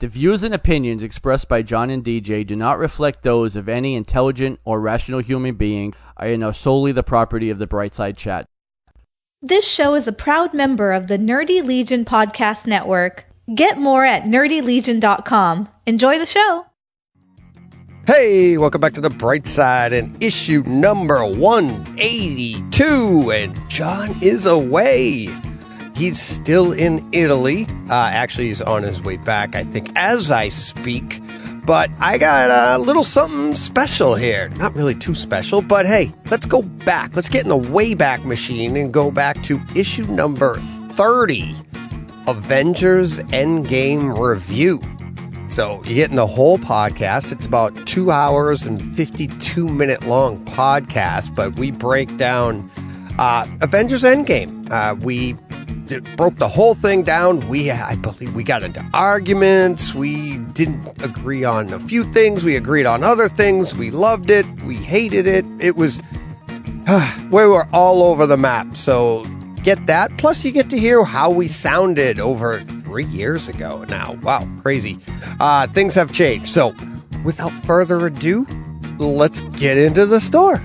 The views and opinions expressed by John and DJ do not reflect those of any intelligent or rational human being and are solely the property of the Brightside Chat. This show is a proud member of the Nerdy Legion Podcast Network. Get more at nerdylegion.com. Enjoy the show. Hey, welcome back to the Bright Side and issue number 182. And John is away. He's still in Italy. Uh, actually, he's on his way back, I think, as I speak. But I got a little something special here. Not really too special, but hey, let's go back. Let's get in the Wayback Machine and go back to issue number 30 Avengers Endgame Review. So you're getting the whole podcast. It's about two hours and 52 minute long podcast, but we break down uh, Avengers Endgame. Uh, we broke the whole thing down. We, I believe, we got into arguments. We didn't agree on a few things. We agreed on other things. We loved it. We hated it. It was, we were all over the map. So get that. Plus, you get to hear how we sounded over three years ago now. Wow, crazy. Uh, things have changed. So, without further ado, let's get into the store.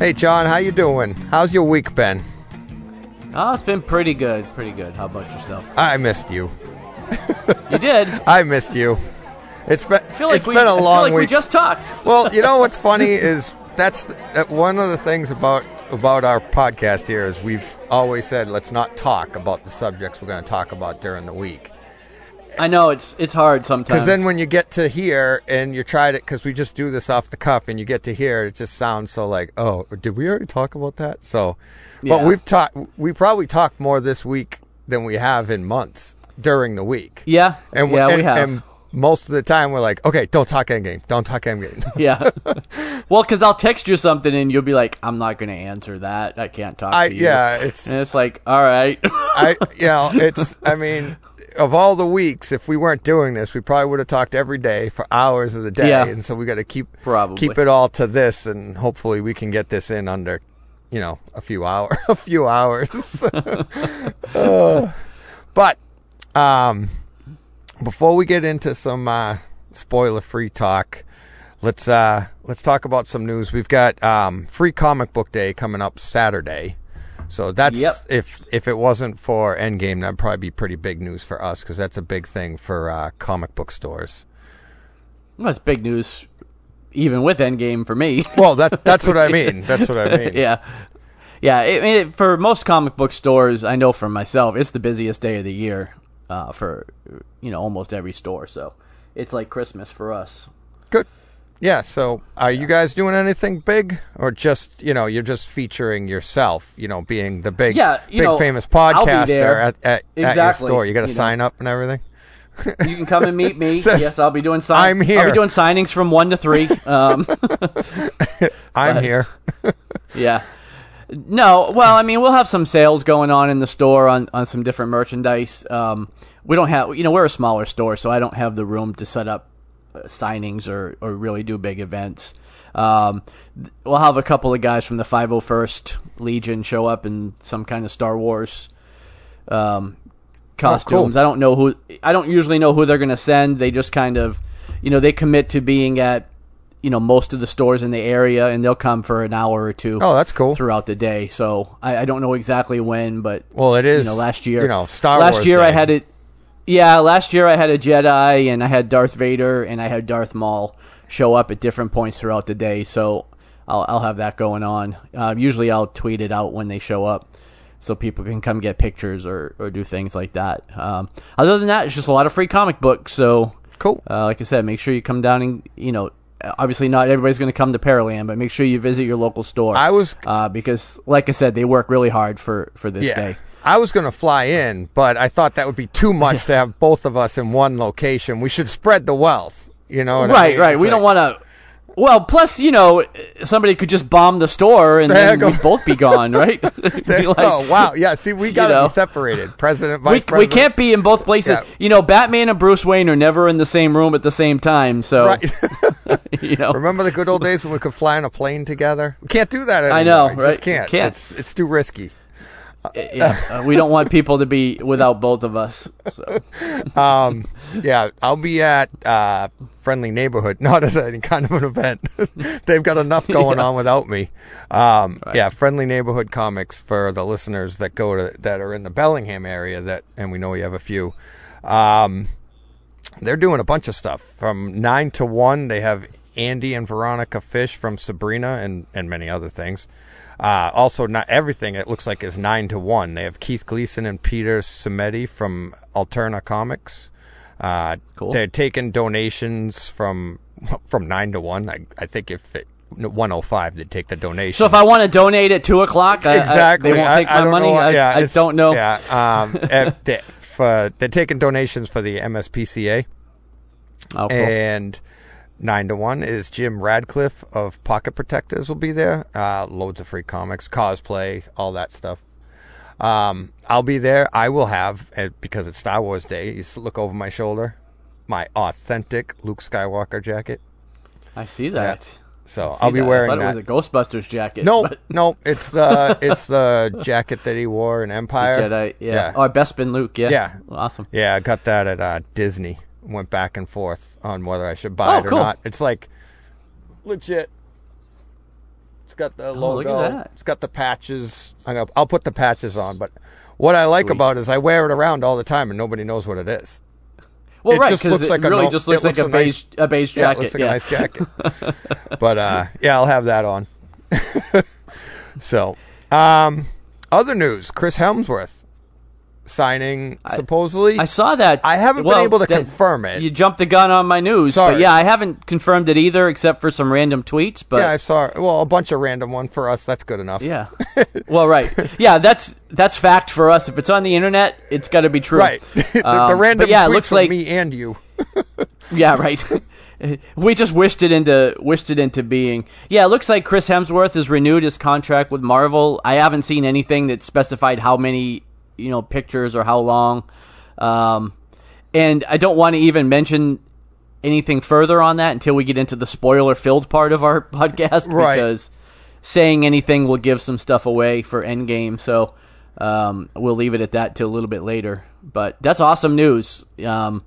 Hey John, how you doing? How's your week been? Oh, it's been pretty good. Pretty good. How about yourself? I missed you. You did. I missed you. It's been I feel like it's we, been a I feel long like we just talked. well, you know what's funny is that's that one of the things about about our podcast here is we've always said let's not talk about the subjects we're going to talk about during the week. I know it's it's hard sometimes. Because then when you get to here and you tried it, because we just do this off the cuff, and you get to here, it just sounds so like, oh, did we already talk about that? So, but Yeah. we've talked, we probably talked more this week than we have in months during the week. yeah, And yeah, and, we have. And most of the time, we're like, okay, don't talk endgame, don't talk endgame. yeah. well, because I'll text you something and you'll be like, "I'm not going to answer that. I can't talk I to you." yeah, it's And it's like, all right. I you know it's I mean. Of all the weeks, if we weren't doing this, we probably would have talked every day for hours of the day, Yeah. and so we got to keep Probably. keep it all to this, and hopefully we can get this in under, you know, a few hour, a few hours. Uh, but um, before we get into some uh, spoiler-free talk, let's uh, let's talk about some news. We've got um, Free Comic Book Day coming up Saturday. So that's Yep. if if it wasn't for Endgame, that'd probably be pretty big news for us because that's a big thing for uh, comic book stores. Well, That's big news, even with Endgame for me. Well, that that's what I mean. That's what I mean. yeah. Yeah, I mean, it- for most comic book stores, I know for myself, it's the busiest day of the year uh, for you know almost every store. So it's like Christmas for us. Good. Yeah. So, are you guys doing anything big, or just you know you're just featuring yourself? You know, being the big, Yeah, big know, famous podcaster at, at, at your store. You got to you know. sign up and everything. You can come and meet me. Says, yes, I'll be doing sign- "I'm here." I'll be doing signings from one to three. Um, I'm But- here. Yeah. No, well, I mean, we'll have some sales going on in the store on, on some different merchandise. Um, we don't have, you know, we're a smaller store, so I don't have the room to set up signings or, or really do big events. Um, we'll have a couple of guys from the 501st Legion show up in some kind of Star Wars um, costumes. I don't know who. I don't usually know who they're going to send. They just kind of, you know, they commit to being at, you know, most of the stores in the area, and they'll come for an hour or two. Oh, that's cool. Throughout the day, so I, I don't know exactly when, but Well, it is. you know, last year, you know, Star last Wars year I had it. Yeah, last year I had a Jedi and I had Darth Vader and I had Darth Maul show up at different points throughout the day. So I'll I'll have that going on. Uh, usually I'll tweet it out when they show up, so people can come get pictures or, or do things like that. Um, other than that, it's just a lot of free comic books. So Cool. uh, like I said, make sure you come down and you know. Obviously, not everybody's going to come to Paraland, but make sure you visit your local store. I was uh, because, like I said, they work really hard for for this yeah. day. I was going to fly in, but I thought that would be too much to have both of us in one location. We should spread the wealth. You know, what I right, mean? right. It's We like- don't want to. Well, plus, you know, somebody could just bomb the store and then you we'd both be gone, right? Be like- oh wow, yeah. See, we got to know. be separated. President, we, vice we president. can't be in both places. Yeah. You know, Batman and Bruce Wayne are never in the same room at the same time. So, Right. you know, Remember the good old days when we could fly on a plane together? We can't do that anymore. I know, right? Just can't. Can't. It's it's too risky. Yeah, uh, we don't want people to be without both of us. So. Um, yeah, I'll be at uh, Friendly Neighborhood, not as any kind of an event. They've got enough going Yeah. on without me. Um, Yeah, Friendly Neighborhood Comics for the listeners that go to that are in the Bellingham area. That and we know we have a few. Um, they're doing a bunch of stuff from nine to one. They have Andy and Veronica Fish from Sabrina and and many other things. Uh, also, not everything it looks like is nine to one. They have Keith Gleason and Peter Simeti from Alterna Comics. Uh, Cool. They're taking donations from from nine to one. I, I think if it, 105, they'd take the donation. So if I want to donate at two o'clock, I, I- exactly, they won't take I my don't money. know. Yeah, I don't know. Yeah, um, eh, they, they're taking donations for the MSPCA. Oh, cool. And nine to one is Jim Radcliffe of Pocket Protectors will be there. Uh, loads of free comics, cosplay, all that stuff. Um, I'll be there. I will have uh, because it's Star Wars Day. You look over my shoulder, my authentic Luke Skywalker jacket. I see that. So I see I'll be that. wearing I thought that. it was a Ghostbusters jacket. no, but no, it's the it's the jacket that he wore in Empire. Jedi. Yeah. Yeah. Or Bespin Luke. Yeah. Yeah. Awesome. Yeah, I got that at uh, Disney. Went back and forth on whether I should buy Oh, it or cool. not. It's like legit. It's got the Oh, logo. It's got the patches. I'm gonna, I'll put the patches on. But what I like Sweet. about it is I wear it around all the time and nobody knows what it is. Well, It right, just looks it like a really no- just it looks like a a beige, nice- a beige Yeah, jacket. it looks like a nice jacket. but uh, yeah, I'll have that on. so, um, other news: Chris Hemsworth signing supposedly. I saw that. I haven't been able to that- confirm it. You jumped the gun on my news, but Sorry. yeah, I haven't confirmed it either, except for some random tweets. But yeah, I saw. Well, a bunch of random one for us. That's good enough. Yeah. well, right. Yeah, that's that's fact for us. If it's on the internet, it's got to be true. Right. the, the Um, random But yeah, it looks like me and you. yeah, right. we just wished it into wished it into being. Yeah, it looks like Chris Hemsworth has renewed his contract with Marvel. I haven't seen anything that specified how many you know pictures or how long. Um, and I don't want to even mention anything further on that until we get into the spoiler filled part of our podcast Right. because saying anything will give some stuff away for Endgame. So um, we'll leave it at that till a little bit later. But that's awesome news. Um,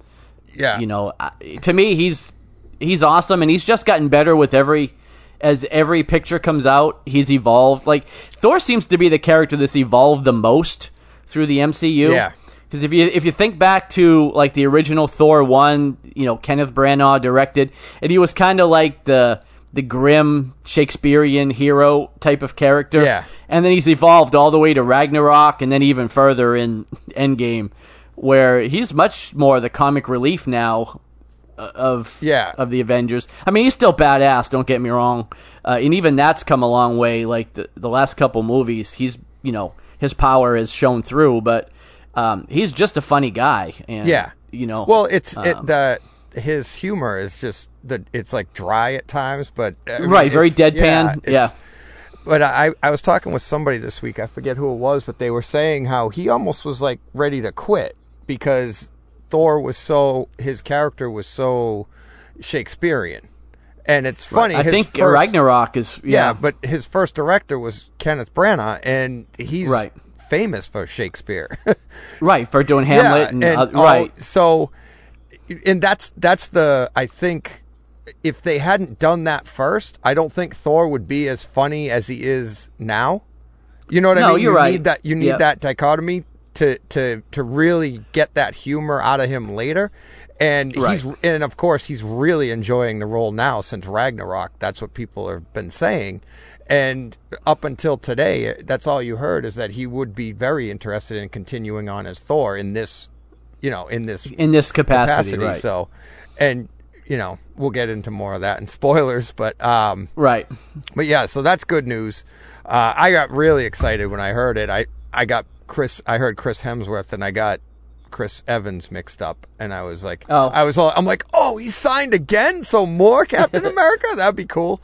Yeah. you know, to me, he's he's awesome, and he's just gotten better with every as every picture comes out. He's evolved. Like Thor seems to be the character that's evolved the most through the MCU. Yeah. Because if you if you think back to like the original Thor one, you know Kenneth Branagh directed, and he was kind of like the the grim Shakespearean hero type of character. Yeah. And then he's evolved all the way to Ragnarok, and then even further in Endgame, where he's much more the comic relief now uh, of Yeah. of the Avengers. I mean, he's still badass. Don't get me wrong, uh, and even that's come a long way. Like the the last couple movies, he's you know his power is shown through, but um, he's just a funny guy. And, Yeah. you know. Well, it's it um, the his humor is just the it's like dry at times, but I mean, Right, very deadpan, it's- yeah. But I I was talking with somebody this week. I forget who it was, but they were saying how he almost was like ready to quit because Thor was so his character was so Shakespearean, and it's funny. I his think first- Ragnarok is Yeah. yeah, but his first director was Kenneth Branagh, and he's Right. famous for Shakespeare. right for doing Hamlet and, uh, all- right. So, and that's that's the I think if they hadn't done that first, I don't think Thor would be as funny as he is now. You know what I mean? you're you right. Need that you need Yep. that dichotomy to to to really get that humor out of him later. And he's and of course he's really enjoying the role now since Ragnarok. That's what people have been saying. And up until today, that's all you heard is that he would be very interested in continuing on as Thor in this, you know, in this in this capacity, capacity. right? So, and you know, we'll get into more of that in spoilers, but um, right. but yeah, so that's good news. Uh, I got really excited when I heard it. I I got Chris. I heard Chris Hemsworth, and I got Chris Evans mixed up, and I was like, Oh. I was all, I'm like, oh, he signed again, so more Captain America. That'd be cool.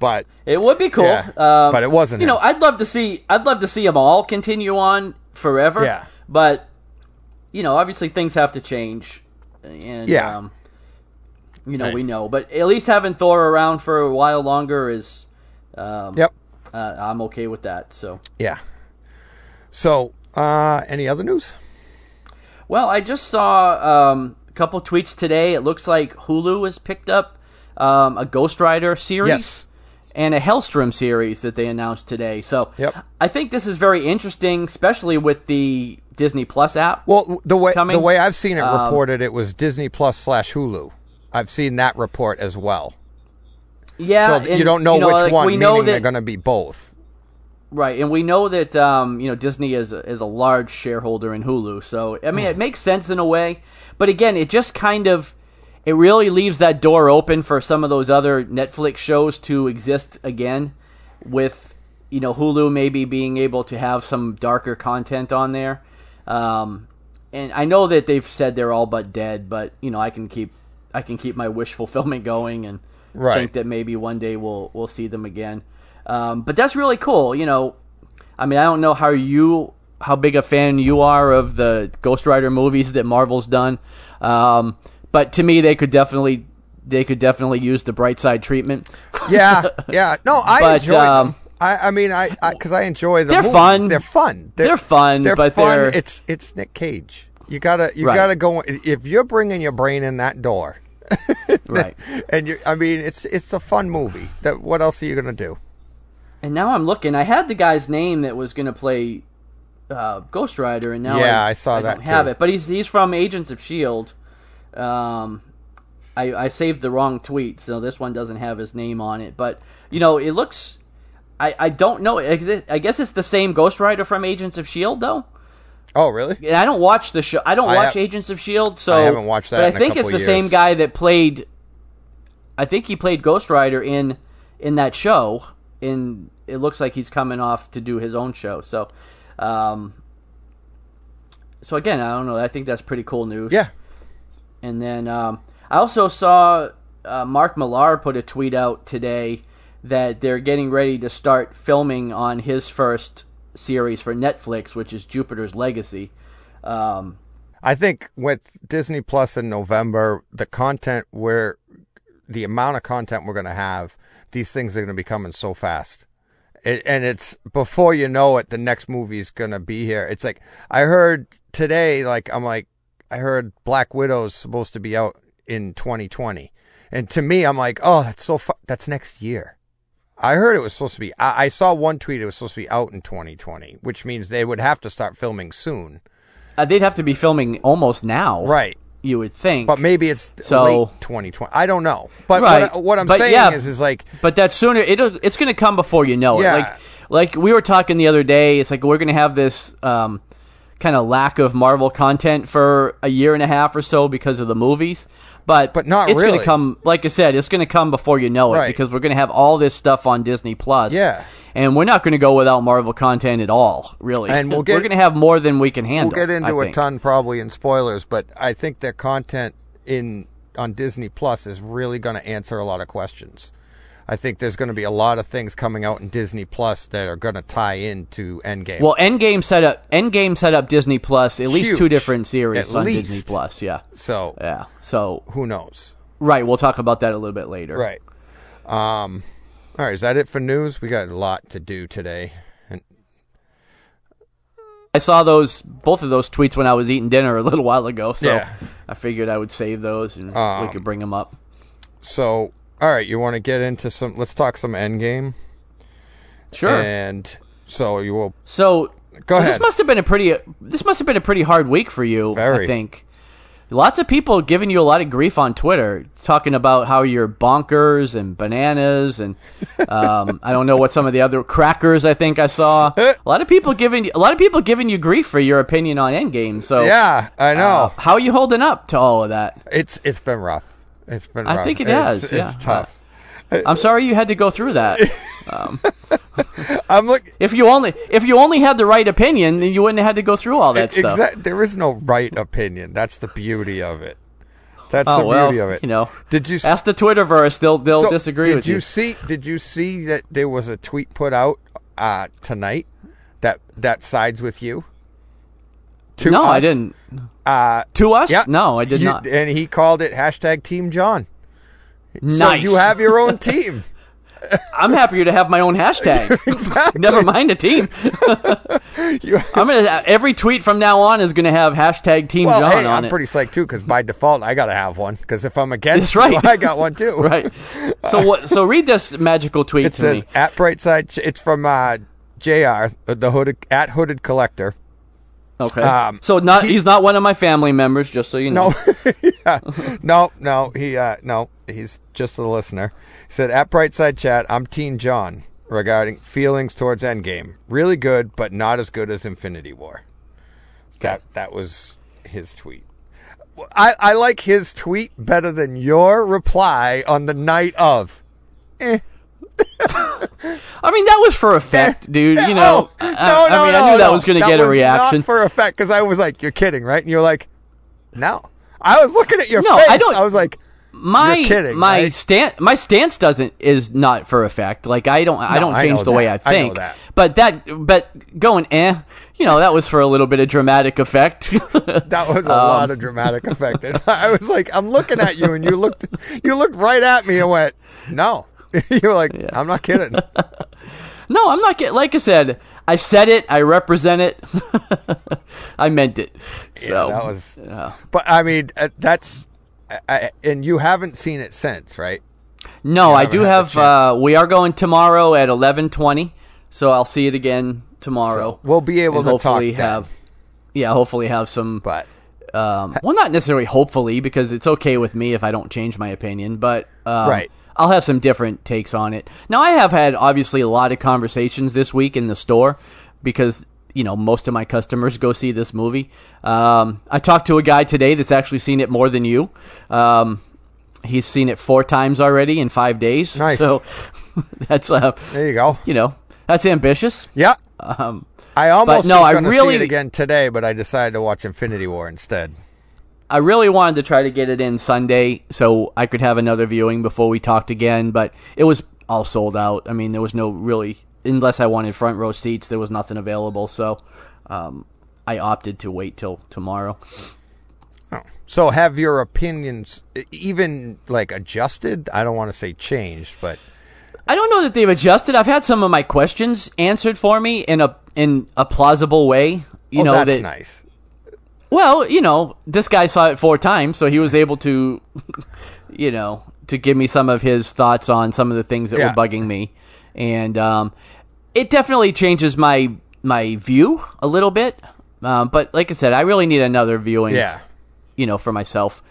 But It would be cool, Yeah, um, but it wasn't You know. I'd love to see. I'd love to see them all continue on forever. Yeah. but you know, obviously things have to change, and Yeah. um, you know Right. we know. But at least having Thor around for a while longer is, um, Yep. uh, I'm okay with that. So. Yeah. So, uh, any other news? Well, I just saw um, a couple tweets today. It looks like Hulu has picked up um, a Ghost Rider series Yes. and a Helstrom series that they announced today. So Yep. I think this is very interesting, especially with the Disney Plus app. Well, the way Coming. the way I've seen it Um, reported, it was Disney Plus slash Hulu. I've seen that report as well. yeah, so and, you don't know, which like, one. We meaning know they're going to be both. Right, and we know that um, you know Disney is a, is a large shareholder in Hulu, so I mean it makes sense in a way. But again, it just kind of it really leaves that door open for some of those other Netflix shows to exist again, with you know Hulu maybe being able to have some darker content on there. Um, and I know that they've said they're all but dead, but you know I can keep I can keep my wish fulfillment going and Right. think that maybe one day we'll we'll see them again. Um, but that's really cool. You know, I mean, I don't know how you how big a fan you are of the Ghost Rider movies that Marvel's done, um, but to me, they could definitely they could definitely use the bright side treatment. Yeah, yeah. No, I But, enjoy um, them. I, I mean, I because I, enjoy the They're movies. fun. They're fun. They're fun, They're but fun. they're- It's it's Nick Cage. You gotta you Right. gotta go if you're bringing your brain in that door. right. And you, I mean, it's it's a fun movie. That what else are you gonna do? And now I'm looking. I had the guy's name that was going to play uh, Ghost Rider, and now Yeah, I, I saw that don't have it. But he's he's from Agents of Shield. Um, I, I saved the wrong tweet, so this one doesn't have his name on it. But you know, it looks. I, I don't know. I guess it's the same Ghost Rider from Agents of Shield, though. Oh, really? And I don't watch the show. I don't I watch ha- Agents of Shield, so I haven't watched that But I think it's the same guy that played. I think he played Ghost Rider in in that show. In it looks like he's coming off to do his own show. So, um, so again, I don't know. I think that's pretty cool news. Yeah. And then um, I also saw uh, Mark Millar put a tweet out today that they're getting ready to start filming on his first series for Netflix, which is Jupiter's Legacy. Um, I think with Disney Plus in November, the content where the amount of content we're going to have, these things are going to be coming so fast. It, and it's before you know it, the next movie's going to be here. It's like I heard today, like I'm like, I heard Black Widow's supposed to be out in 2020, and to me, I'm like, oh, that's so fu- that's next year. I heard it was supposed to be. I, I saw one tweet; it was supposed to be out in 2020, which means they would have to start filming soon, uh, they'd have to be filming almost now, right? You would think, But maybe it's So- late 2020. I don't know. But Right. what, what I'm But saying yeah. is, is like, But that sooner it'll it's going to come before you know Yeah. it. Like like we were talking the other day. It's like we're going to have this um, kind of lack of Marvel content for a year and a half or so because of the movies. But But not it's going to come. Like I said, it's going to come before you know it Right. because we're going to have all this stuff on Disney Plus. Yeah. and we're not going to go without Marvel content at all. Really, And we'll get- we're going to have more than we can handle. we'll get into a ton probably in spoilers, but I think their content in on Disney Plus is really going to answer a lot of questions. I think there's going to be a lot of things coming out in Disney Plus that are going to tie into Endgame. Well, Endgame set up Endgame set up Disney Plus at least two different series At on least. Disney Plus. Yeah, so yeah. So who knows? right, we'll talk about that a little bit later. Right. Um. All right. Is that it for news? We got a lot to do today. And I saw those both of those tweets when I was eating dinner a little while ago, so Yeah. I figured I would save those and Um, we could bring them up. so, all right. You want to get into some? Let's talk some Endgame. Sure. And so you will. so, Go so ahead. This must have been a pretty this must have been a pretty hard week for you. Very. I think. Lots of people giving you a lot of grief on Twitter, talking about how you're bonkers and bananas, and um, I don't know what some of the other crackers. I think I saw a lot of people giving a lot of people giving you grief for your opinion on Endgame. So Yeah, I know. uh, how are you holding up to all of that? It's it's been rough. It's been. I rough. think it It's- has, It's, yeah. tough. I'm sorry you had to go through that. I'm look. If you only if you only had the right opinion, then you wouldn't have had to go through all that stuff. There is no right opinion. That's the beauty of it. That's Oh the well, beauty of it. you know. Did you Ask the Twitterverse; they'll they'll so disagree did with you. see? Did you see that there was a tweet put out uh, tonight that that sides with you? To no, I didn't. Uh, To us? yeah. No, I did You- not. And he called it hashtag Team John. Nice. So you have your own team. I'm happier to have my own hashtag. Exactly. Never mind a team. I'm gonna every tweet from now on is gonna have hashtag Team well, John hey, on I'm it. pretty psyched too because by default I gotta have one. Because if I'm against, That's right. you, I got one too. right. So what? So read this magical tweet It to says me. at Brightside. It's from uh, Jr. The hooded at Hooded Collector. Okay. um, so not he- he's not one of my family members, just so you know. No, yeah. no, no. He uh, no. He's just a listener. He said at Brightside Chat, I'm Team John regarding feelings towards Endgame. Really good, but not as good as Infinity War. That that was his tweet. I, I like his tweet better than your reply on the night of. Eh. I mean, that was for effect, dude. You know, Oh, I, no, I no, mean, no, I knew that was going to get a reaction. Not for effect, because I was like, "You're kidding, right?" And you're like, "No." I was looking at your No, face. I don't- I was like, my You're kidding, my right? stance my stance doesn't is not for effect. Like I don't I No, don't change know the way I that. I think. that. But that but going eh, you know, that was for a little bit of dramatic effect. That was a Um, lot of dramatic effect. And I was like, I'm looking at you, and you looked, you looked right at me and went, "No." you were like, "I'm not kidding." no, I'm not getting like I said, I said it, I represent it. I meant it. So that was. yeah. But I mean, uh, that's, I, I, and you haven't seen it since, right? No, I do have. Uh, we are going tomorrow at eleven twenty, so I'll see it again tomorrow. So we'll be able to hopefully talk then. have. Yeah, hopefully have some. But Um, well, not necessarily hopefully because it's okay with me if I don't change my opinion, but um, Right. I'll have some different takes on it. Now, I have had obviously a lot of conversations this week in the store because you know most of my customers go see this movie. Um, I talked to a guy today that's actually seen it more than you. Um, he's seen it four times already in five days. Nice. So that's uh, there you go. you know that's ambitious. Yeah. Um, I almost no, I really- see it again today, but I decided to watch Infinity War instead. I really wanted to try to get it in Sunday so I could have another viewing before we talked again, but it was all sold out. I mean, there was no really, unless I wanted front row seats, there was nothing available. So um, I opted to wait till tomorrow. So have your opinions even like adjusted? I don't want to say changed, but I don't know that they've adjusted. I've had some of my questions answered for me in a in a plausible way. You oh, know that's that nice. Well, you know, this guy saw it four times, so he was able to, you know, to give me some of his thoughts on some of the things that Yeah. were bugging me, and um, it definitely changes my my view a little bit. Um, but like I said, I really need another viewing, Yeah. you know, for myself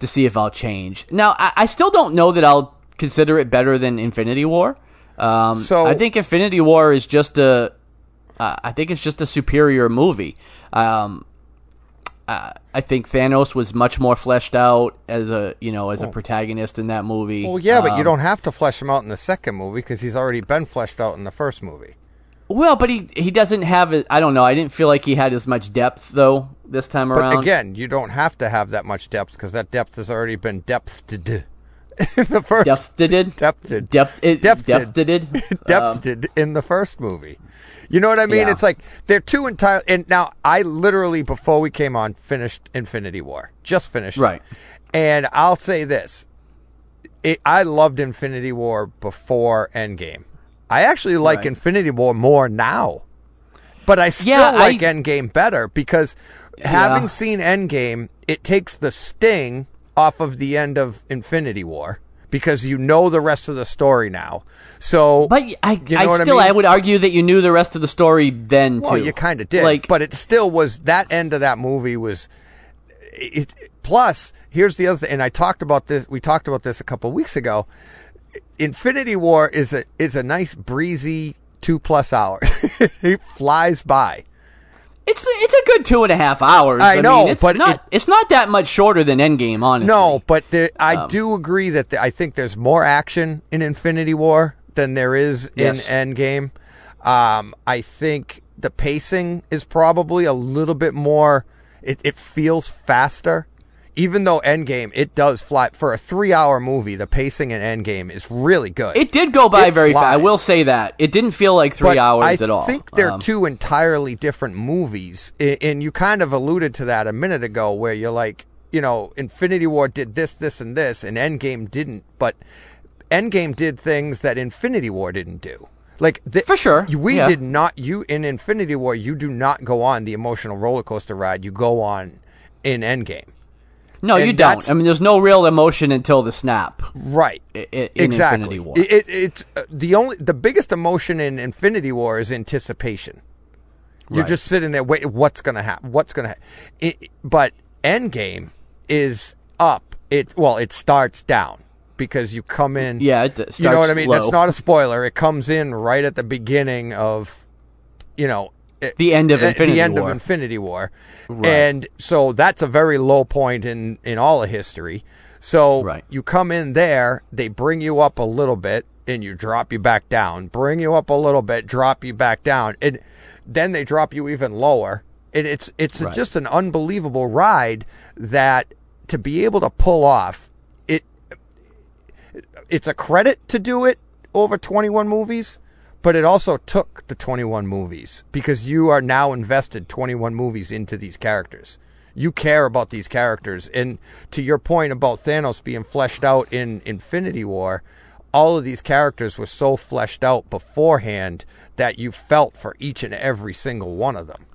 to see if I'll change. Now, I, I still don't know that I'll consider it better than Infinity War. Um, So- I think Infinity War is just a, uh, I think it's just a superior movie. Um, uh, I think Thanos was much more fleshed out as a you know as a protagonist in that movie. Well, yeah, but you Um, don't have to flesh him out in the second movie because he's already been fleshed out in the first movie. Well, but he he doesn't have it. I don't know. I didn't feel like he had as much depth though this time But around. again, you don't have to have that much depth because that depth has already been depthed in the first depth did Depthed. depth Depthed. depthed in the first movie. You know what I mean? Yeah. It's like they're two entire. And now I literally before we came on finished Infinity War, just finished. it. Right. And I'll say this: it, I loved Infinity War before Endgame. I actually like Right. Infinity War more now, but I still Yeah, like I- Endgame better because having seen Endgame, it takes the sting off of the end of Infinity War because you know the rest of the story now. So, But I, You know I what I still I, would argue that you knew the rest of the story then too. Well, you kind of did, Like, but it still was that end of that movie was. It, plus, here's the other thing, and I talked about this. We talked about this a couple weeks ago. Infinity War is a is a nice breezy two plus hours. it flies by. It's it's a good two and a half hours. I know, mean, it's but not it- it's not that much shorter than Endgame. Honestly, No, but there, I Um, do agree that the, I think there's more action in Infinity War than there is Yes. in Endgame. Um, I think the pacing is probably a little bit more. It, it feels faster, even though Endgame it does fly for a three-hour movie. The pacing in Endgame is really good. It did go by It very fast. I will say that it didn't feel like three but hours I at all. I think they're Um, two entirely different movies, and you kind of alluded to that a minute ago, where you're like, you know, Infinity War did this, this, and this, and Endgame didn't. But Endgame did things that Infinity War didn't do. Like th- For sure, we yeah. did not. You in Infinity War, you do not go on the emotional roller coaster ride. You go on in Endgame. No, And you don't. I mean, there's no real emotion until the snap. Right. In exactly. Infinity War. It, it, it's uh, the only the biggest emotion in Infinity War is anticipation. You're Right. just sitting there waiting. What's going to happen? What's going to happen? But Endgame is up. It well, it starts down because you come in. Yeah, it starts you know what I mean. low. That's not a spoiler. It comes in right at the beginning of, you know, it- The end of uh, Infinity the end War. of Infinity War, and so that's a very low point in in all of history. So Right. you come in there, they bring you up a little bit, and you drop you back down. Bring you up a little bit, drop you back down, and then they drop you even lower. And it's it's Right. just an unbelievable ride that to be able to pull off it. It's a credit to do it over 21 movies, but it also took the 21 movies because you are now invested 21 movies into these characters. You care about these characters. And to your point about Thanos being fleshed out in Infinity War, all of these characters were so fleshed out beforehand that you felt for each and every single one of them.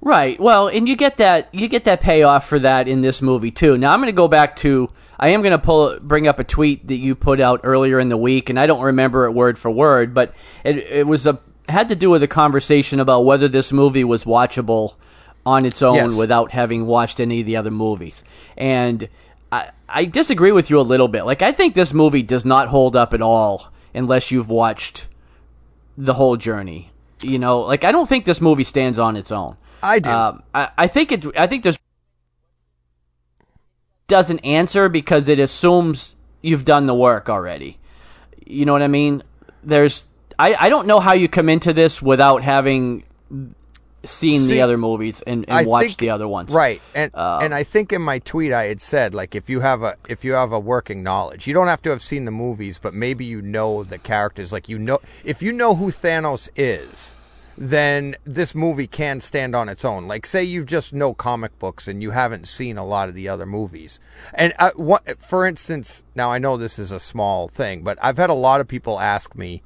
Right. Well, and you get that you get that payoff for that in this movie too. Now I'm going to go back to I am going to pull bring up a tweet that you put out earlier in the week, and I don't remember it word for word, but it it was a had to do with a conversation about whether this movie was watchable on its own Yes. without having watched any of the other movies, and I I disagree with you a little bit. Like I think this movie does not hold up at all unless you've watched the whole journey. You know, like I don't think this movie stands on its own. I do. Um, I, I think it. I think there's doesn't answer because it assumes you've done the work already. You know what I mean? There's. I, I don't know how you come into this without having seen See, the other movies and, and watched think- the other ones. Right. And Uh, and I think in my tweet I had said like if you have a if you have a working knowledge, you don't have to have seen the movies, but maybe you know the characters like you know if you know who Thanos is, then this movie can stand on its own. Like say you just know comic books and you haven't seen a lot of the other movies. And I, what for instance, now I know this is a small thing, but I've had a lot of people ask me,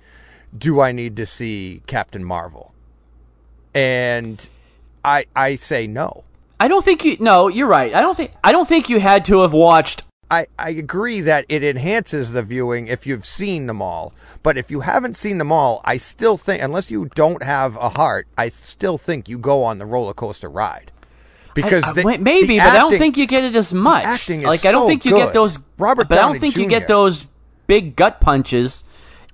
do I need to see Captain Marvel? And I I say no. I don't think you. No, you're right. I don't think. I don't think you had to have watched. I, I agree that it enhances the viewing if you've seen them all. But if you haven't seen them all, I still think, unless you don't have a heart, I still think you go on the roller coaster ride. Because I- the- wait, maybe, the but I don't think you get it as much. acting is like I don't so think you good. get those. Robert but I don't think you get those big gut punches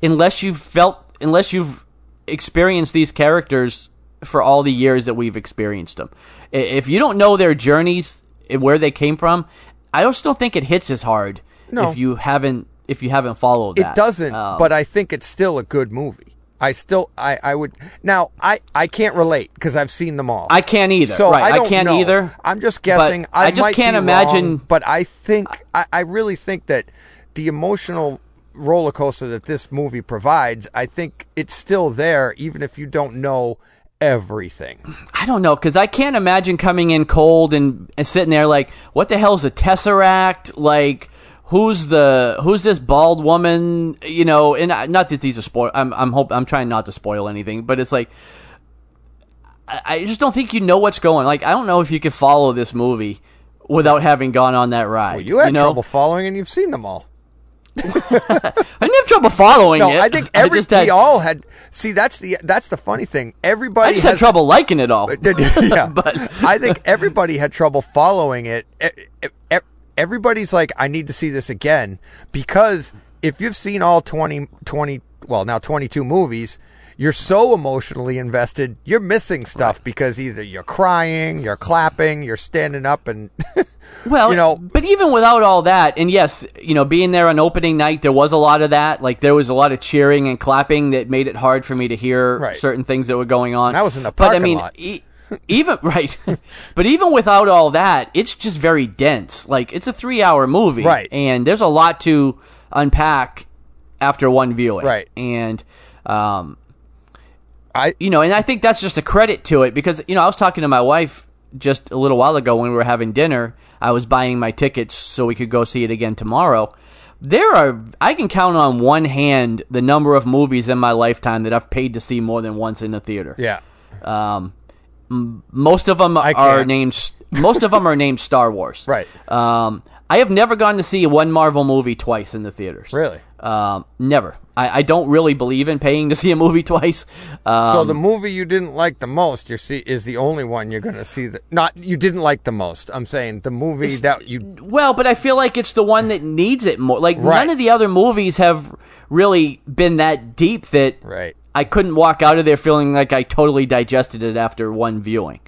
unless you've felt unless you've experienced these characters for all the years that we've experienced them. If you don't know their journeys and where they came from, I don't still think it hits as hard No. if you haven't if you haven't followed that. It doesn't, Um, but I think it's still a good movie. I still, I, I would now. I, I can't relate because I've seen them all. I can't either. So right, I, don't can't know. either. I'm just guessing. But I just can't imagine- wrong, but I think I, I really think that the emotional roller coaster that this movie provides, I think it's still there, even if you don't know everything. I don't know because I can't imagine coming in cold and, and sitting there like, what the hell's a tesseract? Like, who's the who's this bald woman? You know, and I, not that these are spoil. I'm I'm hope I'm trying not to spoil anything, but it's like. I, I just don't think you know what's going. On. Like, I don't know if you could follow this movie without having gone on that ride. Well, you had know? trouble following, and you've seen them all. I didn't have trouble following No, it. I think every just had, we all had. See, that's the that's the funny thing. Everybody I just has had trouble liking it all. yeah, But- I think everybody had trouble following it. Everybody's like, I need to see this again because if you've seen all 20, 20 well, now 22 movies, you're so emotionally invested, you're missing stuff because either you're crying, you're clapping, you're standing up and Well, you know- but even without all that, and yes, you know, being there on opening night, there was a lot of that. Like there was a lot of cheering and clapping that made it hard for me to hear Right. certain things that were going on. That was in the parking but I mean, lot. e- even right, but even without all that, it's just very dense. Like it's a three-hour movie, Right. And there's a lot to unpack after one viewing, Right. And um, I you know, and I think that's just a credit to it because you know I was talking to my wife just a little while ago when we were having dinner. I was buying my tickets so we could go see it again tomorrow. There are I can count on one hand the number of movies in my lifetime that I've paid to see more than once in the theater. Yeah. Um, m- most of them are can't. named. Most of them are named Star Wars. Right. Um, I have never gone to see one Marvel movie twice in the theaters. Really? Um, never. I, I don't really believe in paying to see a movie twice. Um, So the movie you didn't like the most, you see, is the only one you're going to see. That not you didn't like the most. I'm saying the movie that you. well, but I feel like it's the one that needs it more. Like Right. none of the other movies have really been that deep that Right. I couldn't walk out of there feeling like I totally digested it after one viewing.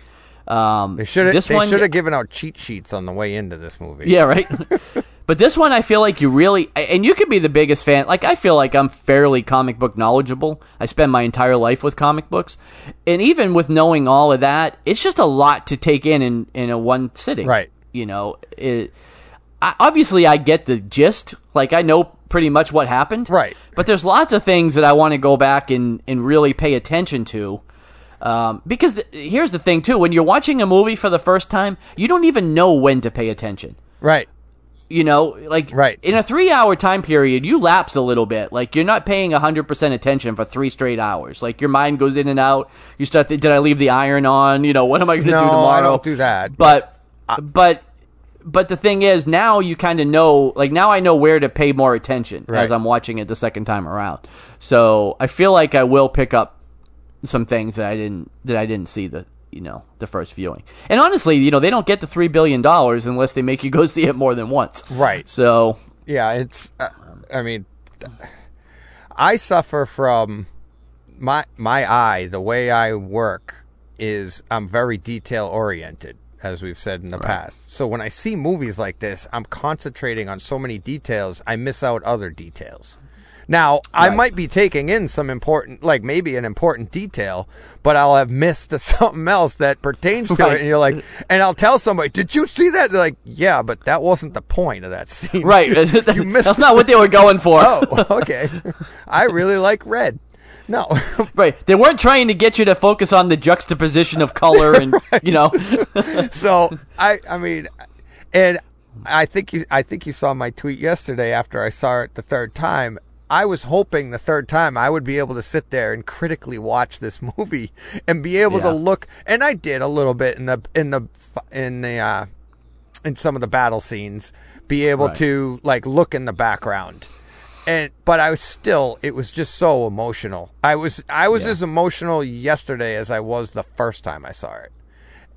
Um, They should have. this They one- should have given out cheat sheets on the way into this movie. Yeah, right. but this one, I feel like you really, and you could be the biggest fan. Like, I feel like I'm fairly comic book knowledgeable. I spend my entire life with comic books, and even with knowing all of that, it's just a lot to take in in, in a one sitting. Right. You know, it, I, obviously, I get the gist. Like, I know pretty much what happened. Right. But there's lots of things that I want to go back and and really pay attention to. Um, because the, here's the thing too: when you're watching a movie for the first time, you don't even know when to pay attention Right. You know like Right. in a three hour time period you lapse a little bit like you're not paying 100% attention for three straight hours like your mind goes in and out you start th- did i leave the iron on you know what am i going to No, do tomorrow? I don't do that. but but but the thing is now you kind of know like now i know where to pay more attention Right. as i'm watching it the second time around so i feel like i will pick up some things that i didn't that i didn't see the you know the first viewing and honestly you know they don't get the three billion dollars unless they make you go see it more than once Right. so Yeah, it's. Uh, I mean, I suffer from my my eye. The way I work is I'm very detail oriented, as we've said in the past. So when I see movies like this, I'm concentrating on so many details, I miss out other details. Now, I might be taking in some important, like maybe an important detail, but I'll have missed something else that pertains to Right. it. And you're like, and I'll tell somebody, did you see that? They're like, yeah, but that wasn't the point of that scene. Right. you missed That's not what they were going for. Oh, okay. I really like red. No. Right. They weren't trying to get you to focus on the juxtaposition of color and, you know. so I I mean and I think you I think you saw my tweet yesterday after I saw it the third time. I was hoping the third time I would be able to sit there and critically watch this movie and be able Yeah. to look and I did a little bit in the in the in the uh in some of the battle scenes be able Right. to like look in the background and but I was still it was just so emotional. I was I was Yeah. as emotional yesterday as I was the first time I saw it.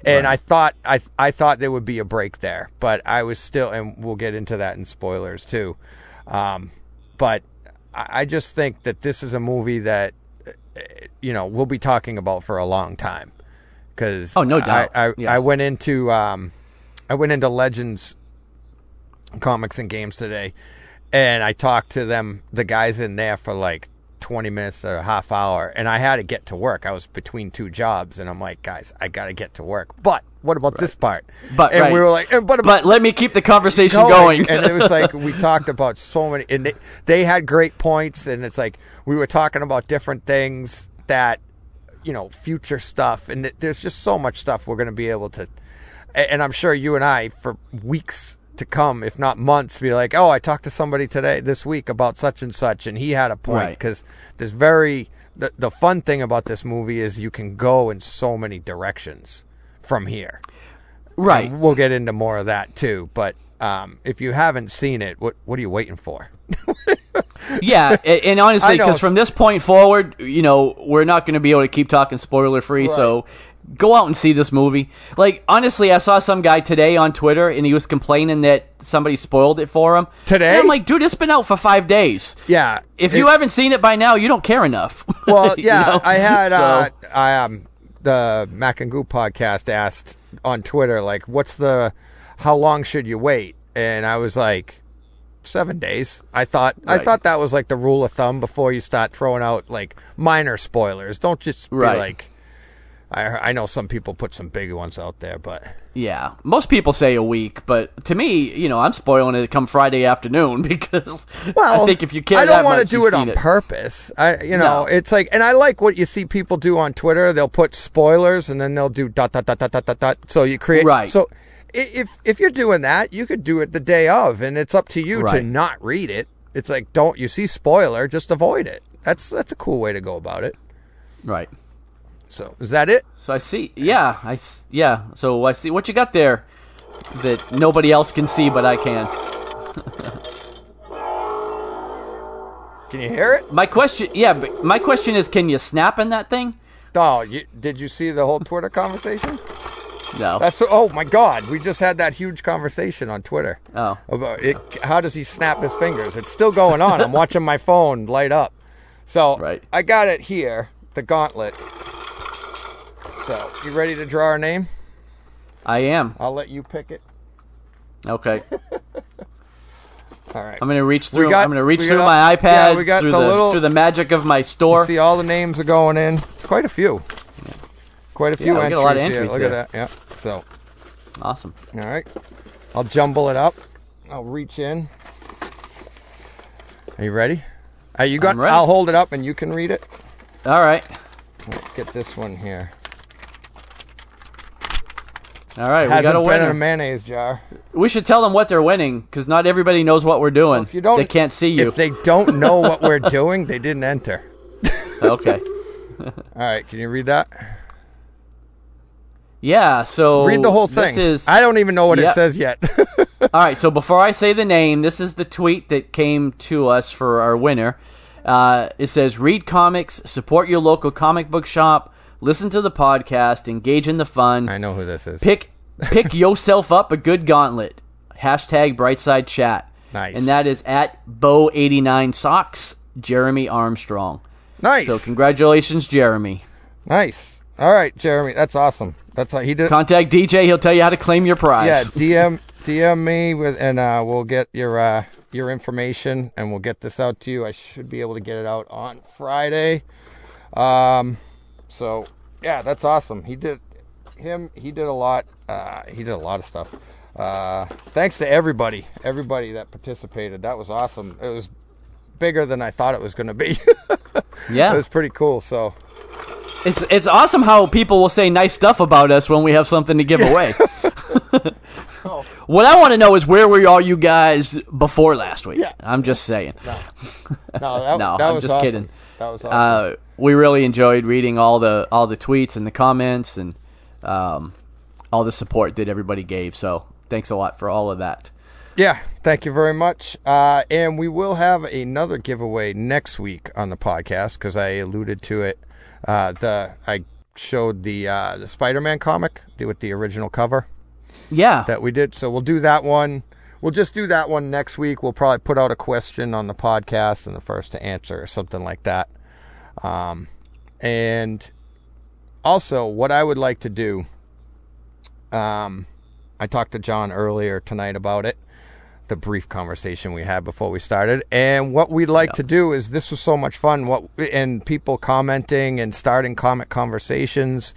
And I thought I I thought there would be a break there, but I was still and we'll get into that in spoilers too. Um, but I just think that this is a movie that you know we'll be talking about for a long time because Oh, no doubt. I I, Yeah. I went into um I went into Legends comics and games today and I talked to them the guys in there for like 20 minutes to a half hour and I had to get to work I was between two jobs and I'm like guys I got to get to work but what about this part But- and right. we were like but, But let me keep the conversation going. going. and it was like we talked about so many and they, they had great points and it's like we were talking about different things that you know future stuff and there's just so much stuff we're going to be able to and i'm sure you and i for weeks to come if not months be like oh i talked to somebody today this week about such and such and he had a point Right. because there's very the, the fun thing about this movie is you can go in so many directions from here right. and we'll get into more of that too. But um, if you haven't seen it, what what are you waiting for? Yeah, and honestly, because from this point forward, you know, we're not going to be able to keep talking spoiler free. So go out and see this movie. Like honestly, I saw some guy today on Twitter, and he was complaining that somebody spoiled it for him. Today? and I'm like, dude, it's been out for five days. Yeah, If you haven't seen it by now, you don't care enough. well, You yeah, know? I had uh, I um the Mac and Goo podcast asked on Twitter like, what's the how long should you wait? And I was like. Seven days. I thought. I thought that was like the rule of thumb before you start throwing out like minor spoilers. Don't just be Right. like. I I know some people put some big ones out there, but Yeah, most people say a week, but to me, you know, I'm spoiling it come Friday afternoon because Well, I think if you care, I don't want to do it on purpose. I, you know, No. it's like, and I like what you see people do on Twitter. They'll put spoilers and then they'll do dot dot dot dot dot dot dot. So you create Right. So if if you're doing that, you could do it the day of, and it's up to you to not read it. It's like don't you see spoiler, just avoid it. That's that's a cool way to go about it. Right. So is that it? So I see. Yeah, I yeah. So I see what you got there that nobody else can see, but I can. Can you hear it? My question, yeah, but my question is, can you snap in that thing? Oh, you, did you see the whole Twitter conversation? No. That's oh my god, we just had that huge conversation on Twitter. oh, about it, how does he snap his fingers? It's still going on. I'm watching my phone light up. So Right. I got it here, the gauntlet. So you ready to draw our name? I am. I'll let you pick it. Okay. All right. I'm gonna reach through. got- I'm gonna reach through my iPad yeah, got through the the, little- through the magic of my store. See, all the names are going in. It's quite a few. Quite a few Yeah, entries, a lot of here. entries Look at that. Yeah. So, Awesome. all right. I'll jumble it up. I'll reach in. Are you ready? Are you got? I'll hold it up and you can read it. All right. Let's get this one here. All right. we got a been in a mayonnaise jar. we should tell them what they're winning because not everybody knows what we're doing. If you don't, they can't see you. If they don't know what we're doing, they didn't enter. okay. All right, can you read that? Yeah. So read the whole thing. This is I don't even know what it says yet. All right, so before I say the name, this is the tweet that came to us for our winner. Uh, it says, "Read comics, support your local comic book shop, listen to the podcast, engage in the fun, I know who this is. pick pick yourself up a good gauntlet." Hashtag Brightside Chat. Nice. And that is at Bow89 Socks, Jeremy Armstrong. nice. So congratulations, Jeremy. nice. All right, Jeremy, that's awesome. That's how he did. Contact DJ; he'll tell you how to claim your prize. yeah, DM DM me with, and uh, we'll get your uh, your information, and we'll get this out to you. I should be able to get it out on Friday. Um, so yeah, that's awesome. He did him. He did a lot. Uh, he did a lot of stuff. Uh, thanks to everybody, everybody that participated. That was awesome. It was bigger than I thought it was going to be. yeah. it was pretty cool. So It's it's awesome how people will say nice stuff about us when we have something to give away. oh. What I want to know is where were all you guys before last week? Yeah. I'm just saying. no, that, No, that I'm was just awesome. kidding. That was awesome. Uh, we really enjoyed reading all the all the tweets and the comments and um, all the support that everybody gave. So thanks a lot for all of that. Yeah, thank you very much. Uh, and we will have another giveaway next week on the podcast because I alluded to it. Uh, the I showed the uh, the Spider-Man comic with the original cover Yeah, that we did. So we'll do that one. We'll just do that one next week. We'll probably put out a question on the podcast and the first to answer or something like that. Um, and also, what I would like to do, um, I talked to John earlier tonight about it, the brief conversation we had before we started. And what we'd like to do is this was so much fun. What and people commenting and starting comic conversations,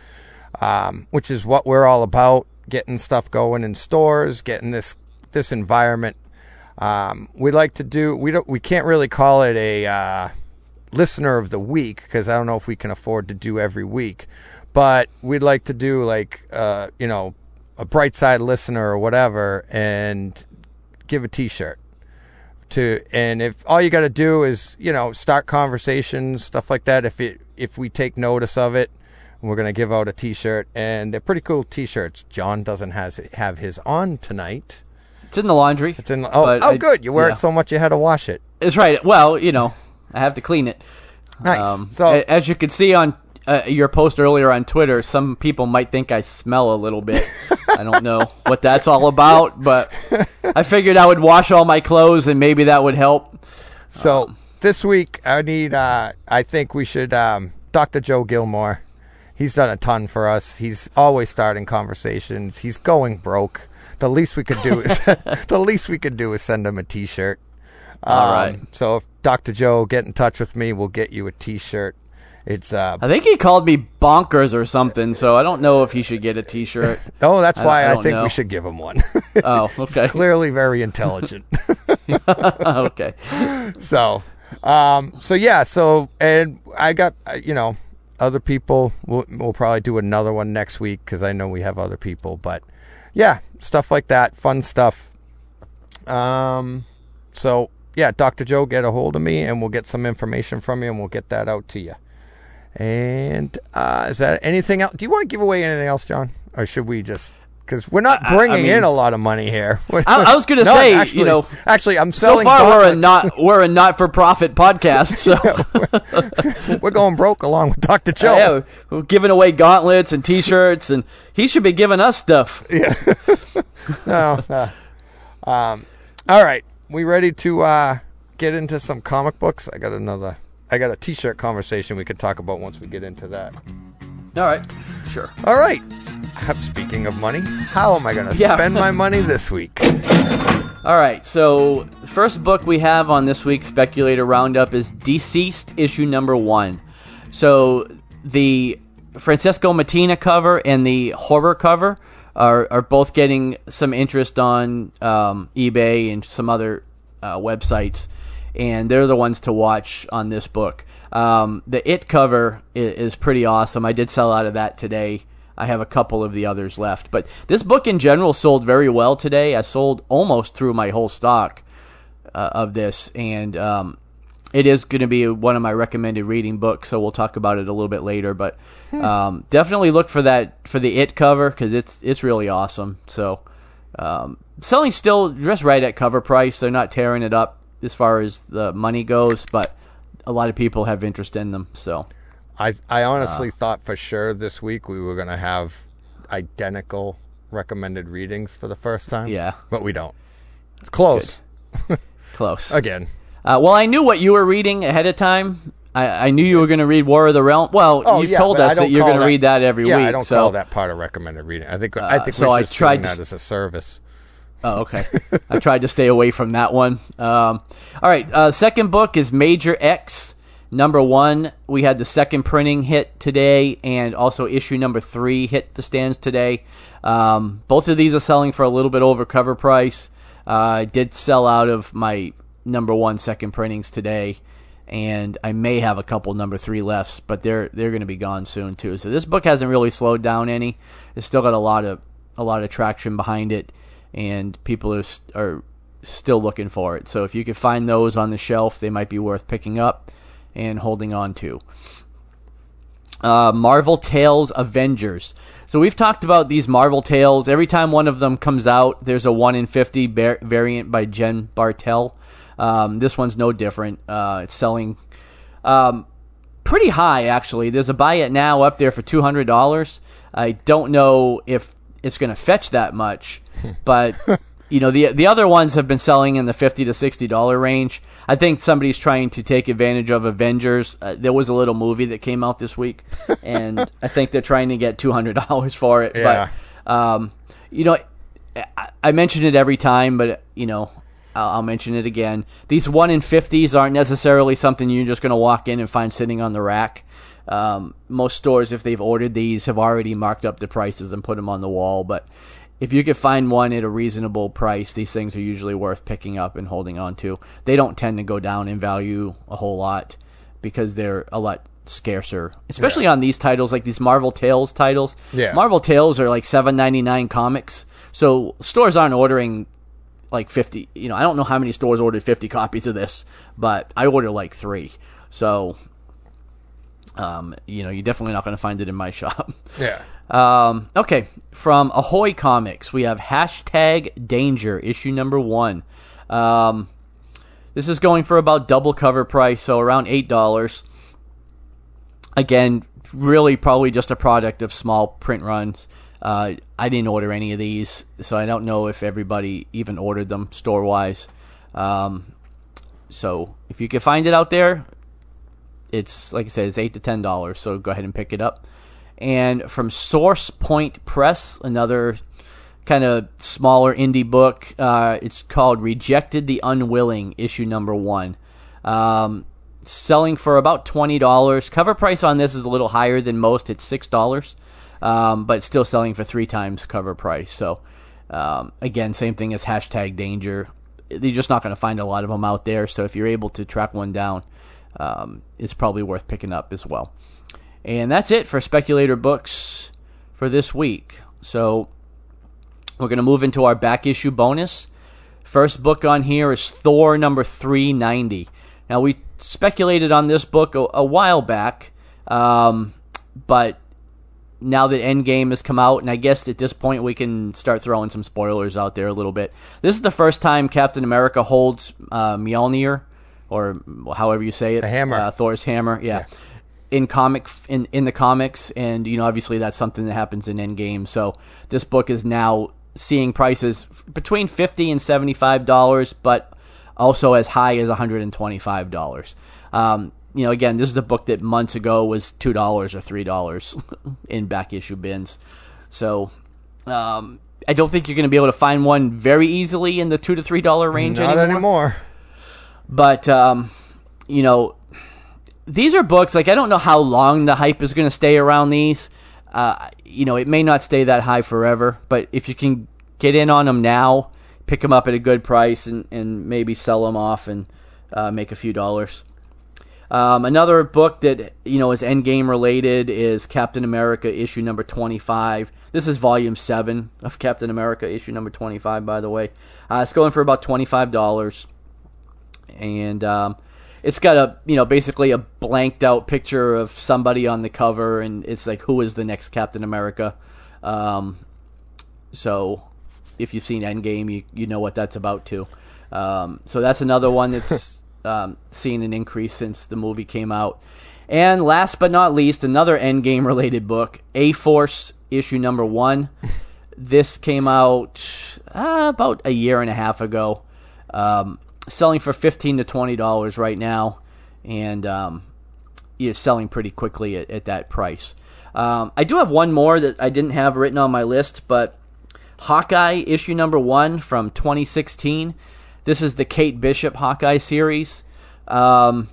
um, which is what we're all about. Getting stuff going in stores, getting this this environment. Um, we like to do. We don't. We can't really call it a uh, listener of the week because I don't know if we can afford to do every week. But we'd like to do like uh, you know a bright side listener or whatever, and give a T-shirt to. And if all you got to do is you know start conversations, stuff like that. If it if we take notice of it, we're gonna give out a T-shirt, and they're pretty cool T-shirts. John doesn't has have his on tonight. It's in the laundry. It's in. Oh, oh, I- good. You wear yeah. it so much you had to wash it. It's right. Well, you know, I have to clean it. Nice. so a- as you could see on uh, your post earlier on Twitter, some people might think I smell a little bit. I don't know what that's all about, but I figured I would wash all my clothes and maybe that would help. So this week, I need. Uh, I think we should. Um, Dr. Joe Gilmore. He's done a ton for us. He's always starting conversations. He's going broke. The least we could do is the least we could do is send him a T-shirt. All Um, right. So if Dr. Joe get in touch with me, we'll get you a T-shirt. It's uh I think he called me bonkers or something, so I don't know if he should get a T-shirt. oh that's I- why I I, think know. we should give him one. Oh, okay, Clearly very intelligent. okay. so um so yeah so and i got uh, you know other people, we'll, we'll probably do another one next week because I know we have other people. But yeah, stuff like that, fun stuff. Um, so yeah, Dr. Joe, get a hold of me and we'll get some information from you and we'll get that out to you. And uh, is that anything else? Do you want to give away anything else, John? Or should we just because we're not I- I bringing mean- in a lot of money here. I, I was going to No, say, actually- you know, actually, I'm selling. so far we're a not we're a not for profit podcast. So we're going broke along with Dr. Joe. yeah, we're giving away gauntlets and T-shirts, and he should be giving us stuff. No, no. Um, all right, we ready to uh, get into some comic books? I got another. I got a T-shirt conversation we could talk about once we get into that. All right, sure. All right. Speaking of money, how am I going to Yeah. spend my money this week? All right, so first book we have on this week's Speculator Roundup is DCeased, issue number one. So the Francesco Mattina cover and the horror cover are, are both getting some interest on um, eBay and some other uh, websites, and they're the ones to watch on this book. Um, the It cover is, is pretty awesome. I did sell out of that today. I have a couple of the others left. But this book in general sold very well today. I sold almost through my whole stock uh, of this, and um, it is going to be one of my recommended reading books. So we'll talk about it a little bit later. But um, definitely look for that for the It cover because it's it's really awesome. So um, selling still just right at cover price. They're not tearing it up as far as the money goes, but a lot of people have interest in them. So. I I Uh. honestly thought for sure this week we were going to have identical recommended readings for the first time. Yeah. but we don't. It's close Close. again. Uh, well, I knew what you were reading ahead of time. I, I knew you were going to read War of the Realm. Well, Oh, you've yeah, told us that you're going to read that every yeah, week. I don't so, call that part of recommended reading. I think I think so I tried to that as a service. Oh, okay. I tried to stay away from that one. Um, all right. Uh, second book is Major X. Number one, we had the second printing hit today, and also issue number three hit the stands today. Um, both of these are selling for a little bit over cover price. Uh, I did sell out of my number one second printings today, and I may have a couple number three lefts, but they're they're going to be gone soon too. So this book hasn't really slowed down any. It's still got a lot of a lot of traction behind it, and people are are still looking for it. So if you could find those on the shelf, they might be worth picking up and holding on to. Uh, Marvel Tales Avengers. So we've talked about these Marvel Tales. Every time one of them comes out, there's a one in fifty bar- variant by Jen Bartel. Um, this one's no different. Uh, it's selling um, pretty high actually. There's a buy it now up there for two hundred dollars. I don't know if it's going to fetch that much, but you know the the other ones have been selling in the fifty to sixty dollar range. I think somebody's trying to take advantage of Avengers. Uh, there was a little movie that came out this week, and I think they're trying to get two hundred dollars for it. Yeah. But um, you know, I, I mention it every time, but you know, I'll, I'll mention it again. These one in fifties aren't necessarily something you're just going to walk in and find sitting on the rack. Um, most stores, if they've ordered these, have already marked up the prices and put them on the wall. But if you could find one at a reasonable price, these things are usually worth picking up and holding on to. They don't tend to go down in value a whole lot because they're a lot scarcer, especially on these titles like these Marvel Tales titles. Yeah. Marvel Tales are like seven ninety nine comics, so stores aren't ordering like 50 you know i don't know how many stores ordered 50 copies of this but i ordered like three. So um, you know you're definitely not going to find it in my shop. Yeah. um, okay from ahoy comics we have hashtag danger issue number one. Um, this is going for about double cover price so around eight dollars. Again really probably just a product of small print runs uh, i didn't order any of these so i don't know if everybody even ordered them store wise um, so if you can find it out there it's like i said it's eight to ten dollars so go ahead and pick it up and from source point press another kind of smaller indie book uh, it's called rejected the unwilling issue number one um, selling for about twenty dollars. Cover price on this is a little higher than most. It's six dollars, um, but still selling for three times cover price. So um, again, same thing as hashtag danger. You're just not going to find a lot of them out there. So if you're able to track one down, um, it's probably worth picking up as well. And that's it for speculator books for this week. So we're going to move into our back issue bonus. First book on here is Thor number 390. Now, we speculated on this book a, a while back, um, but now that Endgame has come out, and I guess at this point we can start throwing some spoilers out there a little bit. This is the first time Captain America holds uh, Mjolnir, or however you say it, The hammer. uh, Thor's hammer. Yeah. In comic in in the comics, and you know obviously that's something that happens in Endgame. So this book is now seeing prices between fifty and seventy five dollars, but also as high as one hundred and twenty five dollars. Um, you know, again, this is a book that months ago was two dollars or three dollars in back issue bins. So um, I don't think you're going to be able to find one very easily in the two to three dollar range Not anymore. but um, you know, these are books like I don't know how long the hype is going to stay around these. Uh, you know, it may not stay that high forever, but if you can get in on them now, pick them up at a good price, and, and maybe sell them off and uh, make a few dollars. Um, another book that you know is Endgame related is Captain America issue number twenty five. This is volume seven of Captain America issue number twenty five. By the way, uh, it's going for about twenty five dollars and um, it's got a you know basically a blanked out picture of somebody on the cover, and it's like who is the next Captain America. Um, so if you've seen Endgame, you you know what that's about too. Um, so that's another one that's um, seen an increase since the movie came out. And last but not least, another Endgame related book, A Force issue number one. This came out uh, about a year and a half ago. Um, selling for fifteen to twenty dollars right now, and um, yeah, selling pretty quickly at, at that price. Um, I do have one more that I didn't have written on my list, but Hawkeye issue number one from 2016. This is the Kate Bishop Hawkeye series. Um,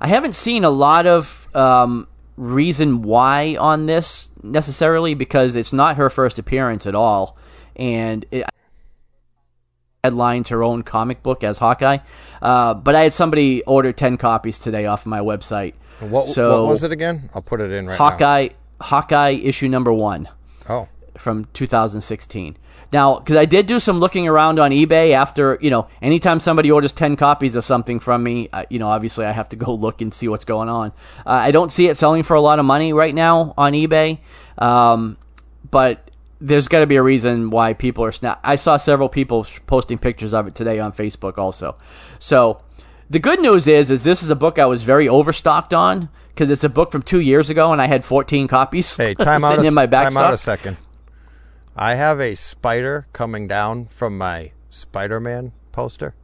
I haven't seen a lot of um, reason why on this necessarily because it's not her first appearance at all, and it, headlines her own comic book as Hawkeye. Uh, but I had somebody order ten copies today off of my website. What, So- what was it again? I'll put it in right now. Hawkeye, Hawkeye issue number one. Oh, from 2016. Now, because I did do some looking around on eBay after, you know, anytime somebody orders 10 copies of something from me, uh, you know, obviously I have to go look and see what's going on. Uh, I don't see it selling for a lot of money right now on eBay, um, but there's got to be a reason why people are snap. I saw several people posting pictures of it today on Facebook also. So the good news is, is this is a book I was very overstocked on because it's a book from two years ago and I had 14 copies hey, time out. sitting A, in my back time out a second. I have a spider coming down from my Spider-Man poster.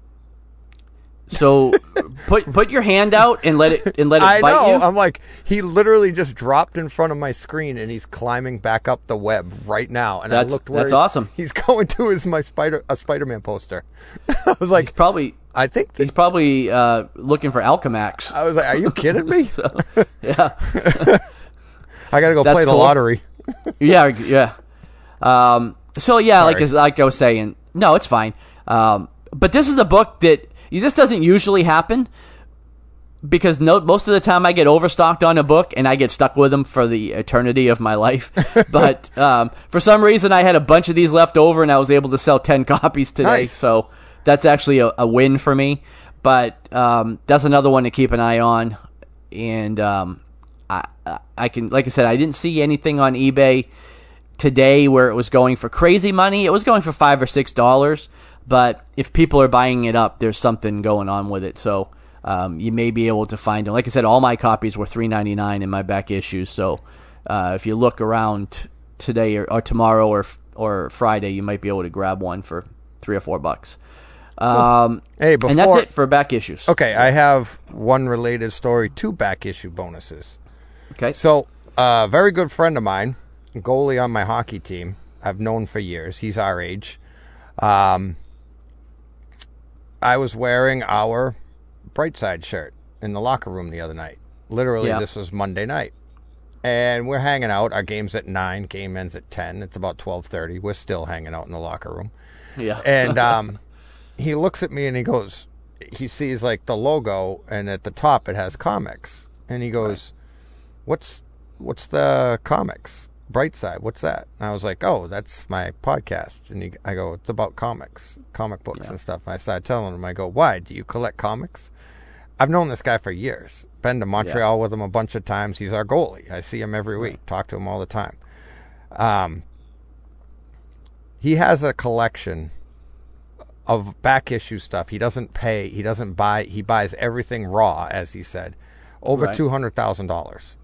So put put your hand out and let it and let it I bite know. you. I'm like, he literally just dropped in front of my screen, and he's climbing back up the web right now. And That's- I looked where that's he's- awesome. He's going to is my spider a Spider-Man poster. I was like, probably I think he's probably uh, looking for Alchemax. I was like, are you kidding me? So, yeah, I got to go That's play the cool. lottery. yeah, yeah. Um, so yeah, like as- like I was saying, no, it's fine. Um, but this is a book that this doesn't usually happen because no, most of the time I get overstocked on a book and I get stuck with them for the eternity of my life. but um, for some reason, I had a bunch of these left over and I was able to sell ten copies today. Nice. So that's actually a, a win for me. But um, that's another one to keep an eye on. And um, I- I can, like I said, I didn't see anything on eBay today where it was going for crazy money. It was going for five or six dollars, but if people are buying it up, there's something going on with it. So um, you may be able to find them. Like I said, all my copies were three ninety nine in my back issues. So uh, if you look around today or, or tomorrow or or Friday, you might be able to grab one for three or four bucks. Um, Hey, and that's it for back issues. Okay, I have one related story to back issue bonuses. Okay. So, a very good friend of mine, goalie on my hockey team, I've known for years. He's our age. Um, I was wearing our Brightside shirt in the locker room the other night. Literally, Yeah. this was Monday night, and we're hanging out. Our game's at nine. Game ends at ten. It's about twelve thirty. We're still hanging out in the locker room. yeah. And um, he looks at me and he goes, he sees like the logo, and at the top it has comics, and he goes, "What's what's the comics bright side what's that and i was like oh that's my podcast and he, i go it's about comics comic books and stuff and i started telling him i go why do you collect comics i've known this guy for years been to montreal with him a bunch of times he's our goalie i see him every week talk to him all the time um, he has a collection of back issue stuff. He doesn't pay. He doesn't buy. He buys everything raw, as he said, over Right. two hundred thousand dollars.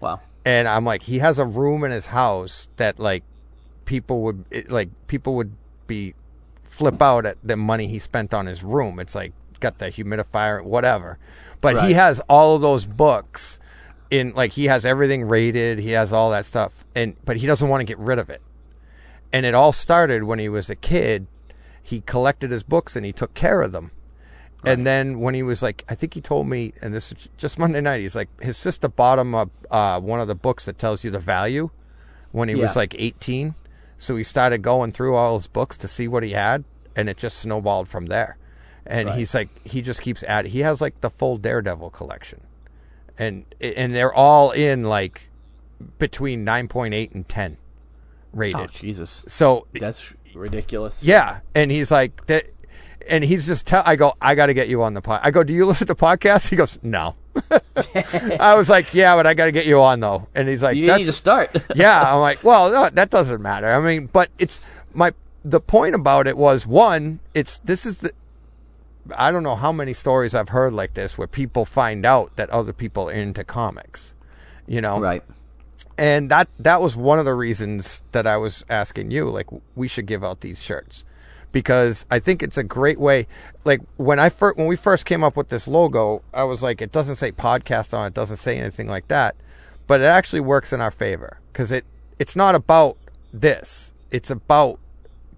Wow. And I'm like, he has a room in his house that like people would it, like people would be flip out at the money he spent on his room. It's like got the humidifier, whatever. But he has all of those books in like he has everything rated. He has all that stuff, and but he doesn't want to get rid of it. And it all started when he was a kid. He collected his books and he took care of them. And then when he was like, I think he told me, and this is just Monday night, he's like, his sister bought him a, uh, one of the books that tells you the value when he was like 18. So he started going through all his books to see what he had, and it just snowballed from there. And Right. he's like, he just keeps adding. He has like the full Daredevil collection, and and they're all in like between 9.8 and 10 rated. Oh Jesus, so that's ridiculous. yeah, and he's like that, and he's just tell. I go, I got to get you on the pod. I go, do you listen to podcasts? He goes, no. I was like, yeah, but I got to get you on though. And he's like, You that's need to start. yeah. I'm like, well, no, that doesn't matter. I mean, but it's my the point about it was one, it's this is the. I don't know how many stories I've heard like this where people find out that other people are into comics, you know, right. and that that was one of the reasons that I was asking you like we should give out these shirts because I think it's a great way like when I first when we first came up with this logo I was like it doesn't say podcast on it doesn't say anything like that but it actually works in our favor cuz it it's not about this it's about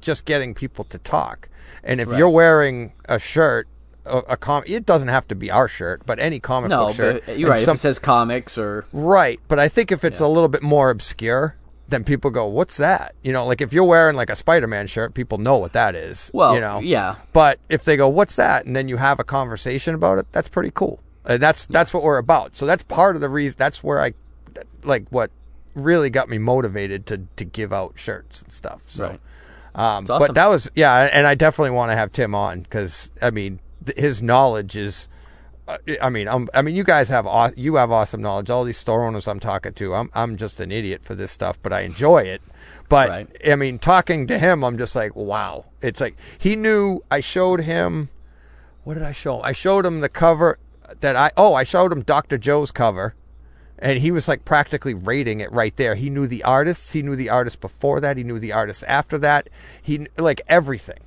just getting people to talk and if Right. you're wearing a shirt a, a com it doesn't have to be our shirt but any comic No, book shirt but you're right. some- if it says comics or Right, but I think if it's a little bit more obscure, then people go, "What's that?" You know, like if you're wearing like a Spider-Man shirt, people know what that is. well, you know, yeah, But if they go, "What's that?" and then you have a conversation about it, that's pretty cool, and that's that's what we're about. So that's part of the reason. That's where I like what really got me motivated to to give out shirts and stuff. So. Right. Um, awesome. But that was yeah, and I definitely want to have Tim on because I mean th- his knowledge is. I mean, um, I mean, you guys have aw- you have awesome knowledge. All these store owners I'm talking to, I'm I'm just an idiot for this stuff, but I enjoy it. But Right. I mean, talking to him, I'm just like, wow. It's like he knew. I showed him. What did I show? him? I showed him the cover that I. Oh, I showed him Dr. Joe's cover, and he was like practically rating it right there. He knew the artists. He knew the artist before that. He knew the artist after that. He like everything.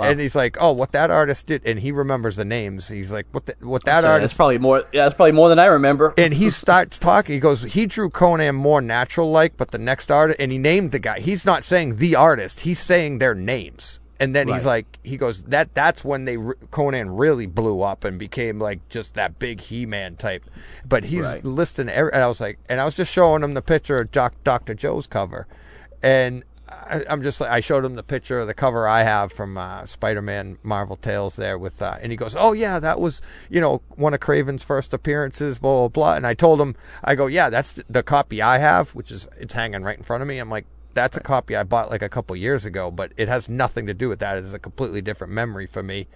Wow. And he's like, "Oh, what that artist did," and he remembers the names. He's like, "What the, what that So that's artist?" probably more. Yeah, that's probably more than I remember. and he starts talking. He goes, "He drew Conan more natural like, but the next artist." And he named the guy. He's not saying the artist. He's saying their names. And then he's like, he goes, "That that's when they Conan really blew up and became like just that big He-Man type." But he's Right. listing every. And I was like, and I was just showing him the picture of Doc, Dr. Joe's cover, and I, I'm just like, I showed him the picture of the cover I have from uh, Spider-Man Marvel Tales there with, uh, and he goes, "Oh yeah, that was you know one of Kraven's first appearances, blah blah blah." And I told him, I go, "Yeah, that's the, the copy I have, which is it's hanging right in front of me." I'm like. That's a copy I bought like a couple years ago, but it has nothing to do with that. It's a completely different memory for me.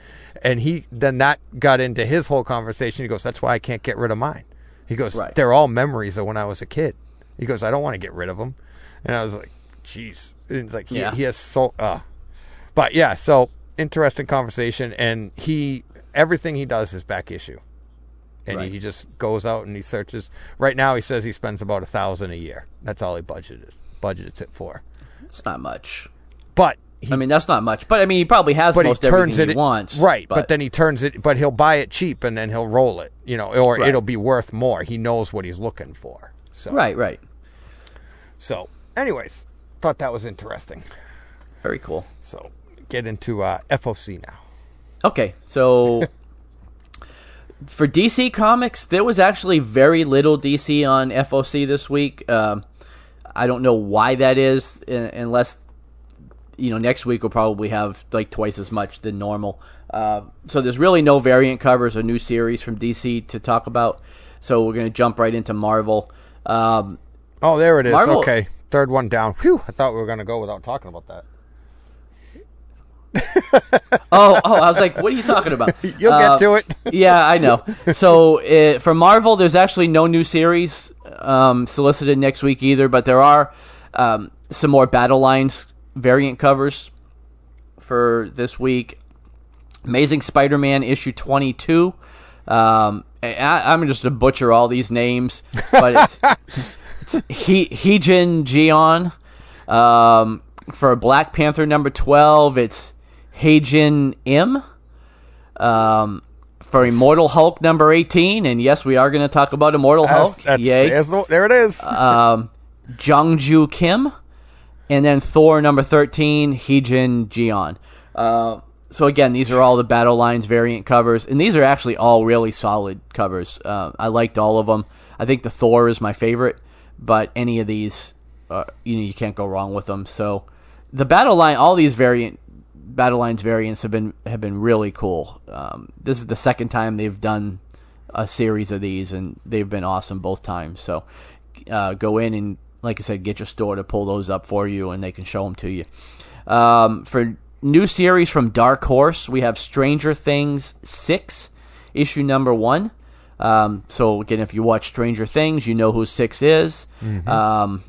And he then that got into his whole conversation. He goes, "That's why I can't get rid of mine." He goes, Right. "They're all memories of when I was a kid." He goes, "I don't want to get rid of them." And I was like, "Jeez." It's like he, Yeah. he has so. Uh. But yeah, so interesting conversation, and he everything he does is back issue, and Right. he just goes out and he searches. Right now, he says he spends about a thousand a year. That's all he budgeted budgets it for. It's not much. But he I mean, that's not much. But I mean, he probably has but he most turns everything it he wants. right but, then he turns it but he'll buy it cheap and then he'll roll it you know or Right. it'll be worth more he knows what he's looking for so right, right, so anyways thought that was interesting very cool. so get into uh, foc now Okay, so for DC Comics, there was actually very little DC on FOC this week. Um, I don't know why that is, unless you know next week we'll probably have like twice as much than normal. Uh, so there's really no variant covers or new series from DC to talk about. So we're gonna jump right into Marvel. Um, Oh, there it is. Marvel- Okay, third one down. Whew! I thought we were gonna go without talking about that. Oh, oh, I was like, what are you talking about? You'll Uh, get to it. yeah, I know. So uh, for Marvel, there's actually no new series um, solicited next week either, but there are um, some more Battle Lines variant covers for this week. Amazing Spider-Man issue 22. Um, I, I'm just to butcher all these names, but it's he Heejin Jeon. Um, for Black Panther number 12, it's Heijin M um, for Immortal Hulk number 18. And yes, we are going to talk about Immortal Hulk. That's- that's- Yay. the- there it is. Um, Jungju Kim. And then Thor number 13, Heejin Jeon. Uh, so again, these are all the Battle Lines variant covers. And these are actually all really solid covers. Uh, I liked all of them. I think the Thor is my favorite. But any of these, uh, you know, you can't go wrong with them. So the Battle Line, all these variant Battle Lines variants have been have been really cool. Um, this is the second time they've done a series of these, and they've been awesome both times. So uh, go in and, like I said, get your store to pull those up for you, and they can show them to you. Um, for new series from Dark Horse, we have Stranger Things six, issue number one. Um, so again, if you watch Stranger Things, you know who six is. Um,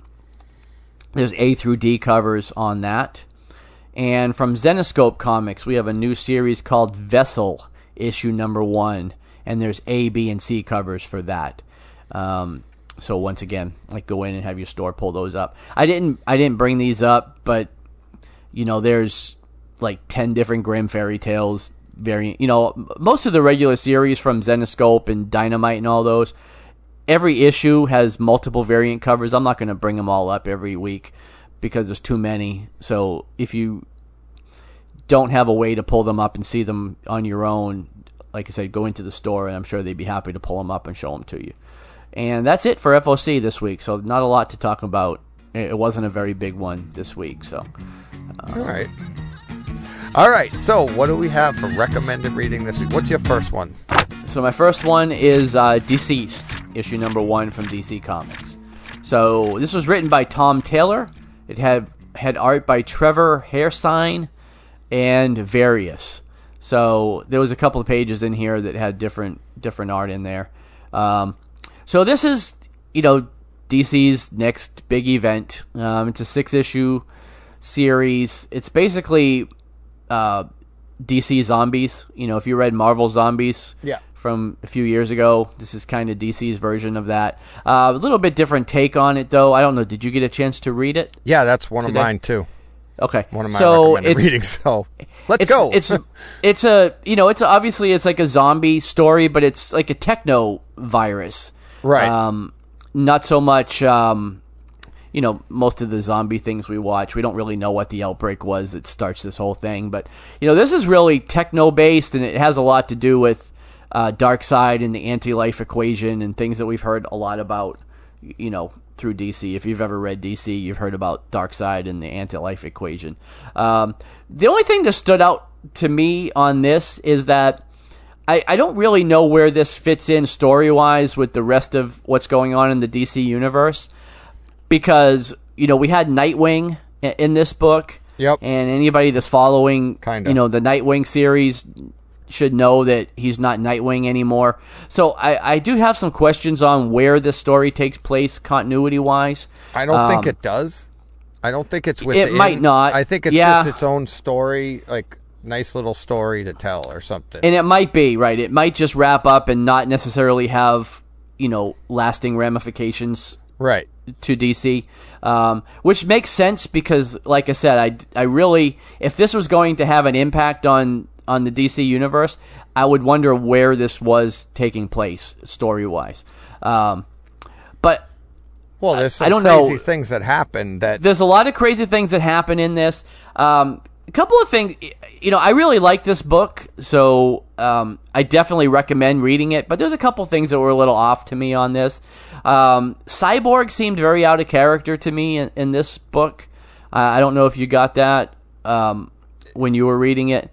there's A through D covers on that. And from Zenescope Comics, we have a new series called Vessel, issue number one, and there's A, B, and C covers for that. Um, so once again, like go in and have your store pull those up. I didn't, I didn't bring these up, but you know, there's like ten different Grimm fairy tales variant. You know, most of the regular series from Zenescope and Dynamite and all those. Every issue has multiple variant covers. I'm not going to bring them all up every week because there's too many. So if you don't have a way to pull them up and see them on your own, like I said, go into the store and I'm sure they'd be happy to pull them up and show them to you. And that's it for FOC this week. So not a lot to talk about. It wasn't a very big one this week. So uh, All right. All right. So, what do we have for recommended reading this week? What's your first one? So my first one is uh, DCeased, issue number one from DC Comics. So this was written by Tom Taylor. It had had art by Trevor Hairsine and Various. So there was a couple of pages in here that had different different art in there. Um, so this is you know DC's next big event. Um, it's a six issue series. It's basically uh, DC Zombies. You know, if you read Marvel Zombies, Yeah. from a few years ago, this is kind of DC's version of that. Uh, a little bit different take on it, though. I don't know. Did you get a chance to read it? Yeah, that's one Today? of mine too. Okay, One of my so recommended it's, readings. So, let's it's, go. It's it's a you know it's obviously it's like a zombie story, but it's like a techno virus, Right. Um, not so much. Um, you know, most of the zombie things we watch, we don't really know what the outbreak was that starts this whole thing. But you know, this is really techno based, and it has a lot to do with uh, Darkseid and the anti-life equation and things that we've heard a lot about. You know, through DC. If you've ever read DC, you've heard about Darkseid and the anti-life equation. Um, the only thing that stood out to me on this is that I, I don't really know where this fits in story wise with the rest of what's going on in the DC universe because you know we had Nightwing in this book. Yep. And anybody that's following, Kinda. you know, the Nightwing series should know that he's not Nightwing anymore. So I, I do have some questions on where this story takes place continuity wise. I don't think Um, it does. I don't think it's within. might not. I think it's Yeah. just its own story, like nice little story to tell or something. And it might be, right. It might just wrap up and not necessarily have, you know, lasting ramifications right. To DC, um, which makes sense because, like I said, I, I really, if this was going to have an impact on on the DC universe, I would wonder where this was taking place story wise. Um, but Well, there's some I don't crazy know. things that happen that there's a lot of crazy things that happen in this. Um, a couple of things, you know, I really like this book, so um, I definitely recommend reading it. But there's a couple things that were a little off to me on this. Um, Cyborg seemed very out of character to me in, in this book. Uh, I don't know if you got that um, when you were reading it,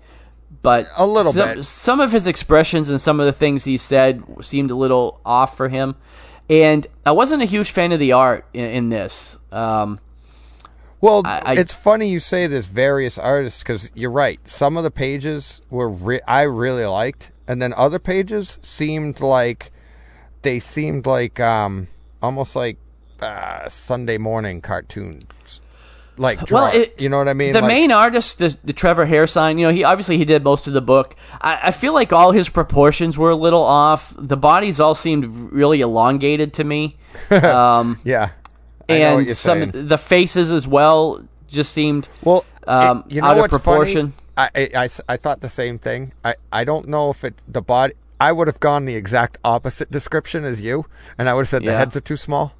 but A little some, bit. Some of his expressions and some of the things he said seemed a little off for him. and I wasn't a huge fan of the art in, in this. Well, I- I- it's funny you say this various artists because you're right. Some of the pages were re- I really liked, and then other pages seemed like they seemed like um almost like uh, Sunday morning cartoons, like draw, Well, it- you know what I mean? the Like- main artist, the, the Trevor Hairsine, you know, he obviously he did most of the book. I, I feel like all his proportions were a little off. The bodies all seemed really elongated to me, um, yeah, I know what and you're some saying. the faces as well just seemed Well, um, it- you know out of what's proportion. Funny? I, I- I s- I thought the same thing. I, I don't know if it the body. I would have gone the exact opposite description as you, and I would have said the heads are too small.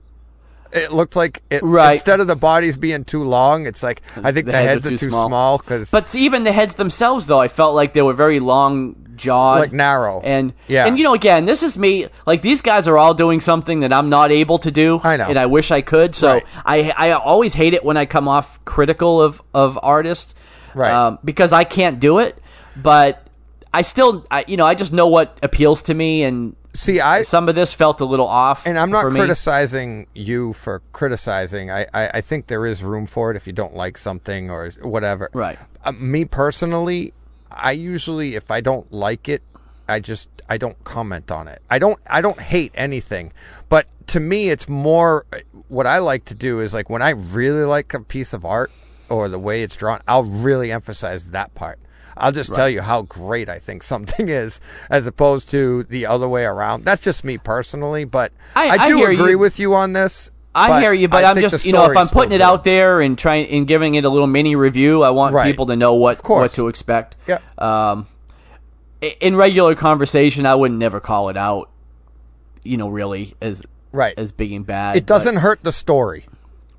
It looked like it Right. instead of the bodies being too long, it's like I think the, heads, are too small because But even the heads themselves, though, I felt like they were very long jawed, Like narrow. and Yeah. and you know, again, this is me. Like these guys are all doing something that I'm not able to do. I know. and I wish I could. So Right. I I always hate it when I come off critical of of artists, Right. Um, because I can't do it. But I still, I, you know, I just know what appeals to me, and see I some of this felt a little off. and I'm not for me. criticizing you for criticizing. I, I I think there is room for it if you don't like something or whatever. Right. Uh, me personally, I usually if I don't like it, I just I don't comment on it. I don't I don't hate anything, but to me it's more what I like to do is like when I really like a piece of art or the way it's drawn, I'll really emphasize that part. I'll just tell you how great I think something is, as opposed to the other way around. That's just me personally, but I- I, I do hear agree you. with you on this. I hear you, but I I'm just you know if I'm putting it out there and trying and giving it a little mini review, I want Right. people to know what what to expect. Yeah. Um, in regular conversation, I would never call it out. You know, really as Right. as being bad. It doesn't hurt the story.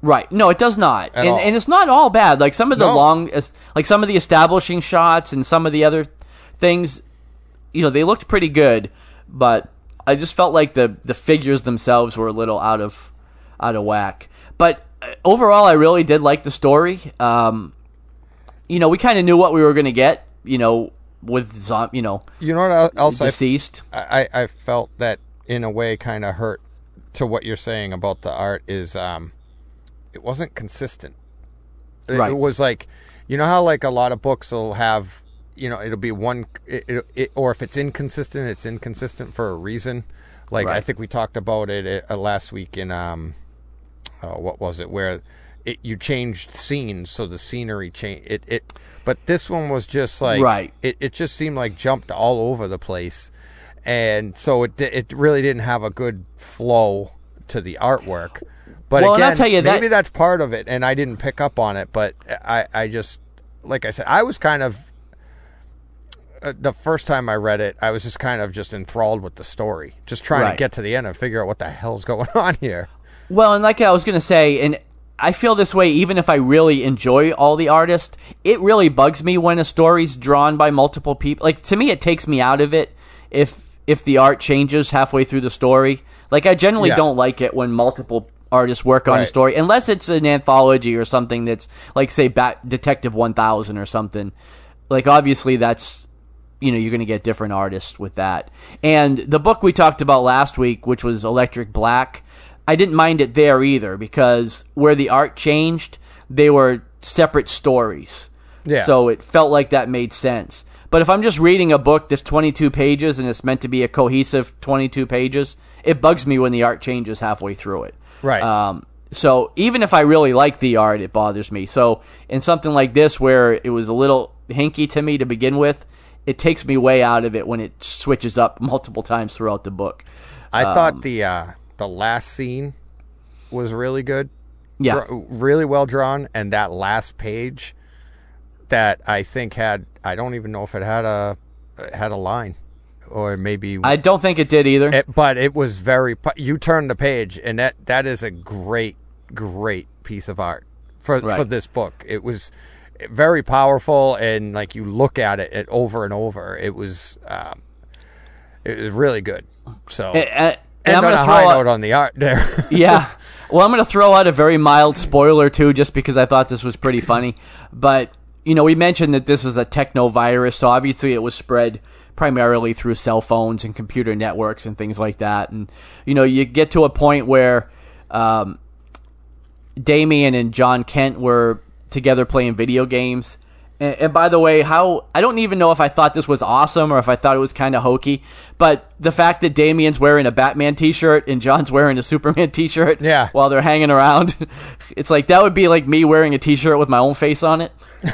Right? No, it does not, and all. and it's not all bad. Like some of the No. long, like some of the establishing shots and some of the other things, you know, they looked pretty good, but I just felt like the the figures themselves were a little out of out of whack. But uh, overall, I really did like the story. Um, you know, we kind of knew what we were going to get. You know, with zom- you know, You know what el- else I deceased. I, I felt that in a way kind of hurt to what you're saying about the art is um it wasn't consistent. It, Right. it was like you know how like a lot of books will have you know it'll be one it, it, or if it's inconsistent it's inconsistent for a reason. Like I think we talked about it uh, last week in um oh, what was it where it, you changed scenes so the scenery changed it it but this one was just like Right. it, it just seemed like jumped all over the place and so it it really didn't have a good flow to the artwork but Well, again I'll tell you that- maybe that's part of it and I didn't pick up on it but I I just like I said I was kind of uh, the first time I read it I was just kind of just enthralled with the story just trying Right. to get to the end and figure out what the hell's going on here Well, and like I was going to say, and I feel this way even if I really enjoy all the artists, it really bugs me when a story's drawn by multiple people. Like to me, it takes me out of it if if the art changes halfway through the story. Like I generally Yeah. don't like it when multiple artists work on a story unless it's an anthology or something that's like say Bat- Detective 1000 or something. Like obviously that's you know you're going to get different artists with that. And the book we talked about last week, which was Electric Black, I didn't mind it there either because where the art changed, they were separate stories. Yeah. So it felt like that made sense. But if I'm just reading a book that's 22 pages and it's meant to be a cohesive 22 pages, it bugs me when the art changes halfway through it. Right. Um, so even if I really like the art, it bothers me. So in something like this, where it was a little hinky to me to begin with, it takes me way out of it when it switches up multiple times throughout the book. I Um, thought the uh, the last scene was really good. Yeah. Dra- really well drawn, and that last page that I think had I don't even know if it had a it had a line or maybe I don't think it did either. it, but it was very. You turn the page and that that is a great great piece of art for for this book. It was very powerful and like you look at it, it over and over. It was um, it was really good. So And- and- and I'm on gonna a throw high out- note on the art there. yeah. Well, I'm going to throw out a very mild spoiler too, just because I thought this was pretty funny. But you know, we mentioned that this is a techno virus, so obviously it was spread primarily through cell phones and computer networks and things like that. And you know, you get to a point where um, Damian and Jon Kent were together playing video games. And, and by the way, how I don't even know if I thought this was awesome or if I thought it was kind of hokey, but the fact that Damian's wearing a Batman T-shirt and Jon's wearing a Superman T-shirt, Yeah. while they're hanging around, it's like that would be like me wearing a T-shirt with my own face on it.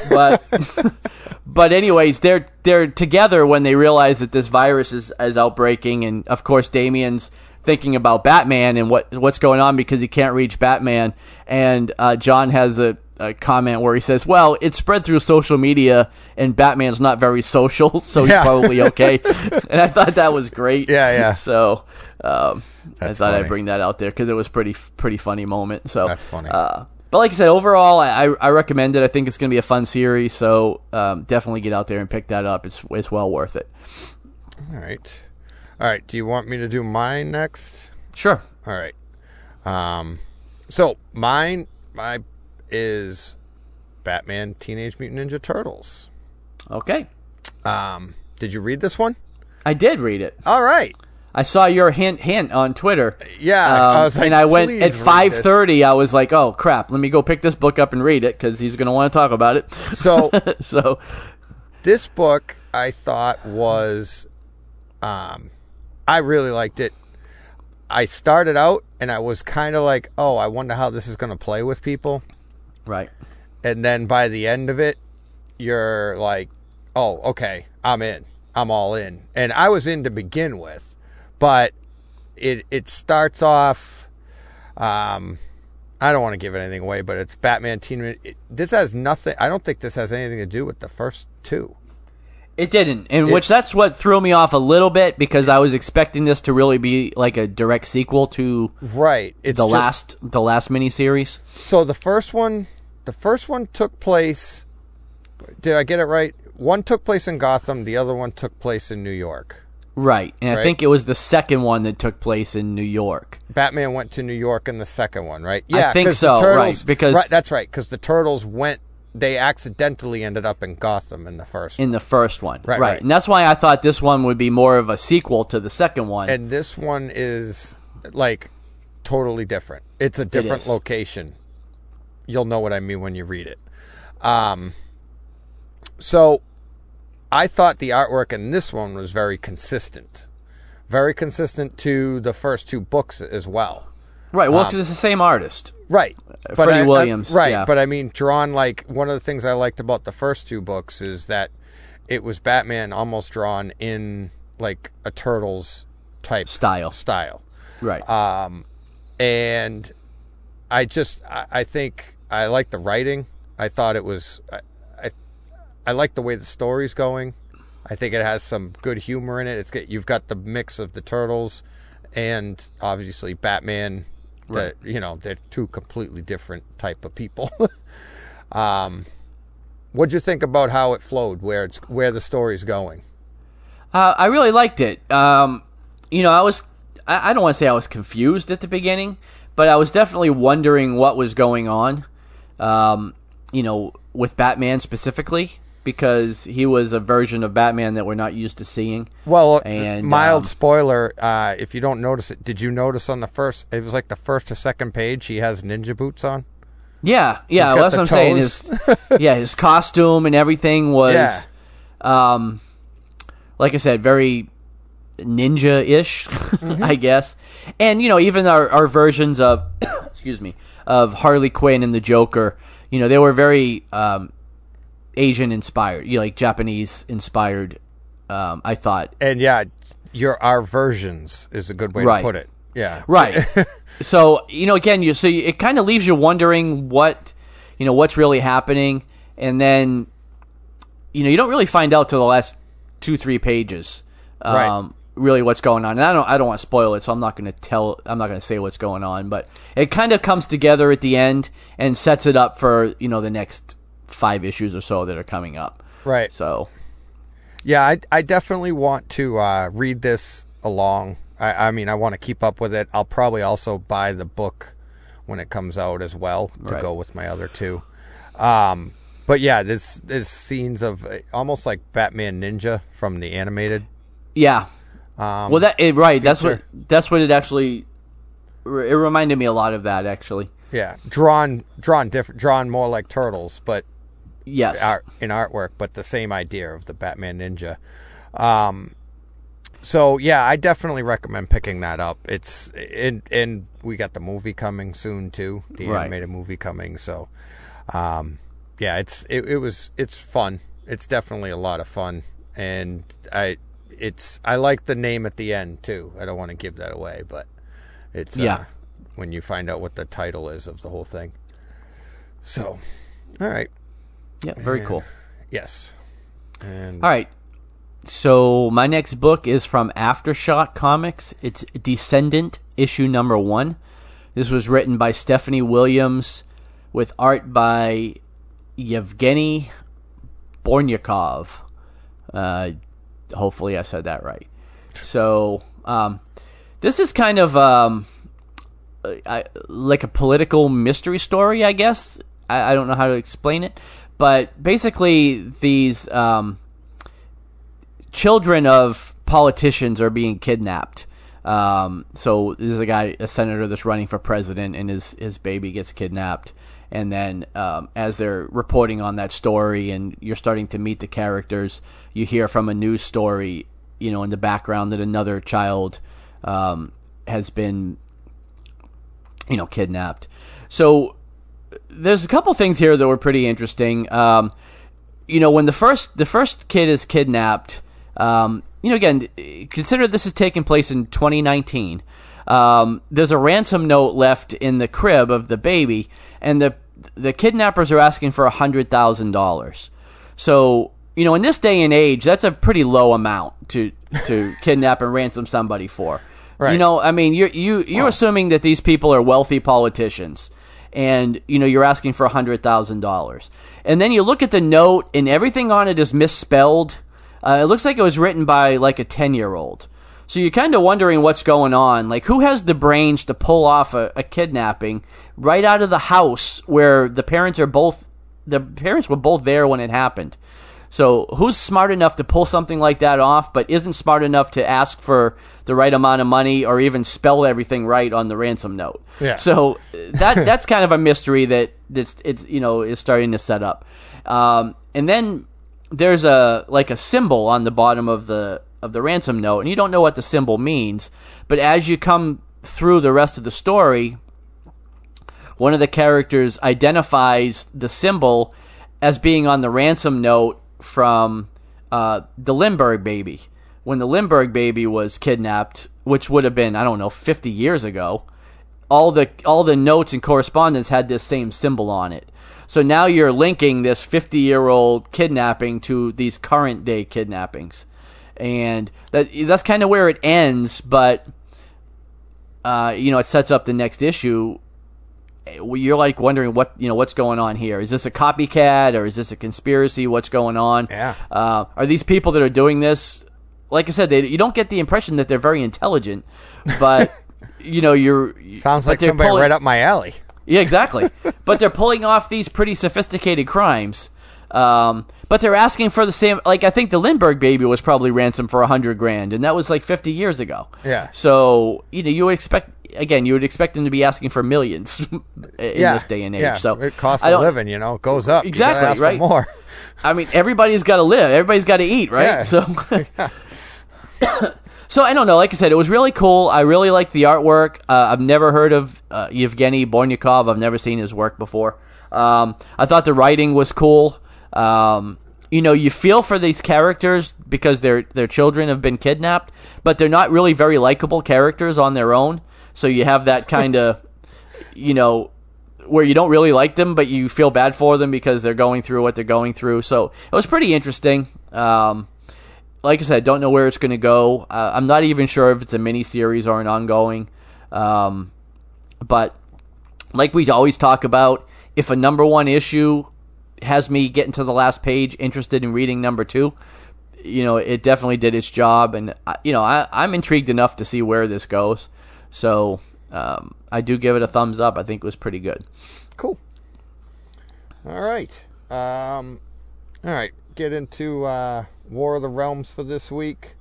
But but anyways, they're they're together when they realize that this virus is is outbreaking, and of course Damian's thinking about Batman and what what's going on because he can't reach Batman, and uh, John has a, a comment where he says, "Well, it's spread through social media, and Batman's not very social, so he's Yeah. probably okay." and I thought that was great. Yeah, yeah. So. Um, I thought funny. I'd bring that out there because it was pretty pretty funny moment. So That's funny. Uh, but like I said, overall, I, I, recommend it. I think it's going to be a fun series, so um, definitely get out there and pick that up. It's it's well worth it. All right. All right. Do you want me to do mine next? Sure. All right. Um, so mine, my is Batman Teenage Mutant Ninja Turtles. Okay. Um, did you read this one? I did read it. All right. I saw your hint hint on Twitter. Yeah, Um, I was like, and I went at five this." thirty. I was like, "Oh crap! Let me go pick this book up and read it because he's going to want to talk about it." So so, this book I thought was, um, I really liked it. I started out and I was kind of like, oh, I wonder how this is going to play with people. right, and then by the end of it you're like oh okay i'm in i'm all in and i was in to begin with but it it starts off um i don't want to give anything away but it's batman teen it, this has nothing i don't think this has anything to do with the first two it didn't. And which that's what threw me off a little bit because I was expecting this to really be like a direct sequel to right it's the just- last the last miniseries. so the first one the first one took place did i get it right one took place in gotham the other one took place in new york Right. And I think it was the second one that took place in New York. Batman went to New York in the second one, right? Yeah, think 'cause the so, right, because- right, that's right, because the turtles went. They accidentally ended up in Gotham in the first, In the first one. Right, right. And that's why I thought this one would be more of a sequel to the second one. and this one is like totally different. It's a different is. location. You'll know what I mean when you read it. Um, so I thought the artwork in this one was very consistent, very consistent to the first two books as well. right. Well, 'cause it's the same artist. Right. Freddie I- I- Williams, right. yeah. But I mean, drawn like one of the things I liked about the first two books is that it was Batman almost drawn in like a Turtles type Style. Style. Right. Um, and I just, I, I think I like the writing. I thought it was, I, like the way the story's going. I think it has some good humor in it. It's got, you've got the mix of the turtles and obviously Batman. That you know they're two completely different type of people. um, what'd you think about how it flowed? Where it's where the story's going? Uh, I really liked it. Um, you know, I was, I, I don't want to say I was confused at the beginning, but I was definitely wondering what was going on, um, you know, with Batman specifically, because he was a version of Batman that we're not used to seeing. Well, And, mild um, spoiler. Uh, if you don't notice it, did you notice on the first? It was like the first or second page. He has ninja boots on. Yeah, yeah, well, that's what I'm saying. His, yeah, his costume and everything was, Yeah. um, like I said, very ninja-ish, Mm-hmm. I guess. And you know, even our, our versions of, excuse me, of Harley Quinn and the Joker, you know, they were very um, Asian inspired, you know, like Japanese inspired. Um, I thought, And yeah, your our versions is a good way Right. to put it. Yeah. right so you know again you so you, it kind of leaves you wondering what you know what's really happening and then you know you don't really find out till the last two three pages um, Right. really what's going on and i don't i don't want to spoil it so i'm not going to tell i'm not going to say what's going on but it kind of comes together at the end and sets it up for you know the next five issues or so that are coming up Right. so Yeah, I, I definitely want to uh, read this along. I, I mean, I want to keep up with it. I'll probably also buy the book when it comes out as well to Right. go with my other two. Um, but yeah, there's there's scenes of uh, almost like Batman Ninja from the animated. Yeah. Um, Well, that it, right. That's what that's what it actually. It reminded me a lot of that actually. yeah, drawn drawn different, drawn more like turtles, but Yes. art in artwork, but the same idea of the Batman Ninja. Um, so yeah, I definitely recommend picking that up. It's and and we got the movie coming soon too, the Right. animated movie coming. So, um, yeah, it's it, it was it's fun. It's definitely a lot of fun, and I it's I like the name at the end too. I don't want to give that away, but it's uh, Yeah. when you find out what the title is of the whole thing. So, all right. Yeah. Very cool. Yes. And All right. So my next book is from Aftershock Comics. It's Descendent issue number one. This was written by Stephanie Williams with art by Yevgeny Bornyakov. Uh, hopefully I said that right. So um, this is kind of um, I, like a political mystery story, I guess. I, I don't know how to explain it, but basically these um, children of politicians are being kidnapped. Um, so there's a guy, a senator that's running for president, and his his baby gets kidnapped. And then, um, as they're reporting on that story, and you're starting to meet the characters, you hear from a news story, you know, in the background that another child um, has been, you know, kidnapped. So there's a couple things here that were pretty interesting. Um, you know, when the first the first kid is kidnapped, um, you know, again, consider this is taking place in 2019. Um, there's a ransom note left in the crib of the baby, and the the kidnappers are asking for hundred thousand dollars. So, you know, in this day and age, that's a pretty low amount to to kidnap and ransom somebody for. Right. You know, I mean, you're you you're assuming that these people are wealthy politicians, and you know you're asking for hundred thousand dollars, and then you look at the note, and everything on it is misspelled. Uh, it looks like it was written by like a ten year old. So you're kind of wondering what's going on. Like, who has the brains to pull off a, a kidnapping right out of the house where the parents are both the parents were both there when it happened? So who's smart enough to pull something like that off, but isn't smart enough to ask for the right amount of money or even spell everything right on the ransom note? Yeah. So that that's kind of a mystery that that's it's you know is starting to set up, um, and then there's a like a symbol on the bottom of the of the ransom note, and you don't know what the symbol means, but as you come through the rest of the story, one of the characters identifies the symbol as being on the ransom note from uh, the Lindbergh baby. When the Lindbergh baby was kidnapped, which would have been I don't know 50 years ago, all the all the notes and correspondence had this same symbol on it. So now you're linking this 50 year old kidnapping to these current day kidnappings, and that that's kind of where it ends. But uh, you know, it sets up the next issue. You're like wondering what you know what's going on here. Is this a copycat or is this a conspiracy? What's going on? Yeah. Uh, are these people that are doing this? Like I said, they, you don't get the impression that they're very intelligent, but you know you're Sounds like they're somebody pulling- right up my alley. yeah, exactly. but they're pulling off these pretty sophisticated crimes. Um, but they're asking for the same. Like I think the Lindbergh baby was probably ransomed for a hundred grand, and that was like fifty years ago. Yeah. So you know you would expect again you would expect them to be asking for millions in yeah. this day and age. Yeah. So it costs a living, you know, it goes up. Exactly, right? more. I mean, everybody's got to live. Everybody's got to eat, right? Yeah. So, so I don't know. Like I said, it was really cool. I really like the artwork. Uh, I've never heard of uh, Yevgeny Bornyakov. I've never seen his work before. Um, I thought the writing was cool. Um, you know, you feel for these characters because their their children have been kidnapped, but they're not really very likable characters on their own. So you have that kind of, you know, where you don't really like them, but you feel bad for them because they're going through what they're going through. So it was pretty interesting. Um, like I said, don't know where it's going to go. Uh, I'm not even sure if it's a mini series or an ongoing. Um, but like we always talk about, if a number one issue has me getting to the last page, interested in reading number two, you know, it definitely did its job, and you know, I, I'm intrigued enough to see where this goes. So um, I do give it a thumbs up. I think it was pretty good. Cool. All right. Um, all right, get into uh, War of the Realms for this week.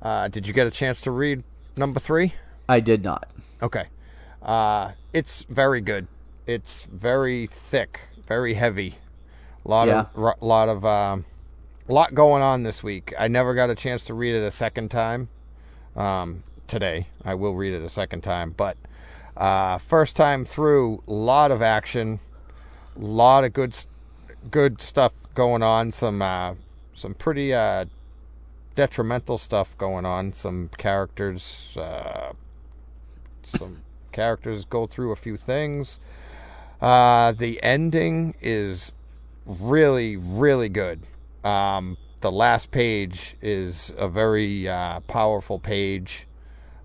Uh, did you get a chance to read number three? I did not. Okay. Uh, it's very good. It's very thick, very heavy. A lot Yeah. of ro- lot of um, lot going on this week. I never got a chance to read it a second time. Um, today I will read it a second time, but uh, first time through, a lot of action, a lot of good good stuff going on. Some uh, some pretty uh, detrimental stuff going on. Some characters. Uh, some characters go through a few things. Uh, the ending is really, really good. Um, the last page is a very uh, powerful page,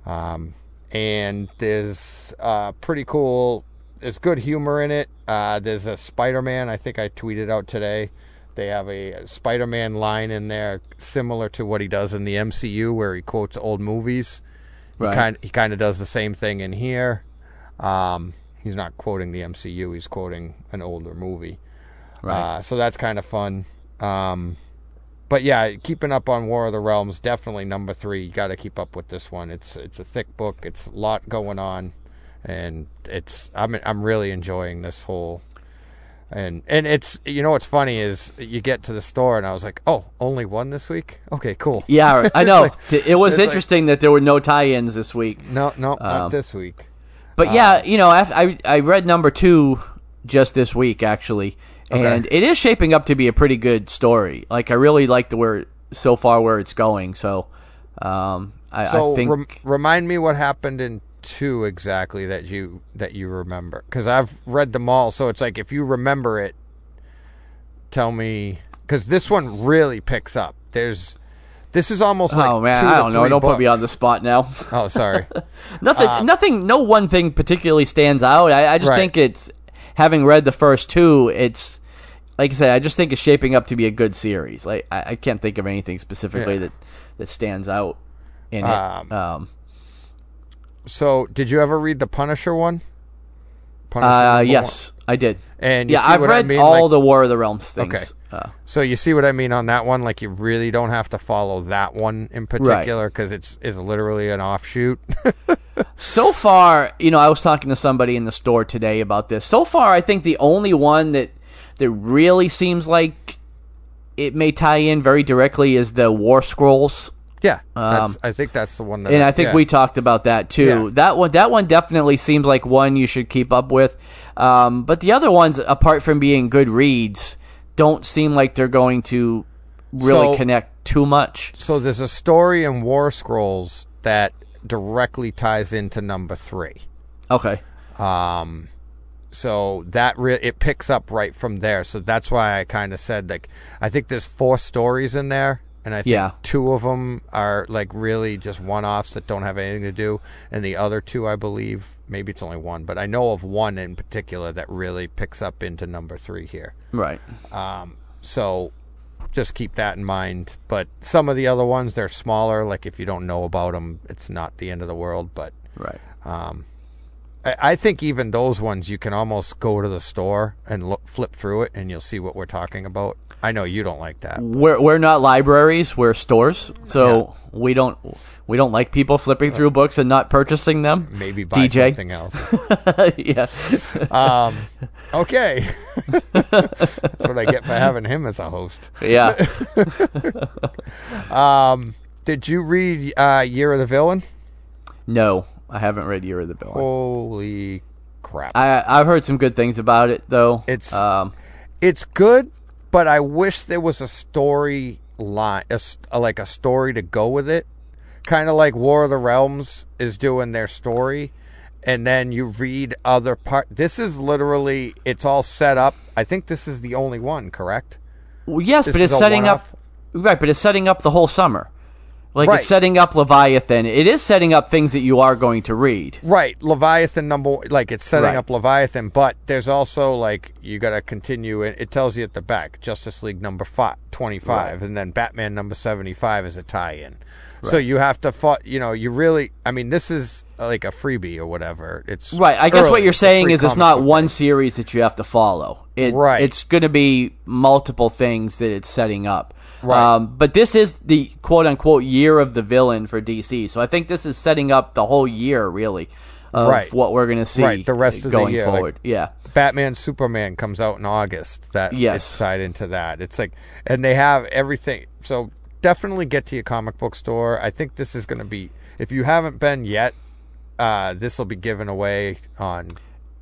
um, and there's uh, pretty cool. There's good humor in it. Uh, there's a Spider-Man. I think I tweeted out today. They have a Spider-Man line in there similar to what he does in the MCU, where he quotes old movies. He kind he kind of does the same thing in here. Um, he's not quoting the MCU; he's quoting an older movie. Right. Uh, so that's kind of fun. Um, but yeah, keeping up on War of the Realms definitely number three. You got to keep up with this one. It's it's a thick book. It's a lot going on, and it's I'm I'm really enjoying this whole. And and it's you know what's funny is you get to the store and I was like oh only one this week okay cool yeah, I know. It's it was it's like- interesting that there were no tie-ins this week. no no not Um, this week But yeah, you know, I I read number two just this week actually, and it is shaping up to be a pretty good story. Like I really like the where so far where it's going. So, um, I, So I think rem- remind me what happened in two exactly that you that you remember because I've read them all. So it's like if you remember it, tell me because this one really picks up. There's this is almost like oh man, I don't know. Don't put me on the spot now. Oh, sorry. nothing, Uh, nothing, no one thing particularly stands out. I, I just Right. think it's having read the first two. It's like I said, I just think it's shaping up to be a good series. Like I, I can't think of anything specifically Yeah. that that stands out in Um, it. Um, so did you ever read the Punisher one? Punisher uh, yes, I did. And you yeah, see I've what I read mean? all Like- the War of the Realms things. Okay. Uh, So you see what I mean on that one? Like you really don't have to follow that one in particular because it's it's literally an offshoot. so far, you know, I was talking to somebody in the store today about this. So far, I think the only one that that really seems like it may tie in very directly is the War Scrolls. yeah, Um, I think that's the one. That and I think yeah. we talked about that too. Yeah. That one, that one definitely seems like one you should keep up with. Um, but the other ones, apart from being good reads, don't seem like they're going to really So- connect too much. So there's a story in War Scrolls that directly ties into number three. Okay, Um, so that re- it picks up right from there. So that's why I kind of said like I think there's four stories in there, and I think Yeah. two of them are like really just one-offs that don't have anything to do, and the other two, I believe, maybe it's only one, but I know of one in particular that really picks up into number three here. right. Um, so just keep that in mind. But some of the other ones, they're smaller. Like if you don't know about them, it's not the end of the world. But Right. um, I, think even those ones, you can almost go to the store and look, flip through it, and you'll see what we're talking about. I know you don't like that. We're we're not libraries. We're stores. So we don't we don't like people flipping through books and not purchasing them. Maybe buy DJ. something else. yeah. um, okay, that's what I get for having him as a host. Yeah. Um, did you read uh, Year of the Villain? No, I haven't read Year of the Villain. Holy crap! I I've heard some good things about it though. It's- um it's good, but I wish there was a story line, a, a- like a story to go with it. Kind of like War of the Realms is doing their story, and then you read other part. This is literally it's all set up. I think this is the only one, correct? well, yes, This but it's setting one-off? up right, but it's setting up the whole summer. Like Right. it's setting up Leviathan. It is setting up things that you are going to read. Right, Leviathan number like it's setting Right. up Leviathan, but there's also like you got to continue it. It tells you at the back Justice League number five, 25 and then Batman number 75 is a tie-in. So you have to fought, you know, you really I mean this is like a freebie or whatever. It's Right. I guess early. what you're saying is it's not one day. series that you have to follow. It, Right. It's going to be multiple things that it's setting up. Right. Um, but this is the quote unquote year of the villain for DC. So I think this is setting up the whole year, really, of Right. what we're going to see Right, the rest of the going year, like- yeah. Batman Superman comes out in August. That Yes. tied into that. It's like and they have everything. So definitely get to your comic book store. I think this is going to be if you haven't been yet, uh, this will be given away on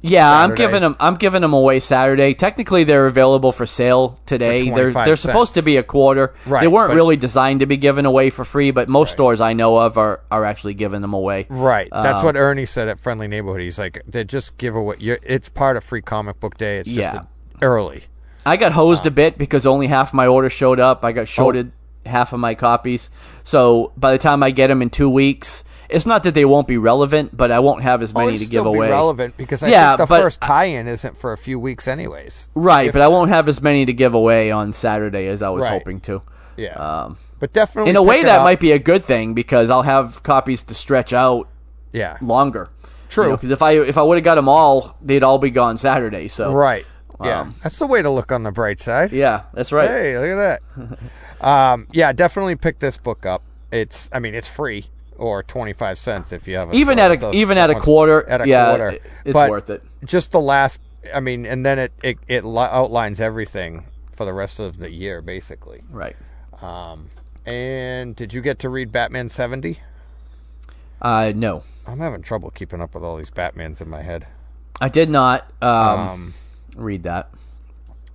Yeah, I'm giving them. I'm giving them away Saturday. Technically, they're available for sale today. For they're they're supposed to be a quarter. Right, They weren't but- really designed to be given away for free, but most stores I know of are are actually giving them away. Right. That's Um, what Ernie said at Friendly Neighborhood. He's like, they just give away. You're, it's part of Free Comic Book Day. It's just Yeah. early. I got hosed a bit because only half my order showed up. I got Oh. shorted half of my copies. So by the time I get them in two weeks, it's not that they won't be relevant, but I won't have as Oh, many it'll to give away. be relevant because I Yeah, the but- first tie-in isn't for a few weeks, anyways. Right, but I won't have as many to give away on Saturday as I was Right. hoping to. Yeah. Um, but definitely, in a way, that up. might be a good thing because I'll have copies to stretch out Yeah. longer. True. Because if I if I would have got them all, they'd all be gone Saturday. So Right. Yeah. Um, That's the way to look on the bright side. yeah, that's right. Hey, look at that. um, yeah, definitely pick this book up. It's, I mean, it's free or twenty five cents if you have a Even at a does- even at a quarter, At a yeah, quarter, it- it's But worth it. Just the last, I mean, and then it it it li- outlines everything for the rest of the year, basically. Right. Um, and did you get to read Batman seventy? Uh, no, I'm having trouble keeping up with all these Batmans in my head. I did not um, Um, read that.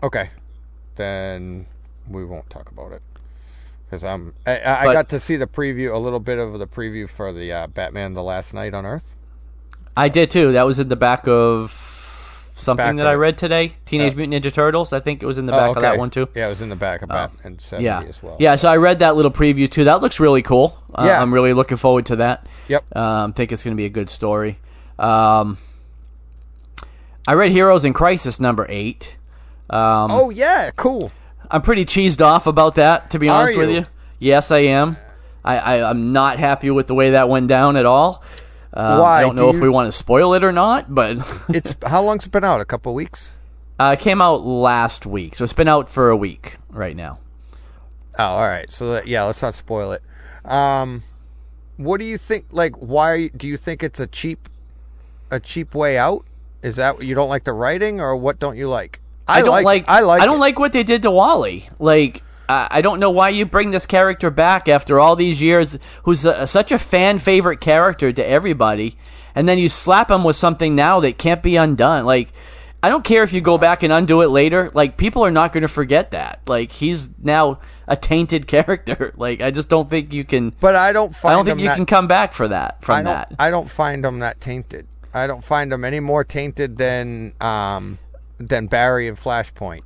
okay, then we won't talk about it because I'm. I, I But- got to see the preview, a little bit of the preview for the uh, Batman: The Last Knight on Earth. I did too. That was in the back of something Back that I read today. Teenage Mutant Ninja Turtles. I think it was in the back of that one too. Yeah, it was in the back of Batman seventy Yeah, as well. yeah. So I read that little preview too. That looks really cool. Uh, Yeah. I'm really looking forward to that. Yep. Um, think it's going to be a good story. Um, I read Heroes in Crisis number eight. Um, oh yeah, cool. I'm pretty cheesed off about that, to be Are honest with you? you. Yes, I am. I, I, I'm not happy with the way that went down at all. Um, Why? I don't Do know if you- we want to spoil it or not, but It's how long's it been out? A couple weeks. uh, it came out last week, so it's been out for a week right now. Oh, all right. So that, yeah, let's not spoil it. Um, what do you think? Like, why do you think it's a cheap, a cheap way out? Is that you don't like the writing, or what don't you like? I, don't like, I like. I don't it. like what they did to Wally. Like I I don't know why you bring this character back after all these years, who's a, such a fan favorite character to everybody, and then you slap him with something now that can't be undone. Like I don't care if you go back and undo it later. Like people are not going to forget that. Like he's now a tainted character. Like I just don't think you can. But I don't I don't think you that, can come back for that from I that. I don't find him that tainted. I don't find him any more tainted than um than Barry and Flashpoint,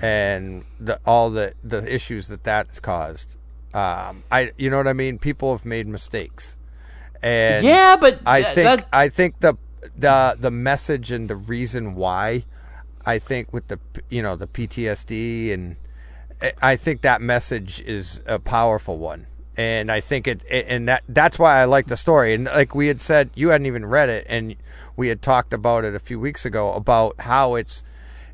and the all the the issues that that has caused. Um, I you know what I mean. People have made mistakes, and yeah, but I think that, I think the the the message and the reason why I think with the you know the PTSD and I- think that message is a powerful one. And I think it and that that's why I like the story. And like we had said, you hadn't even read it, and we had talked about it a few weeks ago about how it's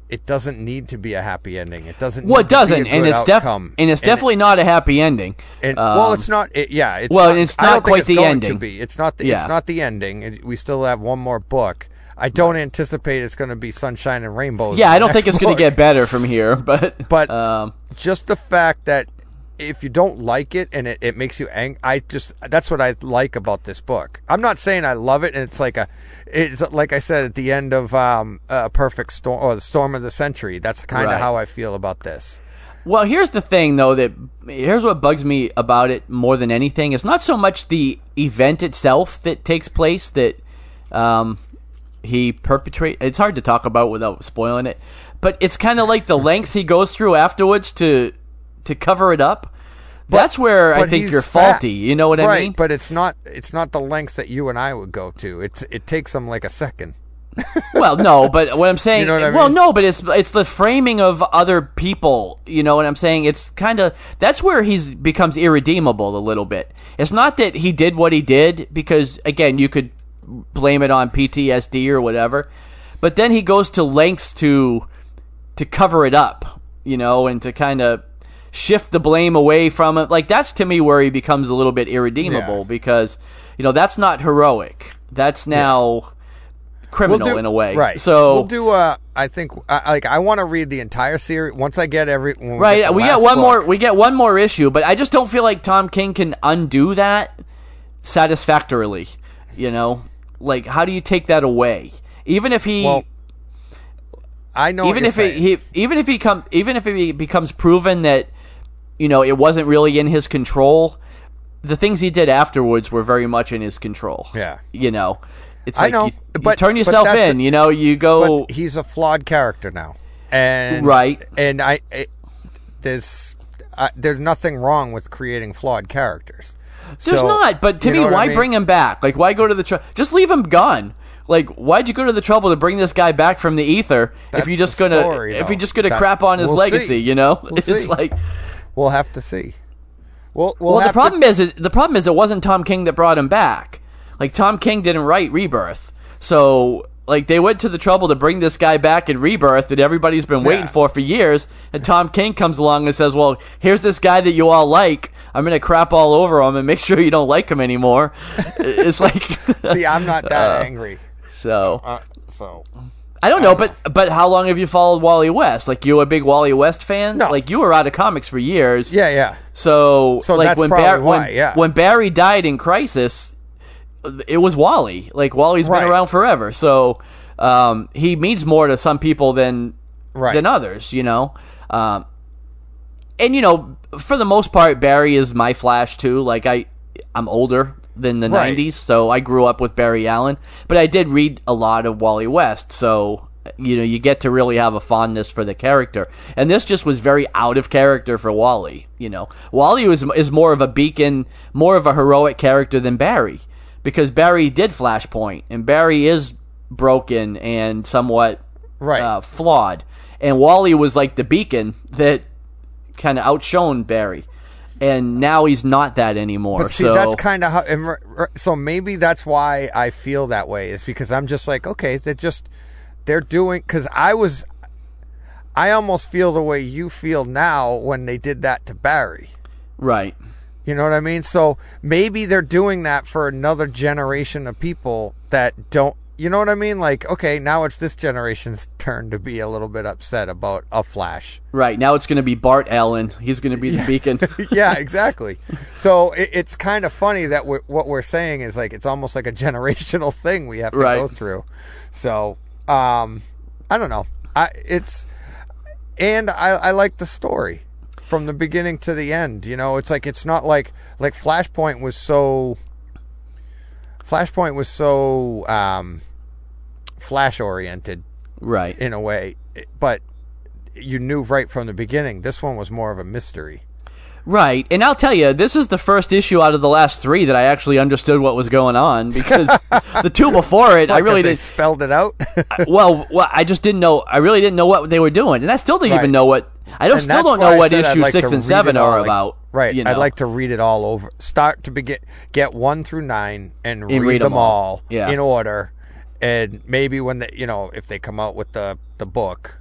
it doesn't need to be a happy ending. It doesn't. well, need it doesn't, to be a and it's def- outcome. and it's it- definitely not a happy ending. and, well, Um, it's not. It, yeah, it's well, not, it's not quite it's the ending. To be. It's not. The, Yeah. It's not the ending. It- we still have one more book. I don't anticipate it's going to be sunshine and rainbows. Yeah, I don't think it's going to get better from here, but But um, just the fact that if you don't like it and it, it makes you angry, I just that's what I like about this book. I'm not saying I love it, and it's like a, it's like I said at the end of um, a perfect storm or the storm of the century. That's kind of Right. how I feel about this. well, here's the thing though that here's what bugs me about it more than anything. It's not so much the event itself that takes place that um, he perpetrate. It's hard to talk about without spoiling it, but it's kind of like the length he goes through afterwards to to cover it up. That's where I think you're fat. faulty. You know what I right, mean? But it's not it's not the lengths that you and I would go to. It's it takes them like a second. well, no, but what I'm saying, You know what I well, mean? no, but it's it's the framing of other people. You know what I'm saying? It's kind of that's where he's becomes irredeemable a little bit. It's not that he did what he did because again, you could blame it on PTSD or whatever, but then he goes to lengths to to cover it up, you know, and to kind of shift the blame away from it. Like that's to me where he becomes a little bit irredeemable Yeah. because you know that's not heroic. That's now criminal in a way. Right. So we'll do. Uh, I think. Uh, like I want to read the entire series once I get every. we right, get we get one book. more. We get one more issue, but I just don't feel like Tom King can undo that satisfactorily. You know, like how do you take that away? Even if he, Well, I know. even if saying. he, even if he come, even if it becomes proven that you know it wasn't really in his control, the things he did afterwards were very much in his control. Yeah. you know, it's I like know, you, you but- turn yourself that's in. the- you know, you go. but he's a flawed character now, and Right. and I it, there's uh, there's nothing wrong with creating flawed characters. There's So, not, but to me, what I why mean? bring him back? Like, why go to the trouble? Just leave him gone. Like, why'd you go to the trouble to bring this guy back from the ether if you're just gonna story, if you're just gonna That- crap on his we'll legacy? see. You know, We'll it's see. like We'll have to see. We'll, we'll, well, the have to- problem is, is the problem is it wasn't Tom King that brought him back. Like Tom King didn't write Rebirth, so like they went to the trouble to bring this guy back in Rebirth that everybody's been waiting Yeah. for for years, and Tom King comes along and says, "Well, here's this guy that you all like. I'm gonna crap all over him and make sure you don't like him anymore." it's like see. I'm not that angry. so. Uh, so I don't know, but but how long have you followed Wally West? Like you a big Wally West fan? No. Like you were out of comics for years. yeah, yeah. So, So like that's when probably Barry why, when, yeah. when Barry died in Crisis, it was Wally. Like Wally's Right. been around forever. So um, he means more to some people than Right. than others. You know. Um, and you know, for the most part, Barry is my Flash too. Like I, I'm older than the Right. '90s, so I grew up with Barry Allen. But I did read a lot of Wally West, so you know, you get to really have a fondness for the character. And this just was very out of character for Wally. You know, Wally was is more of a beacon, more of a heroic character than Barry, because Barry did Flashpoint, and Barry is broken and somewhat Right. uh, flawed. And Wally was like the beacon that kind of outshone Barry. And now he's not that anymore. But see, so that's kind of how. And, r- r- so maybe that's why I feel that way is because I'm just like, okay, they're just they're doing because I was. I almost feel the way you feel now when they did that to Barry. right. You know what I mean? So maybe they're doing that for another generation of people that don't. You know what I mean? Like, okay, now it's this generation's turn to be a little bit upset about a Flash. Right. Now it's going to be Bart Allen. He's going to be the beacon. yeah, exactly. So it, it's kind of funny that we're, what we're saying is like it's almost like a generational thing we have to Right. go through. So um, I don't know. I it's and I, I like the story from the beginning to the end. You know, it's like it's not like like Flashpoint was so. Flashpoint was so um, flash oriented right. in a way, but you knew right from the beginning this one was more of a mystery. Right. And I'll tell you, this is the first issue out of the last three that I actually understood what was going on because the two before it, I really they did. spelled it out. well, well, I just didn't know. I really didn't know what they were doing, and I still didn't Right. even know what. I don't still don't know what issue like six and seven all, are like- about. Right. You know? I'd like to read it all over. Start to begin, get one through nine, and, read, read 'em them all. all Yeah. in order. And maybe when they, you know, if they come out with the the book,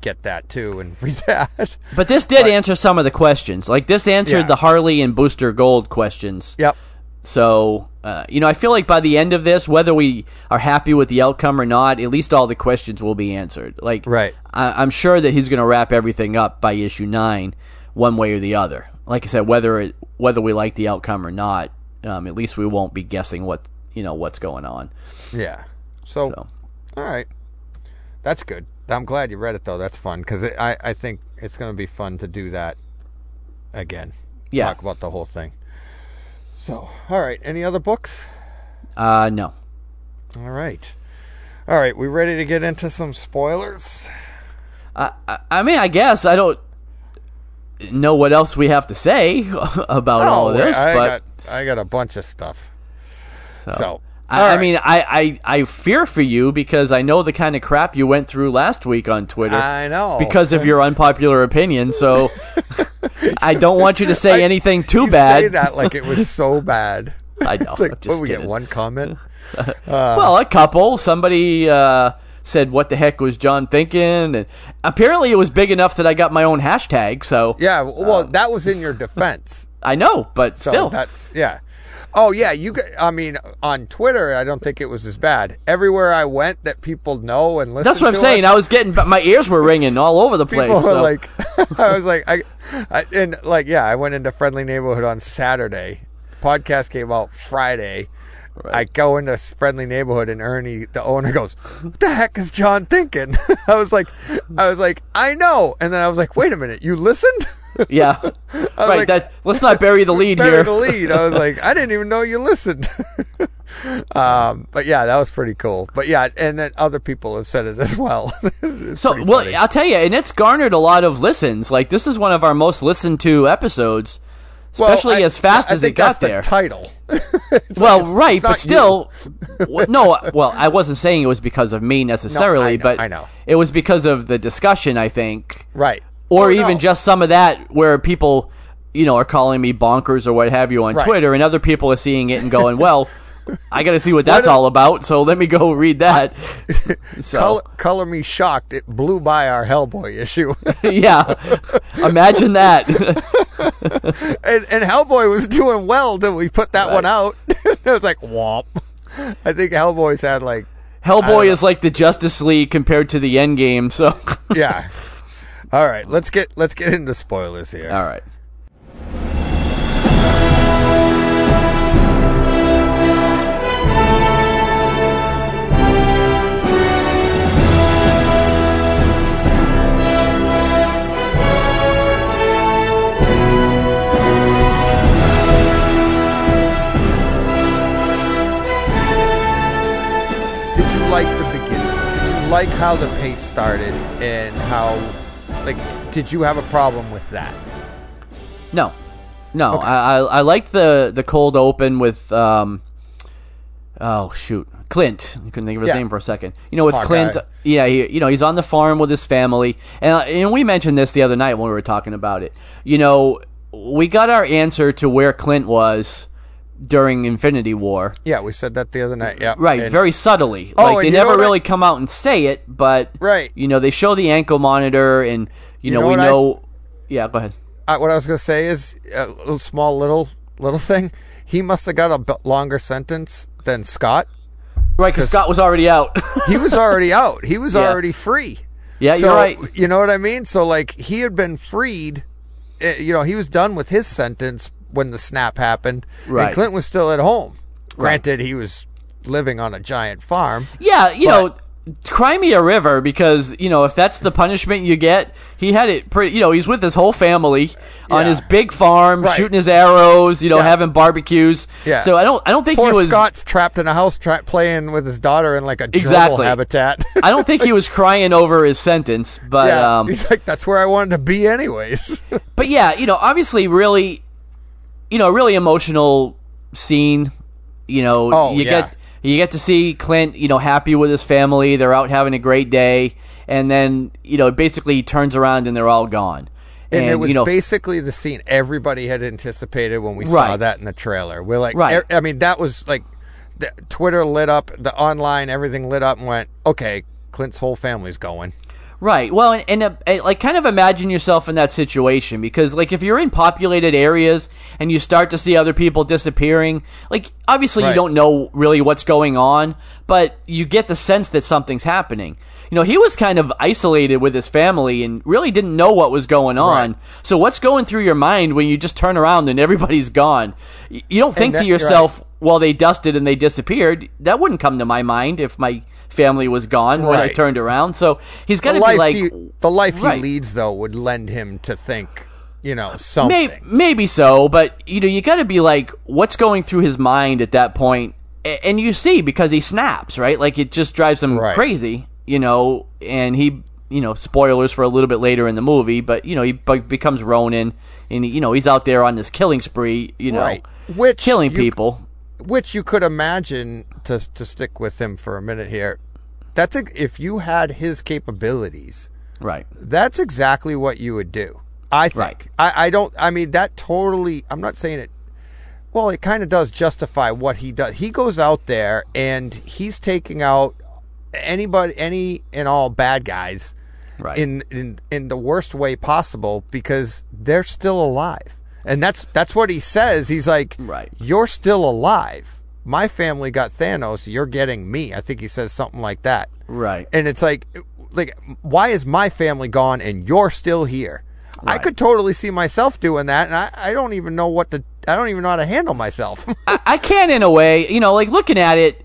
get that too and read that. But this did answer some of the questions. Like this answered Yeah. the Harley and Booster Gold questions. yep. So, uh, you know, I feel like by the end of this, whether we are happy with the outcome or not, at least all the questions will be answered. Like, Right. I, I'm sure that he's going to wrap everything up by issue nine, one way or the other. Like I said, whether it, whether we like the outcome or not, um, at least we won't be guessing what you know what's going on. Yeah. So, So. all right, that's good. I'm glad you read it though. That's fun because I I think it's going to be fun to do that again. Yeah. Talk about the whole thing. So, all right. Any other books? Uh, no. All right. All right. We ready to get into some spoilers? I, I, I mean, I guess I don't. know what else we have to say about all of this, I but got I got a bunch of stuff. So, I, all I mean, I, I I fear for you because I know the kind of crap you went through last week on Twitter. I know. because of your unpopular opinion. So I don't want you to say I- anything too you bad. Say that like it was so bad. I know. It's like, what, we get one comment? well, a couple. Somebody uh, said, "What the heck was John thinking?" And apparently, it was big enough that I got my own hashtag. So Yeah, well, that was in your defense. I know, but So still, that's yeah. Oh yeah, you. got- I mean, on Twitter, I don't think it was as bad. Everywhere I went, that people know and listen. that's what I'm saying. us, I was getting, my ears were ringing all over the place. people were so- like, I was like, I, I, and like, yeah, I went into Friendly Neighborhood on Saturday. The Podcast came out Friday. I go into Friendly Neighborhood and Ernie, the owner, goes, "What the heck is John thinking?" I was like, I was like, I know, and then I was like, wait a minute, you listened? yeah, right. like- that let's not bury the lead Bury here. the lead. I was like, I didn't even know you listened. um, but yeah, that was pretty cool. But yeah, and then other people have said it as well. So, well, funny. I'll tell you, and it's garnered a lot of listens. Like this is one of our most listened to episodes, Well, especially I- as fast I as it got there. The title. Well, like, right, but still, no. Well, I wasn't saying it was because of me necessarily, know, but I know. it was because of the discussion. I think, right, or Oh, even no. just some of that where people, you know, are calling me bonkers or what have you on Right. Twitter, and other people are seeing it and going, "Well, I got to see what that's What all about." So let me go read that. so color, color me shocked. It blew by our Hellboy issue, yeah, imagine that. and, and Hellboy was doing well till we put that one out. it was like womp. I think Hellboy's had like Hellboy is like the Justice League compared to the Endgame. So, yeah. All right, let's get let's get into spoilers here. all right. Did you like the beginning? Did you like how the pace started and how, like, did you have a problem with that? No, no. I, I I liked the the cold open with um. Oh shoot, Clint. I couldn't think of his Yeah. name for a second. You know, with Hawkeye. Clint. Yeah, he, you know, he's on the farm with his family, and uh, and we mentioned this the other night when we were talking about it. You know, we got our answer to where Clint was during Infinity War. Yeah, we said that the other night. Yeah, Right, And- very subtly. Oh, like they never I- really come out and say it, but Right. You know, they show the ankle monitor, and you, know, know we what I- know. yeah, go ahead. I, what I was gonna say is a little small little little thing. He must have got a b- longer sentence than Scott. Right, because Scott was already out. He was already out. He was Yeah. already free. yeah, so, you're right. You know what I mean? So like he had been freed. eh, You know, he was done with his sentence when the snap happened. Right. And Clint was still at home. Granted, he was living on a giant farm. Yeah, you But- know, cry me a river because you know if that's the punishment you get, he had it pretty. You know, he's with his whole family on Yeah. his big farm, Right. shooting his arrows. You know, Yeah. having barbecues. Yeah. So I don't, I don't think Poor he was. Scott's trapped in a house tra- playing with his daughter in like a Exactly. habitat. I don't think he was crying over his sentence, but yeah, um, he's like, that's where I wanted to be, anyways. but yeah, you know, obviously, really, you know, a really emotional scene. You know, Oh, you yeah. get you get to see Clint, you know, happy with his family. They're out having a great day, and then you know, basically, he turns around and they're all gone. and, it was you know, basically the scene everybody had anticipated when we saw that in the trailer. We're like, Right. I mean, that was like, the, Twitter lit up, the online, everything lit up, and went, okay, Clint's whole family's going. Right. Well, and, and uh, uh, like kind of imagine yourself in that situation because like if you're in populated areas and you start to see other people disappearing, like obviously you don't know really what's going on, but you get the sense that something's happening. You know, he was kind of isolated with his family and really didn't know what was going on. Right. So what's going through your mind when you just turn around and everybody's gone? You don't think that- to yourself, well, they dusted and they disappeared. That wouldn't come to my mind if my family was gone when I turned around. So he's got to be like, he, the life Right. he leads, though, would lend him to think, you know, something. Maybe, maybe so, but you know, you got to be like, what's going through his mind at that point? And you see because he snaps, right? Like it just drives him Right. crazy, you know. And he you know, spoilers for a little bit later in the movie, but you know, he becomes Ronin, and you know, he's out there on this killing spree, you know, Right. Which killing you- people. Which you could imagine to to stick with him for a minute here. That's a, if you had his capabilities. Right. That's exactly what you would do. I think. Right. I, I don't. I mean, that totally. I'm not saying it. Well, it kind of does justify what he does. He goes out there and he's taking out anybody, any and all bad guys Right. in in in the worst way possible because they're still alive. And that's that's what he says. He's like, Right. You're still alive. My family got Thanos. You're getting me. I think he says something like that. right. And it's like, like, why is my family gone and you're still here? I could totally see myself doing that, and I, I don't even know what to. I don't even know how to handle myself. I, I can in a way, you know, like looking at it,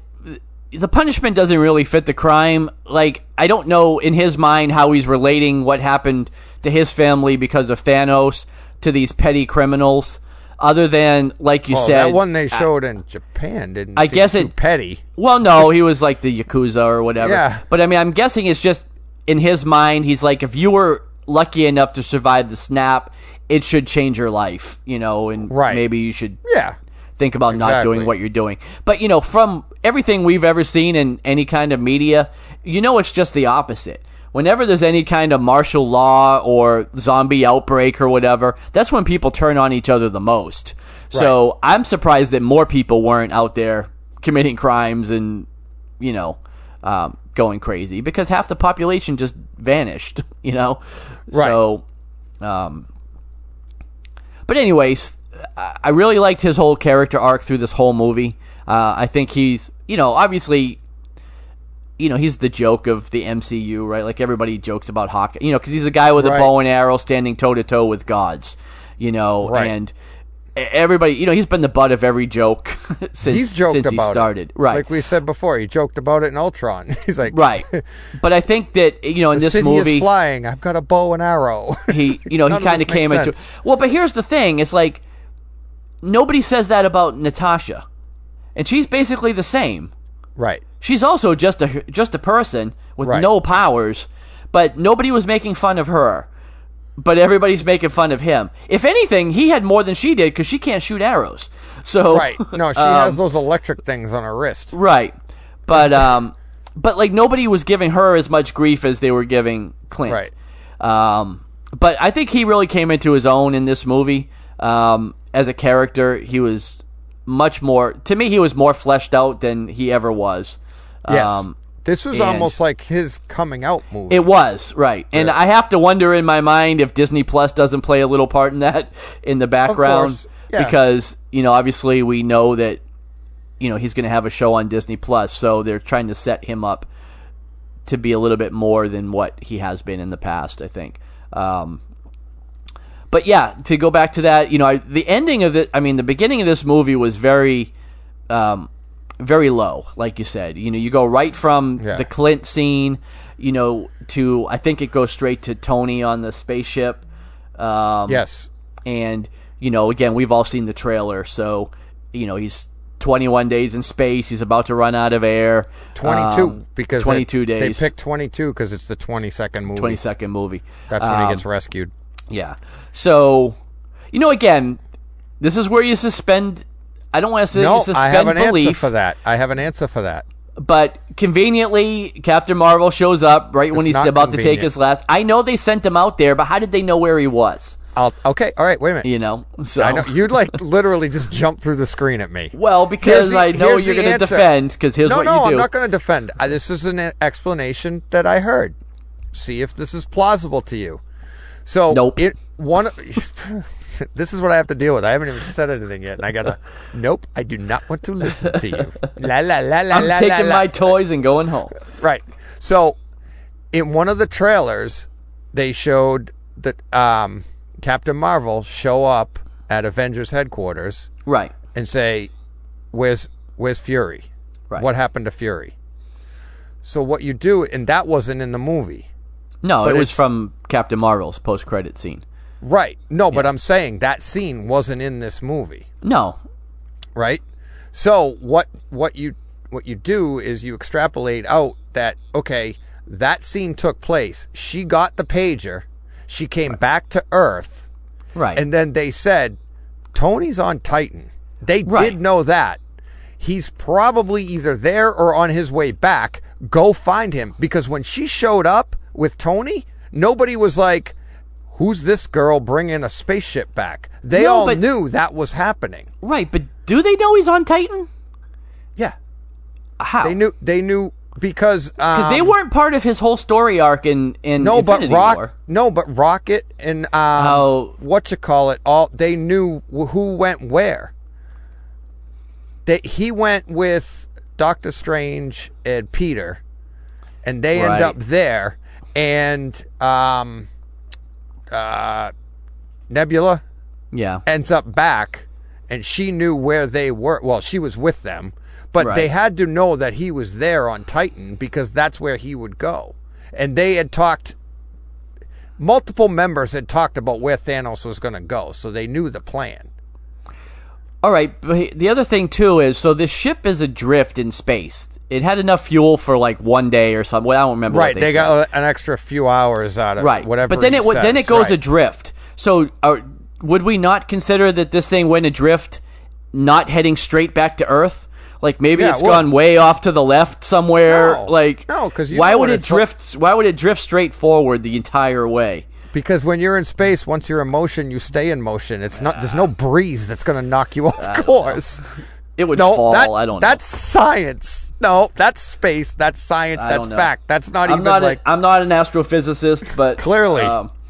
the punishment doesn't really fit the crime. Like I don't know in his mind how he's relating what happened to his family because of Thanos to these petty criminals. Other than, like you oh, well, said, that one they showed in Japan didn't. I seem guess too it- petty. Well, no, he was like the yakuza or whatever. Yeah. But I mean, I'm guessing it's just in his mind. He's like, if you were lucky enough to survive the snap, it should change your life, you know, and Right. maybe you should Yeah, think about not doing what you're doing. But you know, from everything we've ever seen in any kind of media, you know, it's just the opposite. Whenever there's any kind of martial law or zombie outbreak or whatever, that's when people turn on each other the most. So I'm surprised that more people weren't out there committing crimes and, you know, um, going crazy because half the population just vanished, you know? Right. So, um, but anyways, I I really liked his whole character arc through this whole movie. Uh, I think he's, you know, obviously, you know, he's the joke of the MCU, right? Like everybody jokes about Hawkeye, you know, because he's a guy with a bow and arrow standing toe to toe with gods, you know, Right. and everybody, you know, he's been the butt of every joke since he's joked since about he started, it. right? Like we said before, he joked about it in Ultron. He's like, right. But I think that you know in this movie, is flying. I've got a bow and arrow. he you know he kind of came into well but here's the thing it's like nobody says that about natasha and she's basically the same right. she's also just a just a person with Right. no powers but nobody was making fun of her but everybody's making fun of him if anything he had more than she did because she can't shoot arrows so Right. No, she um, has those electric things on her wrist. Right. But um but like nobody was giving her as much grief as they were giving Clint. Right. Um but I think he really came into his own in this movie. Um as a character, he was much more to me he was more fleshed out than he ever was. Yes. Um this was almost like his coming out movie. it was, right. And Yeah. I have to wonder in my mind if Disney Plus doesn't play a little part in that in the background. Yeah. because, you know, obviously we know that you know, he's going to have a show on Disney Plus, so they're trying to set him up to be a little bit more than what he has been in the past, I think. Um but yeah, to go back to that, you know, I, the ending of it, I mean, the beginning of this movie was very um, very low, like you said. You know, you go right from Yeah. the Clint scene, you know, to I think it goes straight to Tony on the spaceship. Um, yes. and you know, again, we've all seen the trailer, so you know he's 21 days in space. He's about to run out of air. 22 Um, because 22 it- days. They picked 22 because it's the 22nd movie. 20 second movie. That's when he Um, gets rescued. Yeah. So, you know, again, this is where you suspend. I don't want to say No, you suspend I have an belief. answer for that. I have an answer for that. But conveniently, Captain Marvel shows up right when he's about to take his last. I know they sent him out there, but how did they know where he was? I'll, okay, all right, wait a minute. You know, so I know you'd like literally just jump through the screen at me. well because the- I know you're going to defend because here's no, what no, you do. No, I'm not going to defend. Uh, This is an explanation that I heard. See if this is plausible to you. So, Nope. It one. this is what I have to deal with. I haven't even said anything yet, and I gotta. nope, I do not want to listen to you. La la la la I'm la taking la, my la. toys and going home. Right. So, in one of the trailers, they showed that um, Captain Marvel show up at Avengers headquarters Right. and say, "Where's Where's Fury? Right. What happened to Fury?" So what you do, and that wasn't in the movie, No, But it was from Captain Marvel's post credit scene. right? No, but I'm saying that scene wasn't in this movie, No. right? So what what you what you do is you extrapolate out that okay, that scene took place. She got the pager. She came back to Earth, Right. and then they said, Tony's on Titan. They Right. did know that. He's probably either there or on his way back. Go find him. Because when she showed up with Tony, nobody was like, Who's this girl bringing a spaceship back? They No, all but- knew that was happening. right, but do they know he's on Titan? Yeah. How? They knew, they knew because. because they um, weren't part of his whole story arc in in No, but Rock. War. No, but Rocket and um, How- what you call it? All they knew who went where. They he went with Doctor Strange and Peter, and they Right. end up there. And um, uh, Nebula Yeah. ends up back, and she knew where they were. Well, she was with them, but Right. they had to know that he was there on Titan because that's where he would go. And they had talked. Multiple members had talked about where Thanos was going to go, so they knew the plan. All right, but the other thing too is so this ship is adrift in space. It had enough fuel for like one day or something. Well, I don't remember. Right, they, they, got an extra few hours out of right, whatever. But then he it would then it goes right. adrift. So are, would we not consider that this thing went adrift, not heading straight back to Earth? Like maybe Yeah, it's well- gone way off to the left somewhere. No. like No, 'cause you why would it it's like- drift? Why would it drift straight forward the entire way? Because when you're in space, once you're in motion, you stay in motion. It's not. There's no breeze that's going to knock you uh, off course. It would No, fall. that, I don't. know. That's science. No, that's space. That's science. I That's fact. That's not I'm even not. like. a, I'm not an astrophysicist, but Clearly. Um,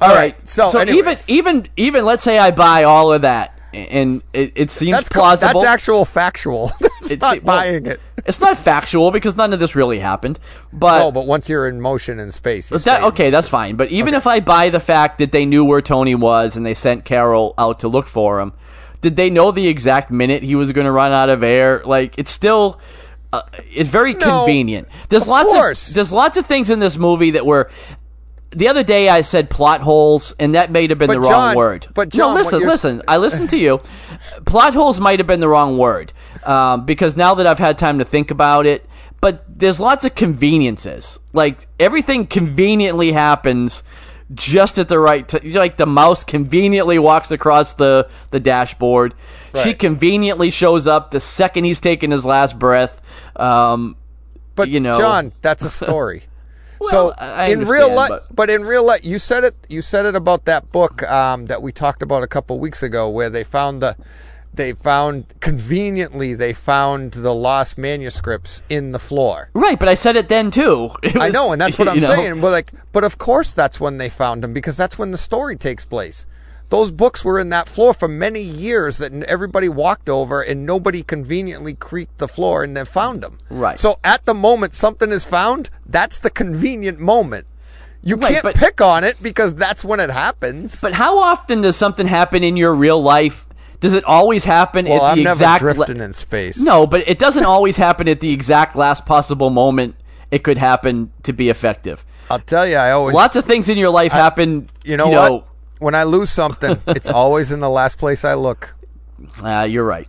all right. So, so even anyways, even even let's say I buy all of that, and it, it seems that's co- plausible. That's actual factual. That's It's- not well, buying it. It's not factual because none of this really happened. But, No, but once you're in motion in space, that okay, that's fine. But even if I buy the fact that they knew where Tony was and they sent Carol out to look for him, did they know the exact minute he was going to run out of air? Like it's still. Uh, it's very No, convenient. There's of lots course. of there's lots of things in this movie that were. The other day I said plot holes, and that may have been But the wrong word. but no, John, what listen, listen. I listened to you. plot holes might have been the wrong word um, because now that I've had time to think about it, but there's lots of conveniences. Like everything conveniently happens just at the right time. Like the mouse conveniently walks across the the dashboard. She conveniently shows up the second he's taken his last breath. Um, But you know- John, that's a story. Well, so in real life, but- but... in real life, you said it. You said it about that book um, that we talked about a couple weeks ago, where they found the, they found conveniently they found the lost manuscripts in the floor. right, but I said it then too. It I know, and that's what I'm you know, saying. But like, but of course, that's when they found them because that's when the story takes place. Those books were in that floor for many years that everybody walked over and nobody conveniently creaked the floor and then found them. Right. So at the moment something is found, that's the convenient moment. You Right, can't but- pick on it because that's when it happens. But how often does something happen in your real life? Does it always happen well, at the I'm never exact la- drifting in space. No, but it doesn't always happen at the exact last possible moment it could happen to be effective. I'll tell you, I always. Lots of things in your life happen. you know what? When I lose something, it's always in the last place I look. Uh, you're right.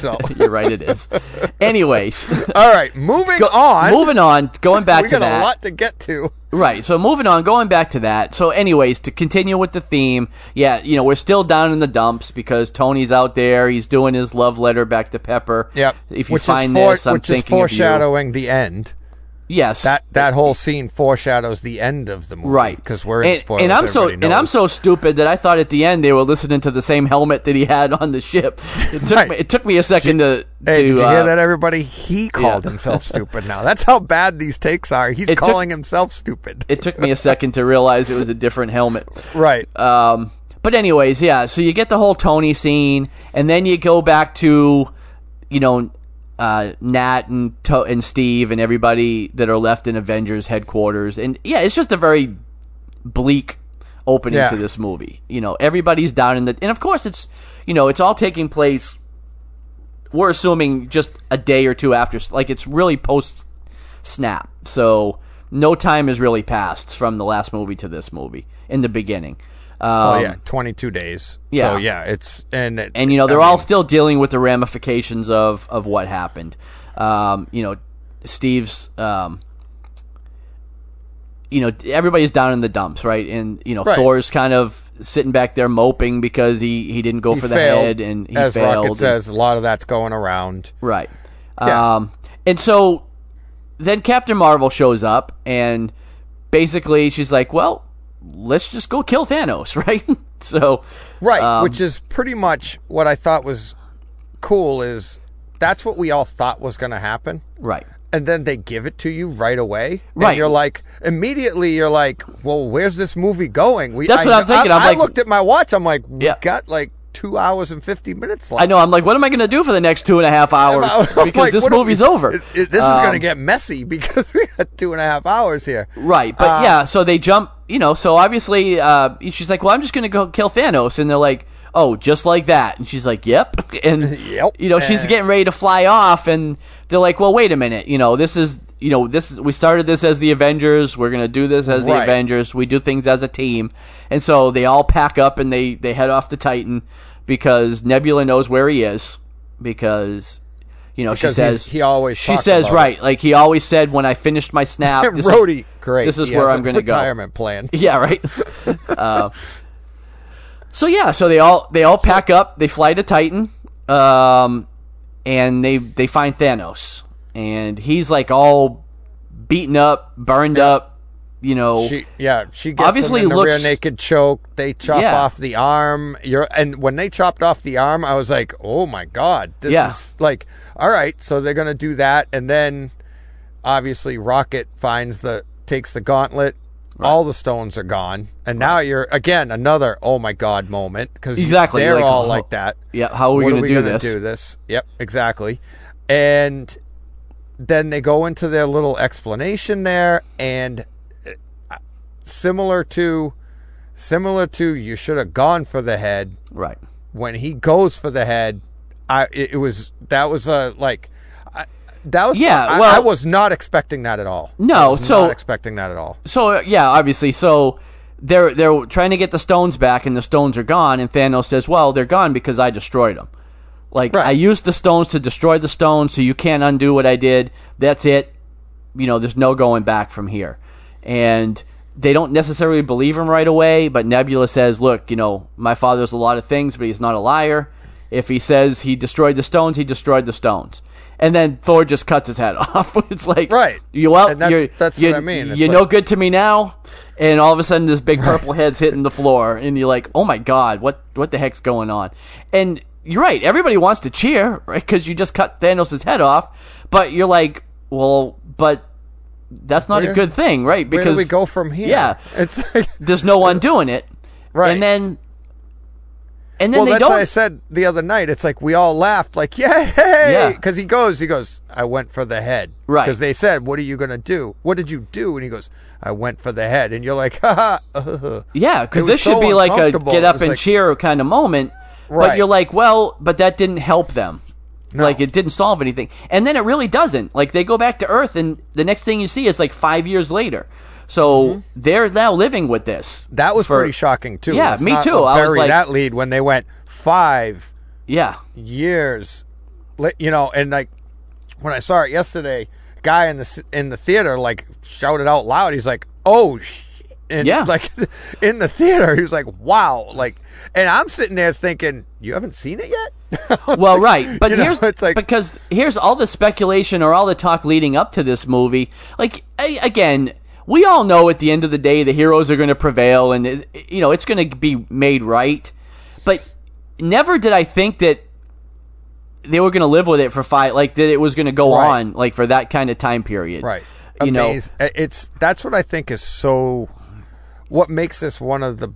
So, You're right. It is. Anyways, all right, moving go- on. moving on. Going back we to got that. a lot to get to. Right. So moving on, going back to that. So, anyways, to continue with the theme, yeah, you know, we're still down in the dumps because Tony's out there. He's doing his love letter back to Pepper. Yep. If you which find is for, this, I'm which is thinking of you. foreshadowing the end. Yes. That that whole scene foreshadows the end of the movie, Right, Because we're in and, spoilers. and I'm so everybody and I'm so stupid that I thought at the end they were listening to the same helmet that he had on the ship. It took Right. me it took me a second to Hey, to did you uh, hear that, everybody? He called yeah. himself stupid. Now that's how bad these takes are. He's It took- calling himself stupid. It took me a second to realize it was a different helmet. right. Um, but anyways, yeah. So you get the whole Tony scene, and then you go back to, you know, uh, Nat and to- and Steve and everybody that are left in Avengers headquarters, and yeah, it's just a very bleak opening Yeah. to this movie. You know, everybody's down in the, and of course it's, you know, it's all taking place. We're assuming just a day or two after, like it's really post snap. So no time has really passed from the last movie to this movie in the beginning. Um, oh yeah, 22 days. yeah. So yeah, it's and and you know they're I all mean, still dealing with the ramifications of of what happened. Um, you know, Steve's, um, you know, everybody's down in the dumps, right? And you know, Right. Thor's kind of sitting back there moping because he he didn't go He for the failed, head and he as failed. Rocket and- says, a lot of that's going around. Right. Yeah. Um, and so then Captain Marvel shows up, and basically she's like, "Well, let's just go kill Thanos," right? so, Right, um, which is pretty much what I thought was cool. Is that's what we all thought was going to happen, right, and then they give it to you right away. Right. and you're like immediately. You're like, well, where's this movie going? We, That's I, what I'm thinking. I, I'm I like- looked at my watch. I'm like, we Yeah. got like two hours and fifty minutes left. I know. I'm like, what am I going to do for the next two and a half hours? Because like, this are we- movie's over. it- it- this is Um, going to get messy because we got two and a half hours here. Right, but Uh, yeah, so they jump, you know, so obviously uh, she's like, well, I'm just going to go kill Thanos. And they're like, oh, just like that. And she's like, yep. And, Yep. you know, she's And- getting ready to fly off. And they're like, well, wait a minute. You know, this is, you know, this is, we started this as the Avengers. We're going to do this as the Right. Avengers. We do things as a team. And so they all pack up and they, they head off to Titan because Nebula knows where he is. Because, you know, Because she says, he always she says, right, like he always said when I finished my snap. this is- Rhodey, great. this is He where I'm gonna go. Retirement plan. Yeah, right. uh, so yeah, so they all they all pack up, they fly to Titan, um, and they they find Thanos, and he's like all beaten up, burned up, you know. She, yeah, she gets Obviously him in the looks- rear naked choke. They chop Yeah. off the arm. You're and when they chopped off the arm, I was like, oh my god, this Yeah. is like, all right, so they're gonna do that, and then obviously Rocket finds the takes the gauntlet. All the stones are gone, and now you're again another oh my god moment because Exactly, they're like, all oh, like that. yeah, how are we gonna are do this? do this? Yep, exactly. And then they go into their little explanation there, and uh, similar to similar to you should have gone for the head Right. when he goes for the head. I it, it was that was a like. I, that was Yeah, I, well- I was not expecting that at all. No, I was so- not expecting that at all. So uh, yeah, obviously, so they're they're trying to get the stones back, and the stones are gone. And Thanos says, "Well, they're gone because I destroyed them. Like Right. I used the stones to destroy the stones, so you can't undo what I did. That's it. You know, there's no going back from here." And they don't necessarily believe him right away, but Nebula says, "Look, you know, my father's a lot of things, but he's not a liar. If he says he destroyed the stones, he destroyed the stones." And then Thor just cuts his head off. it's like, Right. You well, And that's- you're, that's you, what I mean. It's You're like- no good to me now. And all of a sudden, this big purple head's hitting the floor, and you're like, "Oh my god, what what the heck's going on?" And you're right. Everybody wants to cheer, right? Because you just cut Thanos' head off. But you're like, well, but that's not a good thing, right? Because Where do we go from here? Yeah, it's like there's no one doing it, Right. And then, and then well, they that's don't. what I said the other night. It's like we all laughed, like, "Yay!" Yeah. Because he goes, he goes, "I went for the head." Right. Because they said, "What are you gonna do? What did you do?" And he goes, "I went for the head." And you're like, "Ha ha." Yeah, because this should so be like a get up and like- cheer kind of moment. But you're like, well, but that didn't help them. Like it didn't solve anything. And then it really doesn't. Like they go back to Earth, and the next thing you see is like five years later. So mm-hmm. they're now living with this. That was For- pretty shocking too. Yeah, Let's me too. I was like- that lead when they went five Yeah, years, you know, and like when I saw it yesterday, guy in the in the theater like shouted out loud. He's like, "Oh." And Yeah. like in the theater, he was like, "Wow!" Like, and I'm sitting there thinking, "You haven't seen it yet." Well, right, but You know, here's it's like- because here's all the speculation or all the talk leading up to this movie. Like a- again, we all know at the end of the day the heroes are going to prevail, and it- you know it's going to be made right. But never did I think that they were going to live with it for five, like that it was going to go Right. on like for that kind of time period. Right. You know, it's that's what I think is so what makes this one of the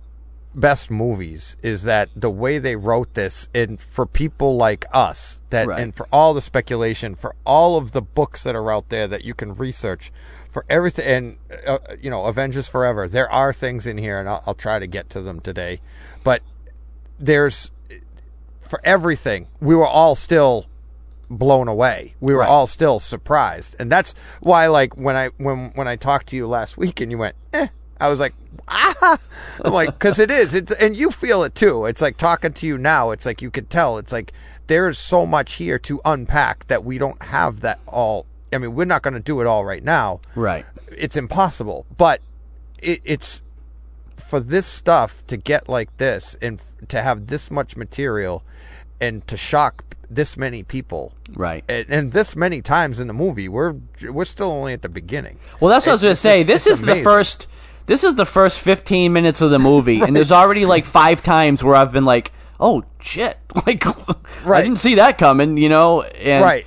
best movies is that the way they wrote this and for people like us that Right. and for all the speculation for all of the books that are out there that you can research for everything and uh, you know Avengers Forever there are things in here and I'll, I'll try to get to them today but there's for everything we were all still blown away. We were Right. all still surprised, and that's why, like when I when when I talked to you last week, and you went, I was like, ah, I'm like, because it is, it's, and you feel it too. It's like talking to you now. It's like you could tell. It's like there's so much here to unpack that we don't have that all I mean, we're not going to do it all right now. Right. It's impossible. But it, it's for this stuff to get like this and to have this much material and to shock this many people Right. and, and this many times in the movie we're we're still only at the beginning Well, that's what I was going to say. This is the first. This is the first 15 minutes of the movie, and there's already like five times where I've been like, "Oh shit!" Like, I didn't see that coming, you know. And, right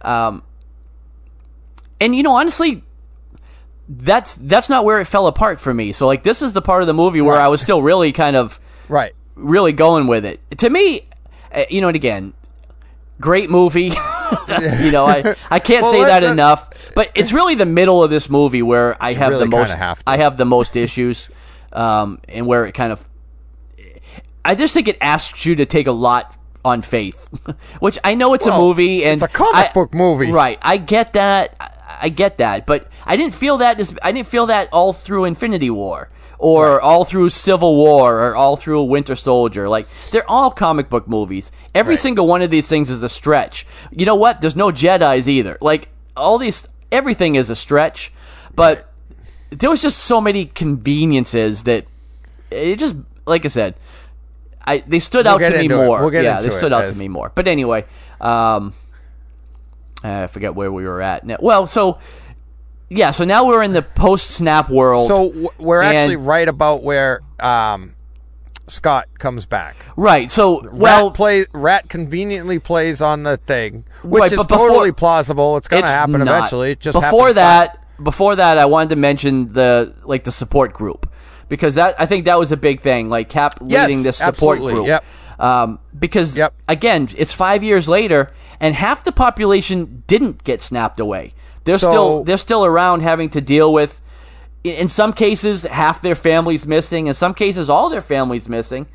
Um, and you know, honestly, that's that's not where it fell apart for me. So, like, this is the part of the movie where Right. I was still really kind of right really going with it. To me, uh, you know, and again, great movie. you know, I I can't Well, say let- that enough. But it's really the middle of this movie where I have really the most have. I have the most issues, um, and where it kind of. I just think it asks you to take a lot on faith, which I know it's Well, a movie and it's a comic I- book movie. right? I get that. I- I get that, but I didn't feel that. This, I didn't feel that all through Infinity War, or all through Civil War, or all through Winter Soldier. Like they're all comic book movies. Every Right. single one of these things is a stretch. You know what? There's no Jedi's either. Like all these, everything is a stretch. But there was just so many conveniences that it just, like I said, I they stood We'll out to me it. more. We'll yeah, they it stood out as- to me more. But anyway, um, I forget where we were at. Now. Well, so yeah, so now we're in the post snap world. so w- we're actually right about where um Scott comes back. right. So well, Rat play Rat conveniently plays on the thing, which Right, is before- totally plausible. It's going to happen not. eventually. It just before that, before that, I wanted to mention the like the support group because that I think that was a big thing. Like Cap Yes, leading this support absolutely, group. yep. Um, because Yep. again, it's five years later, and half the population didn't get snapped away. They're So- still they're still around, having to deal with. in- some cases, half their family's missing. In some cases, all their family's missing.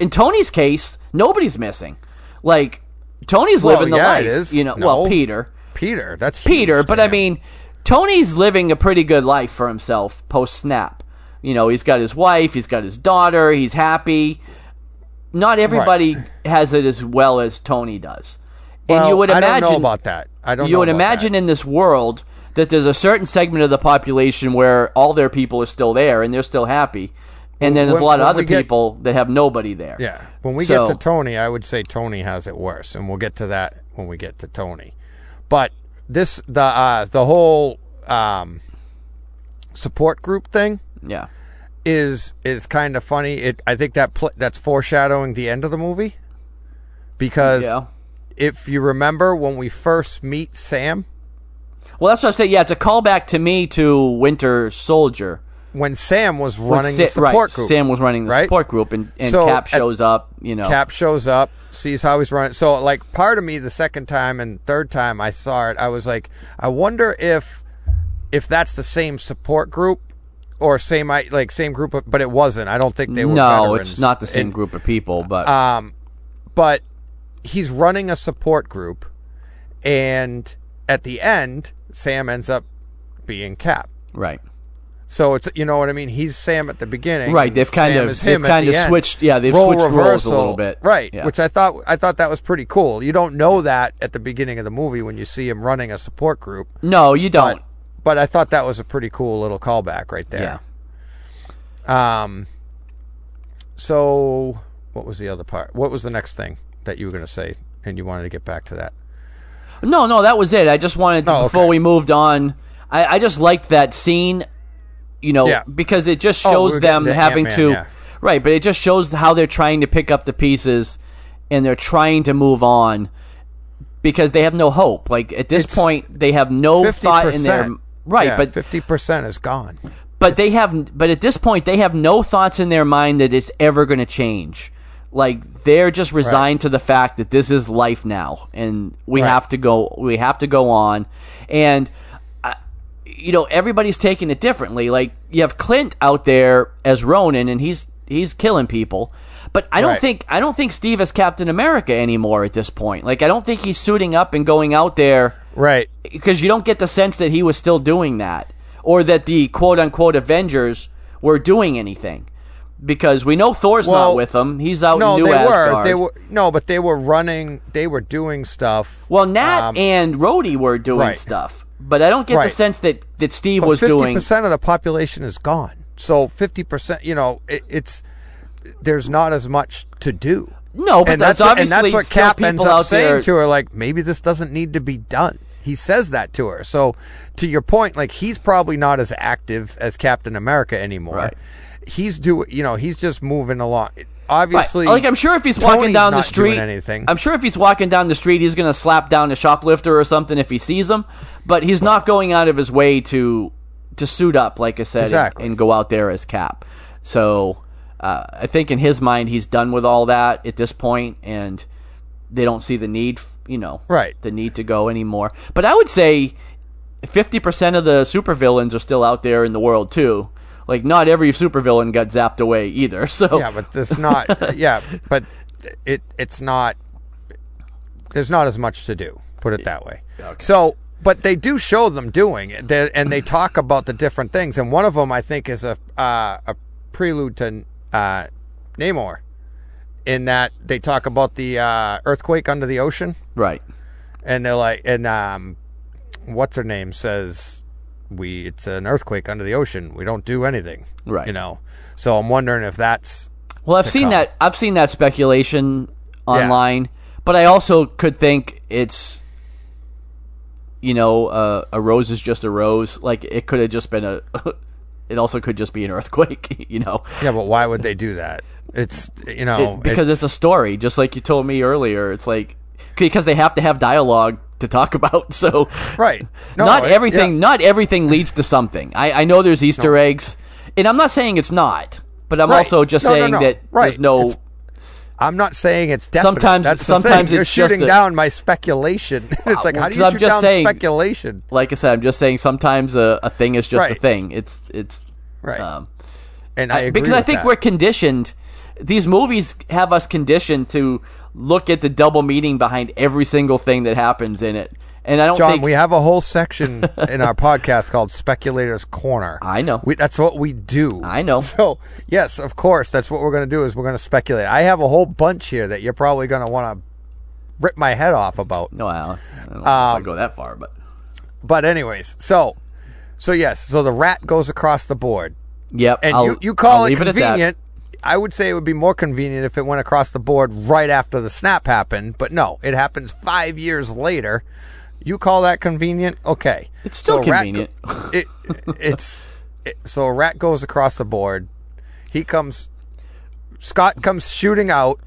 In Tony's case, nobody's missing. Like Tony's Well, living the yeah, life. it is. You know, well, Peter. Peter. That's Peter, but I mean, Tony's living a pretty good life for himself post snap. You know, he's got his wife, he's got his daughter, he's happy. Not everybody has it as well as Tony does. And you would imagine I don't know about that. I don't. you would imagine that. in this world that there's a certain segment of the population where all their people are still there and they're still happy. And then there's When- a lot of other get- people that have nobody there. Yeah. When we So- get to Tony, I would say Tony has it worse, and we'll get to that when we get to Tony. But this the uh, the whole um, support group thing Yeah. is is kind of funny. It I think that pl- that's foreshadowing the end of the movie because Yeah. If you remember when we first meet Sam, Well, that's what I say. Yeah, it's a callback to me to Winter Soldier. when Sam was running the support right, group, Sam was running the right? support group, and, and So, Cap at- shows up. You know, Cap shows up, sees how he's running. So, like, part of me, the second time and third time I saw it, I was like, I wonder if if that's the same support group or same like same group, of- but it wasn't. I don't think they were. no, veterans. it's not the same And- group of people, but Um, but he's running a support group, and at the end, Sam ends up being Cap. right, So it's you know what I mean. He's Sam at the beginning, Right, they've kind Sam of- they've kind the of end. switched- yeah, they've Role switched roles a little bit. right? Yeah. Which I thought I thought that was pretty cool. You don't know that at the beginning of the movie when you see him running a support group, no, you don't. but but I thought that was a pretty cool little callback right there. yeah. Um. So what was the other part? What was the next thing that you were going to say, and you wanted to get back to that? no, no, that was it. I just wanted to Oh, okay. before we moved on. I, I just liked that scene, you know, Yeah. because it just Oh, shows were them to having Ant-Man, to, yeah. right? But it just shows how they're trying to pick up the pieces, and they're trying to move on because they have no hope. Like at this It's point, they have no thought in their right, but fifty percent is gone. but they have but at this point they have no thoughts in their mind that it's ever going to change like they're just resigned to the fact that this is life now and we Right. have to go we have to go on and uh, you know everybody's taking it differently like you have Clint out there as Ronin and he's he's killing people but I don't Right. think I don't think Steve is Captain America anymore at this point like I don't think he's suiting up and going out there Right. because you don't get the sense that he was still doing that or that the quote unquote Avengers were doing anything. Because we know Thor's not with them. He's out No, in New they Asgard. were. They were no, but they were running. They were doing stuff. well, Nat um, and Rhodey were doing right. stuff. but I don't get Right. the sense that that Steve But was doing. Fifty percent of the population is gone. So fifty percent, you know, it, it's there's not as much to do. No, but and that's that's what, and that's what Cap ends up saying there- to her, like maybe this doesn't need to be done. He says that to her. So to your point, like he's probably not as active as Captain America anymore. Right. He's doing, you know, he's just moving along. Right. Obviously, Like I'm sure if he's walking Tony's down the street, anything. I'm sure if he's walking down the street, he's going to slap down a shoplifter or something if he sees him. But he's not going out of his way to to suit up, like I said, and- Exactly. and, go out there as Cap. So uh, I think in his mind, he's done with all that at this point, and they don't see the need, you know, Right. the need to go anymore. But I would say fifty percent of the supervillains are still out there in the world too. Like not every supervillain got zapped away either. So yeah, but it's not. yeah, but it it's not. There's not as much to do. Put it that way. So, but they do show them doing it, They- and they talk about the different things. And one of them, I think, is a uh, a prelude to uh, Namor, in that they talk about the uh, earthquake under the ocean, right. and they're like, and um, what's her name says. We it's an earthquake under the ocean. We don't do anything, Right. You know, so I'm wondering if that's Well, I've seen come. that. I've seen that speculation online, but I also could think it's, you know, uh, a rose is just a rose. Like it could have just been a. it also could just be an earthquake. You know, Yeah, but why would they do that? It's you know It- because it's, a story, just like you told me earlier. It's like because they have to have dialogue to talk about. So right. No, not it- everything. yeah. Not everything leads to something. I, I know there's Easter eggs, and I'm not saying it's not, but I'm Right. also just No, no, saying no. that Right. there's no. It's- I'm not saying it's definite. Sometimes- That's sometimes. You're it's just shooting a- down my speculation. it's like well, how do you I'm shoot just down saying- speculation? like I said, I'm just saying sometimes a, a thing is just a thing. It's it's Right. um, and I, agree because I think that. we're conditioned. These movies have us conditioned to look at the double meaning behind every single thing that happens in it, and I don't John, think we have a whole section in our podcast called Speculators Corner. I know. We, that's what we do. I know. So, yes, of course, that's what we're going to do is we're going to speculate. I have a whole bunch here that you're probably going to want to rip my head off about. no, I don't, I Um, go that far, but But anyways, so so yes, so the rat goes across the board. yep. And I'll- you, you call I'll it leave at that. convenient. I would say it would be more convenient if it went across the board right after the snap happened, but no, it happens five years later. You call that convenient? Okay. It's still rat convenient. go- it, it's it, so a rat goes across the board. He comes. Scott comes shooting out.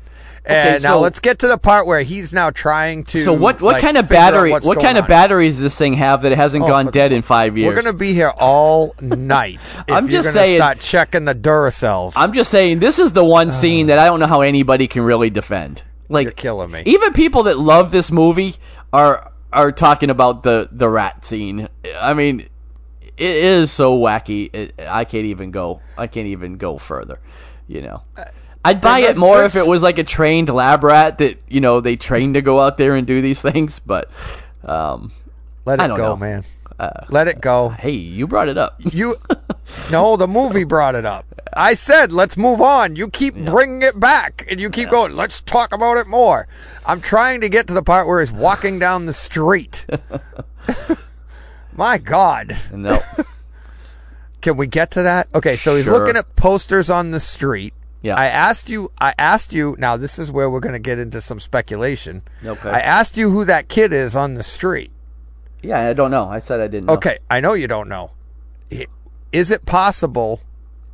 And now so- let's get to the part where he's now trying to. So what? What like, kind of battery? What kind of on. batteries does this thing have that it hasn't Oh, gone dead in five years? We're gonna be here all night. if I'm just saying- Start checking the Duracells. I'm just saying this is the one uh. scene that I don't know how anybody can really defend. Like You're killing me. Even people that love this movie are are talking about the the rat scene. I mean, it is so wacky. It, I can't even go. I can't even go further. You know. Uh, I'd buy it more if it was like a trained lab rat that you know they train to go out there and do these things. But um, Let it go, know. man. Let it go. hey, you brought it up. You, no, the movie brought it up. I said, let's move on. You keep bringing it back, and you keep going. Let's talk about it more. I'm trying to get to the part where he's walking down the street. My God, no. can we get to that? Okay, so he's Sure. looking at posters on the street. Yeah. I asked you. I asked you. Now this is where we're going to get into some speculation. Okay. I asked you who that kid is on the street. Yeah, I don't know. I said I didn't. Know. Okay, I know you don't know. Is it possible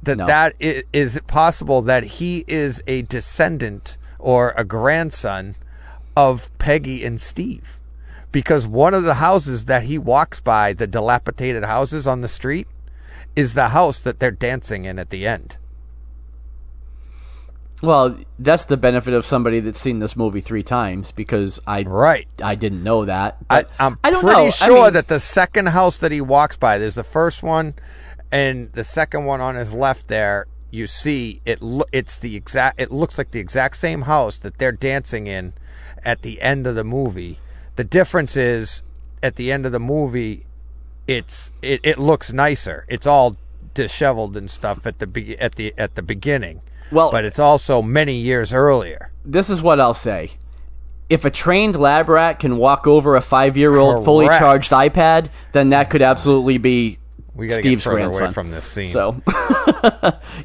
that No. that is, is it possible that he is a descendant or a grandson of Peggy and Steve? Because one of the houses that he walks by, the dilapidated houses on the street, is the house that they're dancing in at the end. Well, that's the benefit of somebody that's seen this movie three times because I Right. I didn't know that. I, I'm I pretty know. I sure mean, that the second house that he walks by, there's the first one, and the second one on his left there. You see, it lo- it's the exact. It looks like the exact same house that they're dancing in at the end of the movie. The difference is, at the end of the movie, it's it, it looks nicer. It's all disheveled and stuff at the be- at the at the beginning. Well- but it's also many years earlier. this is what I'll say. if a trained lab rat can walk over a five year old fully charged iPad, then that could absolutely be We got to Steve's get further grandson. away from this scene. So,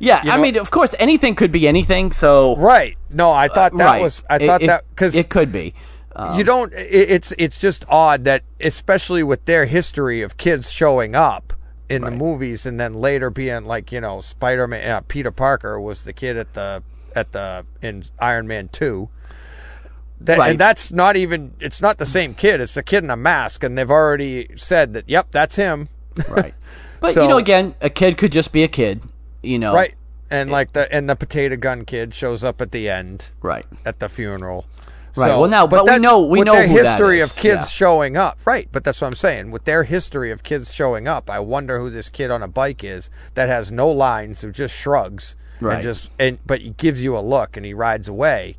yeah, I know- mean, of course, anything could be anything. So, right? No, I thought that right. was. I It- thought it- that because it could be. Um, you don't. It, it's it's just odd that, especially with their history of kids showing up in the movies and then later being like you know Spider Man. Uh, Peter Parker was the kid at the at the in Iron Man two. That, Right. And that's not even. It's not the same kid. It's the kid in a mask, and they've already said that. Yep, that's him. right. But So- you know, again, a kid could just be a kid. You know, Right. And like the and the potato gun kid shows up at the end. Right. at the funeral. Right, well, now- but we know- we with know their who that history is, of kids yeah. showing up, right? But that's what I'm saying. With their history of kids showing up, I wonder who this kid on a bike is that has no lines, who just shrugs Right. and just and but he gives you a look and he rides away.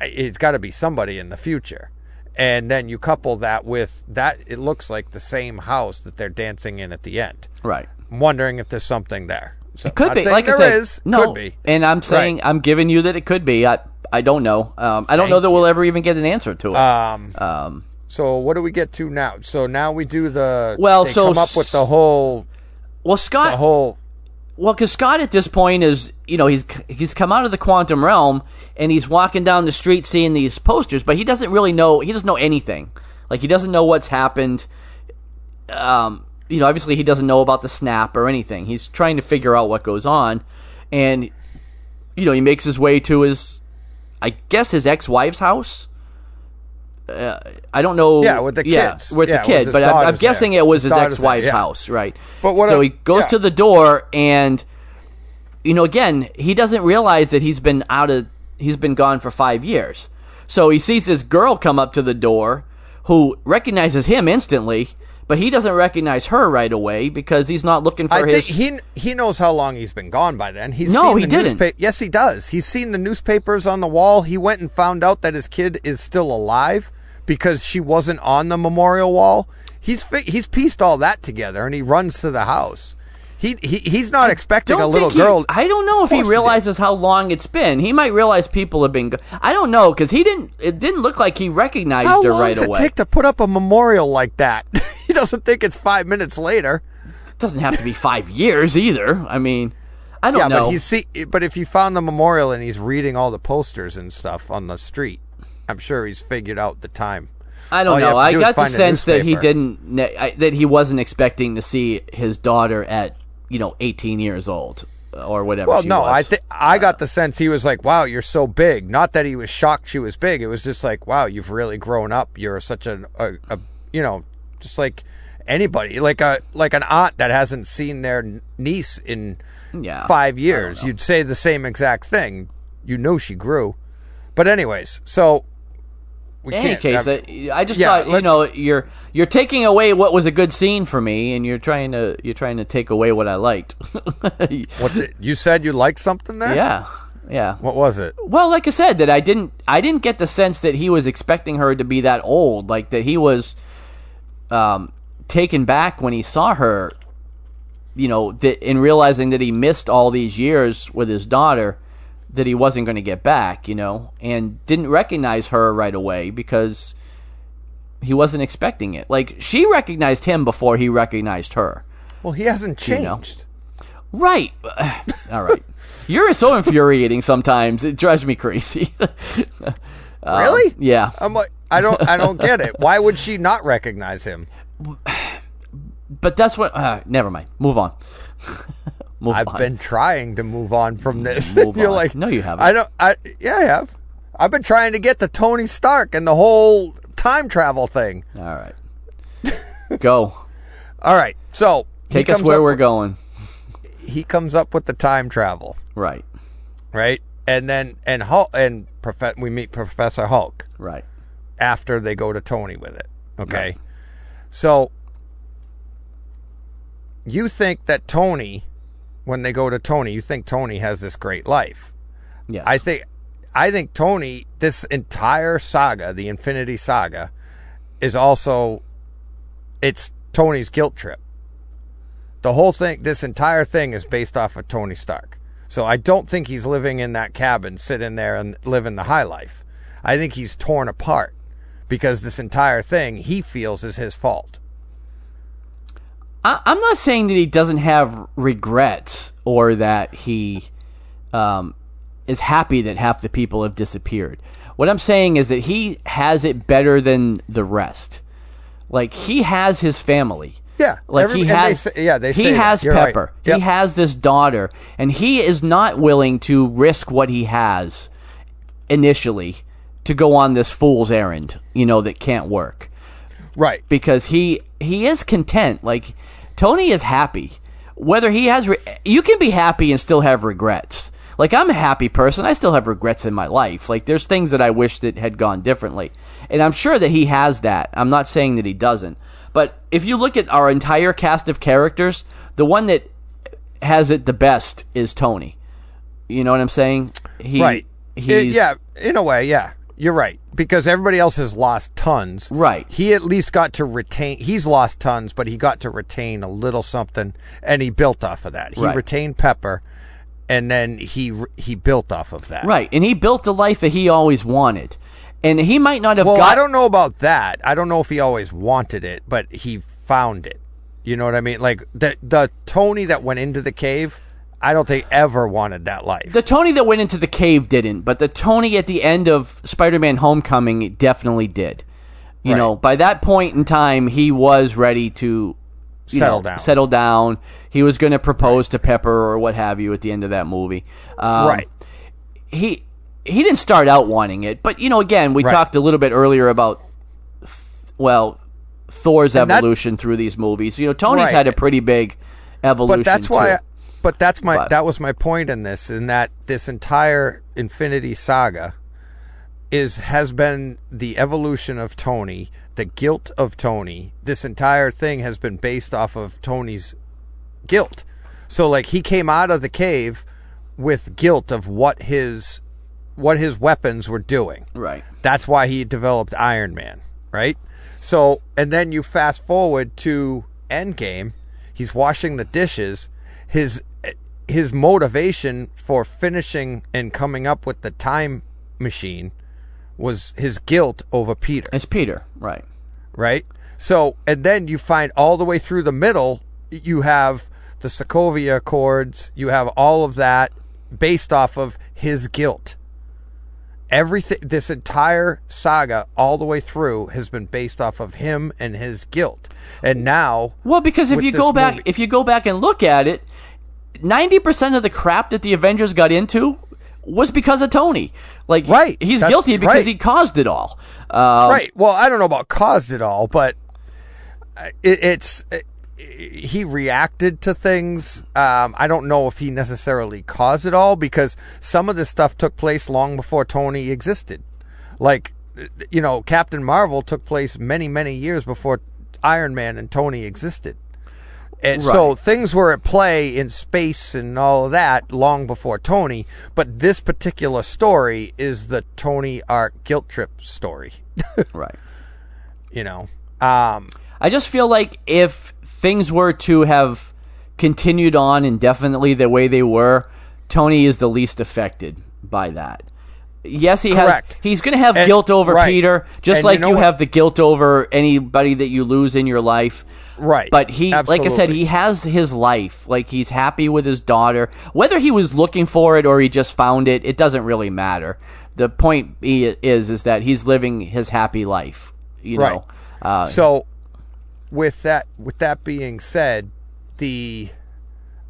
It's got to be somebody in the future. And then you couple that with that, it looks like the same house that they're dancing in at the end. Right. I'm wondering if there's something there. So, It could be. Like I said, is, no. could be. And I'm saying Right. I'm giving you that it could be. I I don't know. Um, I don't know Thank that we'll ever even get an answer to it. Um, um, So what do we get to now? So now we do the Well, they so come up with the whole well, Scott. the whole Well, because Scott at this point is, you know, he's he's come out of the quantum realm and he's walking down the street seeing these posters, but he doesn't really know. He doesn't know anything. Like he doesn't know what's happened. Um, you know, obviously he doesn't know about the snap or anything. He's trying to figure out what goes on, and you know, he makes his way to his, I guess, his ex-wife's house. Uh, I don't know. Yeah, with the yeah, kids. with Yeah, the kid. his but I'm, I'm daughters there. guessing it was his, His ex-wife's yeah. house, right? But so I- he goes to the door and you know again he doesn't realize that he's been out of he's been gone for five years so he sees this girl come up to the door who recognizes him instantly but he doesn't recognize her right away because he's not looking for I his he he knows how long he's been gone by then. He's No, seen he the didn't. newspa- Yes, he does. He's seen the newspapers on the wall. He went and found out that his kid is still alive because she wasn't on the memorial wall. He's he's pieced all that together and he runs to the house. He, he he's not expecting a little he- girl. I don't know if he realizes how long it's been. He might realize people have been. Go- I don't know because he didn't. It didn't look like he recognized How her long right does it away. take to put up a memorial like that? he doesn't think it's five minutes later. it doesn't have to be five years either. I mean, I don't know. Yeah, know. but he's see. But if he found the memorial and he's reading all the posters and stuff on the street, I'm sure he's figured out the time. I don't know. to I got the sense that he didn't that he wasn't expecting to see his daughter at you know 18 years old or whatever. Well, no, was. I think I got the sense he was like, "Wow, you're so big." Not that he was shocked she was big. It was just like, "Wow, you've really grown up. You're such a, a, a you know, just like anybody, like a like an aunt that hasn't seen their niece in yeah five years. You'd say the same exact thing. You know she grew, but anyways, so we In any case, I, I just yeah, thought you know you're you're taking away what was a good scene for me, and you're trying to you're trying to take away what I liked. what the, you said you liked something there? yeah, yeah. What was it? Well, like I said, that I didn't I didn't get the sense that he was expecting her to be that old, like that he was um, taken back when he saw her. You know, that in realizing that he missed all these years with his daughter, that he wasn't going to get back. You know, and didn't recognize her right away because he wasn't expecting it. Like she recognized him before he recognized her. Well, he hasn't You know. changed. Right. All right. You're so infuriating sometimes. It drives me crazy. Um, Really? Yeah. I'm like, I don't, I don't get it. Why would she not recognize him? But that's what. Uh, never mind. Move on. Move I've on. been trying to move on from this. Move You're on. like, No, you haven't. I don't. I yeah, I have. I've been trying to get to Tony Stark and the whole time travel thing. All right. Go. All right, so he Take us comes where we're with- going. He comes up with the time travel, Right. right? And then and Hulk and we meet Professor Hulk Right. after they go to Tony with it. Okay, Right. so you think that Tony, when they go to Tony, you think Tony has this great life. Yes. I think I think Tony this entire saga, the Infinity Saga, is also it's Tony's guilt trip. The whole thing this entire thing is based off of Tony Stark. So I don't think he's living in that cabin sitting there and living the high life. I think he's torn apart because this entire thing he feels is his fault. I, I'm not saying that he doesn't have regrets or that he um, is happy that half the people have disappeared. What I'm saying is that he has it better than the rest. Like he has his family. Yeah, like every- he and they has. say- yeah, they he has You're right. Pepper. Yep. He has this daughter, and he is not willing to risk what he has initially to go on this fool's errand. You know that can't work Right. because he he is content. Like Tony is happy. Whether he has, re- you can be happy and still have regrets. Like I'm a happy person, I still have regrets in my life. Like there's things that I wish that had gone differently, and I'm sure that he has that. I'm not saying that he doesn't, but if you look at our entire cast of characters, the one that has it the best is Tony. You know what I'm saying? He, right. He's, I- yeah, in a way, yeah. You're right. Because everybody else has lost tons. Right. He at least got to retain he's lost tons, but he got to retain a little something and he built off of that. He Right. retained Pepper and then he he built off of that. Right, and he built the life that he always wanted, and he might not have. Well, got, I don't know about that. I don't know if he always wanted it, but he found it. You know what I mean? Like the the Tony that went into the cave, I don't think ever wanted that life. The Tony that went into the cave didn't, but the Tony at the end of Spider-Man: Homecoming definitely did. You Right. know, by that point in time, he was ready to Settle know, down. Settle down. He was going to propose to Pepper or what have you at the end of that movie. Um, right. He he didn't start out wanting it, but you know, again, we Right. talked a little bit earlier about well, Thor's And that- evolution through these movies. You know, Tony's Right. had a pretty big evolution. But that's why too. But that's my But- that was my point in this in that this entire Infinity Saga is has been the evolution of Tony, the guilt of Tony. This entire thing has been based off of Tony's guilt. So like he came out of the cave with guilt of what his what his weapons were doing. right. That's why he developed Iron Man, right? So, and then you fast forward to Endgame. He's washing the dishes. His his motivation for finishing and coming up with the time machine was his guilt over Peter, It's Peter, right? right? So, and then you find all the way through the middle, you have the Sokovia Accords. You have all of that based off of his guilt everything this entire saga all the way through has been based off of him and his guilt and now Well, because if you go back, movie- if you go back and look at it, ninety percent of the crap that the Avengers got into was because of Tony. Like, Right. he's That's guilty because right. he caused it all. Uh, right well i don't know about caused it all but it, it's it, he reacted to things um, i don't know if he necessarily caused it all because some of this stuff took place long before tony existed like you know captain marvel took place many many years before iron man and tony existed And so things were at play in space and all of that long before Tony, but this particular story is the Tony Art guilt trip story, Right. you know. Um, I just feel like if things were to have continued on indefinitely the way they were, Tony is the least affected by that. Yes, he Correct. has. He's going to have And- guilt over right. Peter, just And like you know you have the guilt over anybody that you lose in your life. Right. But he, like I said, he has his life. Like he's happy with his daughter. Whether he was looking for it or he just found it, it doesn't really matter. The point is is that he's living his happy life. You Right. know. Uh, so with that with that being said, the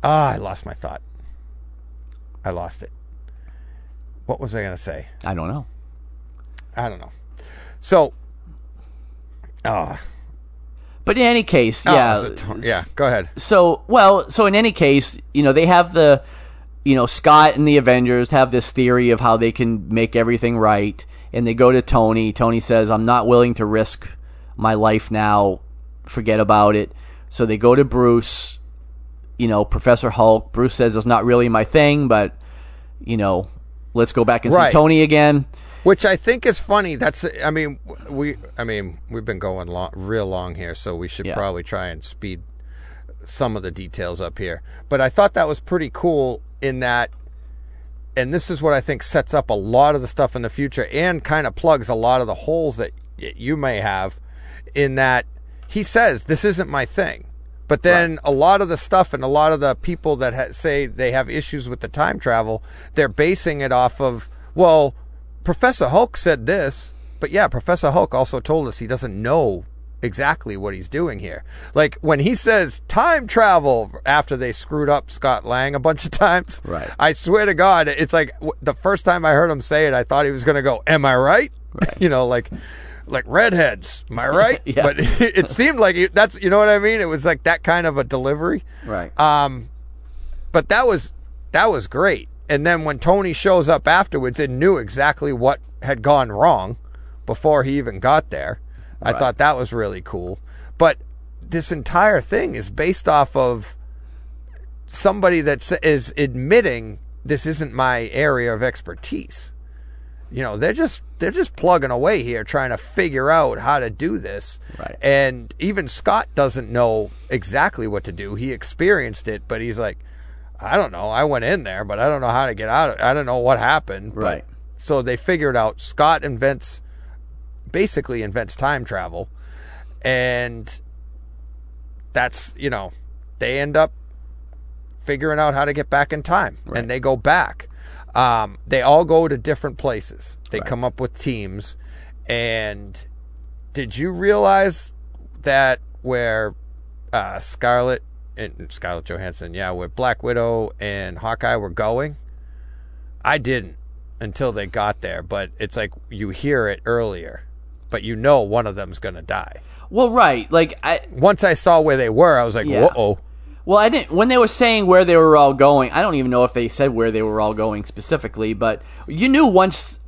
ah, I lost my thought. I lost it. What was I going to say? I don't know. I don't know. So, ah, But in any case, oh, yeah, yeah. Go ahead. So, well, so in any case, you know, they have the, you know, Scott and the Avengers have this theory of how they can make everything right, and they go to Tony. Tony says, "I'm not willing to risk my life now. Forget about it." So they go to Bruce. You know, Professor Hulk. Bruce says it's not really my thing, but you know, let's go back and Right. see Tony again. Which I think is funny. That's I mean we I mean we've been going long, real long here, so we should Yeah. probably try and speed some of the details up here. But I thought that was pretty cool in that and this is what I think sets up a lot of the stuff in the future and kind of plugs a lot of the holes that y- you may have, in that he says this isn't my thing. But then a lot of the stuff and a lot of the people that ha- say they have issues with the time travel, they're basing it off of well, Professor Hulk said this, but yeah, Professor Hulk also told us he doesn't know exactly what he's doing here. Like when he says time travel after they screwed up Scott Lang a bunch of times. Right. I swear to God, it's like the first time I heard him say it, I thought he was going to go, "Am I right?" you know, like like redheads. Am I right? Yeah. But it seemed like he, that's you know what I mean. It was like that kind of a delivery. Right. Um, but that was that was great. And then when Tony shows up afterwards and knew exactly what had gone wrong before he even got there, I thought that was really cool. But this entire thing is based off of somebody that is admitting this isn't my area of expertise. You know, they're just they're just plugging away here trying to figure out how to do this. Right. And even Scott doesn't know exactly what to do. He experienced it, but he's like, I don't know. I went in there, but I don't know how to get out of. I don't know what happened. But- Right. so they figured out Scott invents basically invents time travel and that's, you know, they end up figuring out how to get back in time and they go back. Um, they all go to different places. They Right. come up with teams. And did you realize that where uh, Scarlett and Scarlett Johansson, yeah, where Black Widow and Hawkeye were going? I didn't until they got there, but it's like you hear it earlier, but you know one of them's going to die. Well, right. Like I, Once I saw where they were, I was like, Yeah. whoa. Well, I didn't. When they were saying where they were all going, I don't even know if they said where they were all going specifically, but you knew once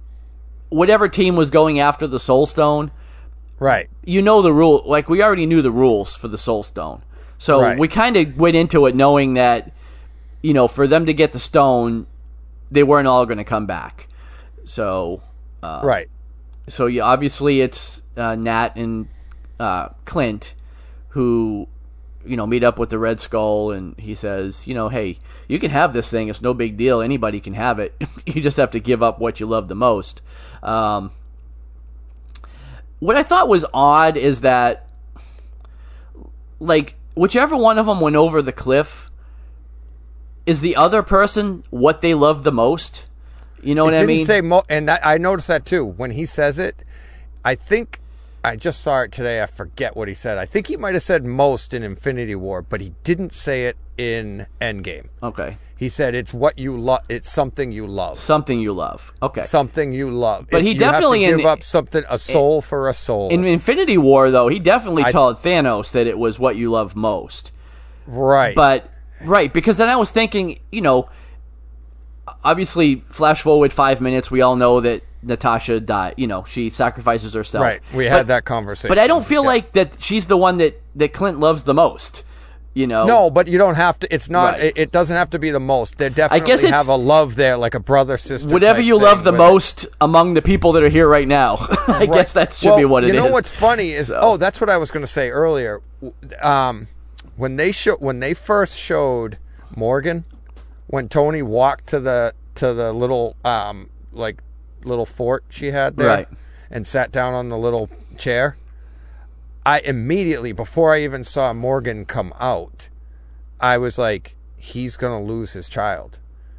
whatever team was going after the Soul Stone, Right. you know the rule. Like we already knew the rules for the Soul Stone, so Right. we kind of went into it knowing that you know for them to get the stone, they weren't all going to come back. So, right. so yeah, obviously it's uh, Nat and uh, Clint who you know meet up with the Red Skull, and he says, you know, hey, you can have this thing. It's no big deal. Anybody can have it. you just have to give up what you love the most. Um, what I thought was odd is that, like, whichever one of them went over the cliff, is the other person what they love the most? You know It what I didn't mean? say mo- and that, I noticed that too. When he says it, I think I just saw it today. I forget what he said. I think he might have said most in Infinity War, but he didn't say it in Endgame. okay, He said it's what you love. It's something you love. something you love. Okay. Something you love. But It- he you have to definitely in- give up something, a soul for a soul. In Infinity War, though, he definitely I- told Thanos that it was what you love most. right. But right, because then I was thinking, you know, obviously, flash forward five minutes, we all know that Natasha died. You know, she sacrifices herself. right. We But- had that conversation. But I don't feel Yeah. like that she's the one that that Clint loves the most. You know, No, but you don't have to. It's not. Right. It, it doesn't have to be the most. They definitely guess have a love there, like a brother sister. whatever you love the most among the people that are here right now. I Right. guess that should Well, be what it is. you know what's funny is So- oh, that's what I was going to say earlier. Um, when they show when they first showed Morgan, when Tony walked to the to the little um like little fort she had there, Right. and sat down on the little chair. I immediately before I even saw Morgan come out, I was like, he's going to lose his child.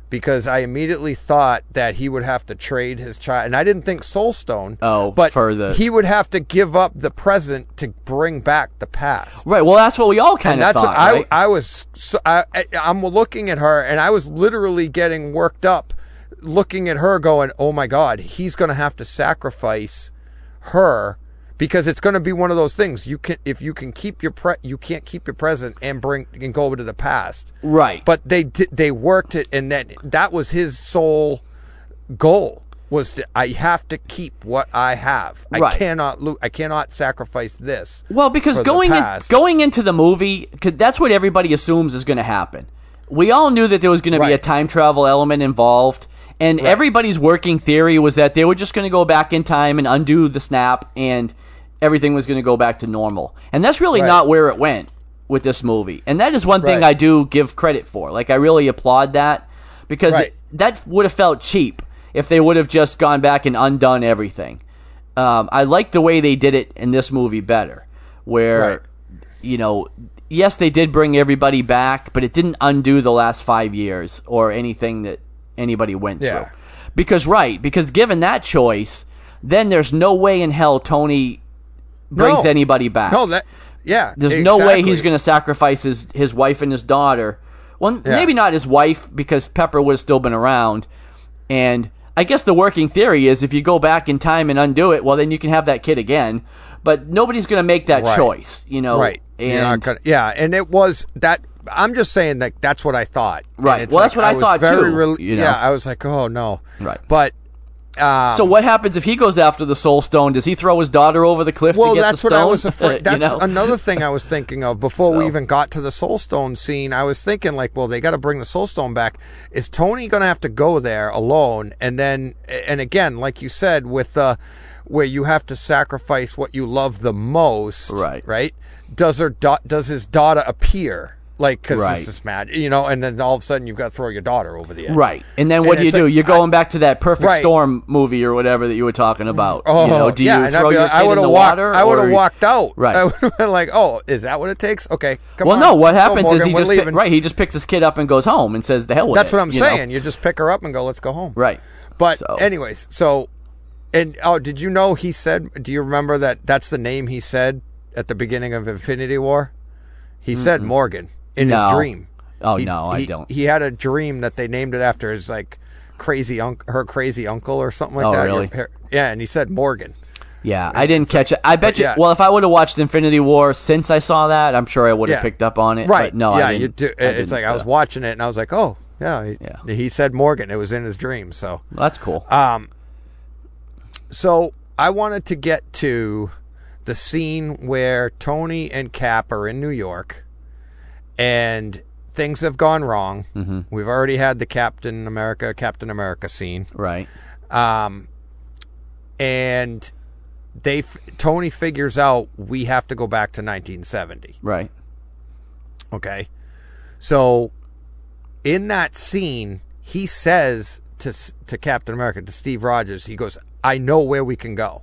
Because I immediately thought that he would have to trade his child, and I didn't think Soulstone. Oh, but for the- he would have to give up the present to bring back the past. Right. Well, that's what we all kind And of that's thought. what I, right? I was. So, I, I'm looking at her, and I was literally getting worked up, looking at her, going, "Oh my God, he's going to have to sacrifice her." Because it's going to be one of those things. You can, if you can keep your pre, you can't keep your present and bring and go over to the past. right. But they did, they worked it, and that that was his sole goal was to, I have to keep what I have. right. I cannot lo- I cannot sacrifice this. Well, because going in, going into the movie, that's what everybody assumes is going to happen. We all knew that there was going to be a time travel element involved, and everybody's working theory was that they were just going to go back in time and undo the snap, and everything was going to go back to normal. And that's really Right. not where it went with this movie. And that is one thing Right. I do give credit for. Like I really applaud that because Right. it- that would have felt cheap if they would have just gone back and undone everything. um, I like the way they did it in this movie better, where you know, yes, they did bring everybody back, but it didn't undo the last five years or anything that anybody went Yeah. through. Because right, because given that choice, then there's no way in hell Tony brings No. anybody back. No, that yeah. There's no way he's going to sacrifice his, his wife and his daughter. Well, Yeah. maybe not his wife because Pepper would have still been around. And I guess the working theory is if you go back in time and undo it, well, then you can have that kid again. But nobody's going to make that Right. choice, you know. Right. And gonna, yeah, and it was that. I'm just saying that that's what I thought. Right. Well, that's what I was thought, very too, rel- you know. Yeah, I was like, oh no. Right. But um, so what happens if he goes after the Soul Stone? Does he throw his daughter over the cliff well, to get that's the what? I was afraid. You That's know? another thing I was thinking of before we even got to the Soul Stone scene. I was thinking like, well, they got to bring the Soul Stone back. Is Tony going to have to go there alone? And then, and again, like you said, with uh, where you have to sacrifice what you love the most, Right. Right? Does her da- does his daughter appear? Like, because Right. this is mad, you know, and then all of a sudden you've got to throw your daughter over the edge. Right. And then what And do you do? like, You're going back to that Perfect Right. Storm movie or whatever that you were talking about. Oh, you know, do yeah, you throw your kid I in the walked. water? I would have walked out. Right. I would have been like, "Oh, is that what it takes? Okay, come Well, on." no. What happens is Morgan, he just pick- right. He just picks his kid up and goes home and says, "The hell with That's it," what I'm you know? saying. You just pick her up and go, "Let's go home." Right. But So- anyways, so and oh, did you know he said? Do you remember that? That's the name he said at the beginning of Infinity War. He said Morgan in his dream. Oh He- no, I he- don't. He had a dream that they named it after his like crazy uncle, her crazy uncle or something like Oh, that. really? Her- yeah, and he said Morgan. yeah, I didn't catch it. I bet you. yeah. Well, if I would have watched Infinity War since I saw that, I'm sure I would have Yeah. picked up on it. Right. But no, yeah, I you do. It's like I was uh, watching it and I was like, oh, yeah. He, Yeah. he said Morgan. It was in his dream. So, That's cool. um, so I wanted to get to the scene where Tony and Cap are in New York, and things have gone wrong. Mm-hmm. We've already had the Captain America, Captain America scene, right. um, and they f- Tony figures out we have to go back to 1970. Right. Okay. So in that scene, he says to to Captain America, to Steve Rogers, he goes, "I know where we can go.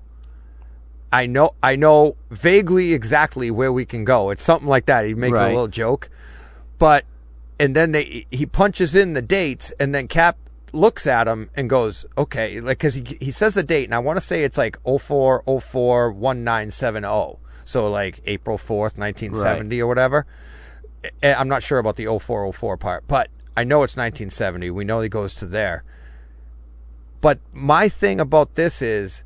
I know I know vaguely exactly where we can go." It's something like that. He makes a little joke. But and then they he punches in the dates and then Cap looks at him and goes, "Okay," like cuz he he says the date and I want to say it's like 0404 1970. So like April 4th, 1970 or whatever. I'm not sure about the 0404 part, but I know it's 1970. We know he goes to there. But my thing about this is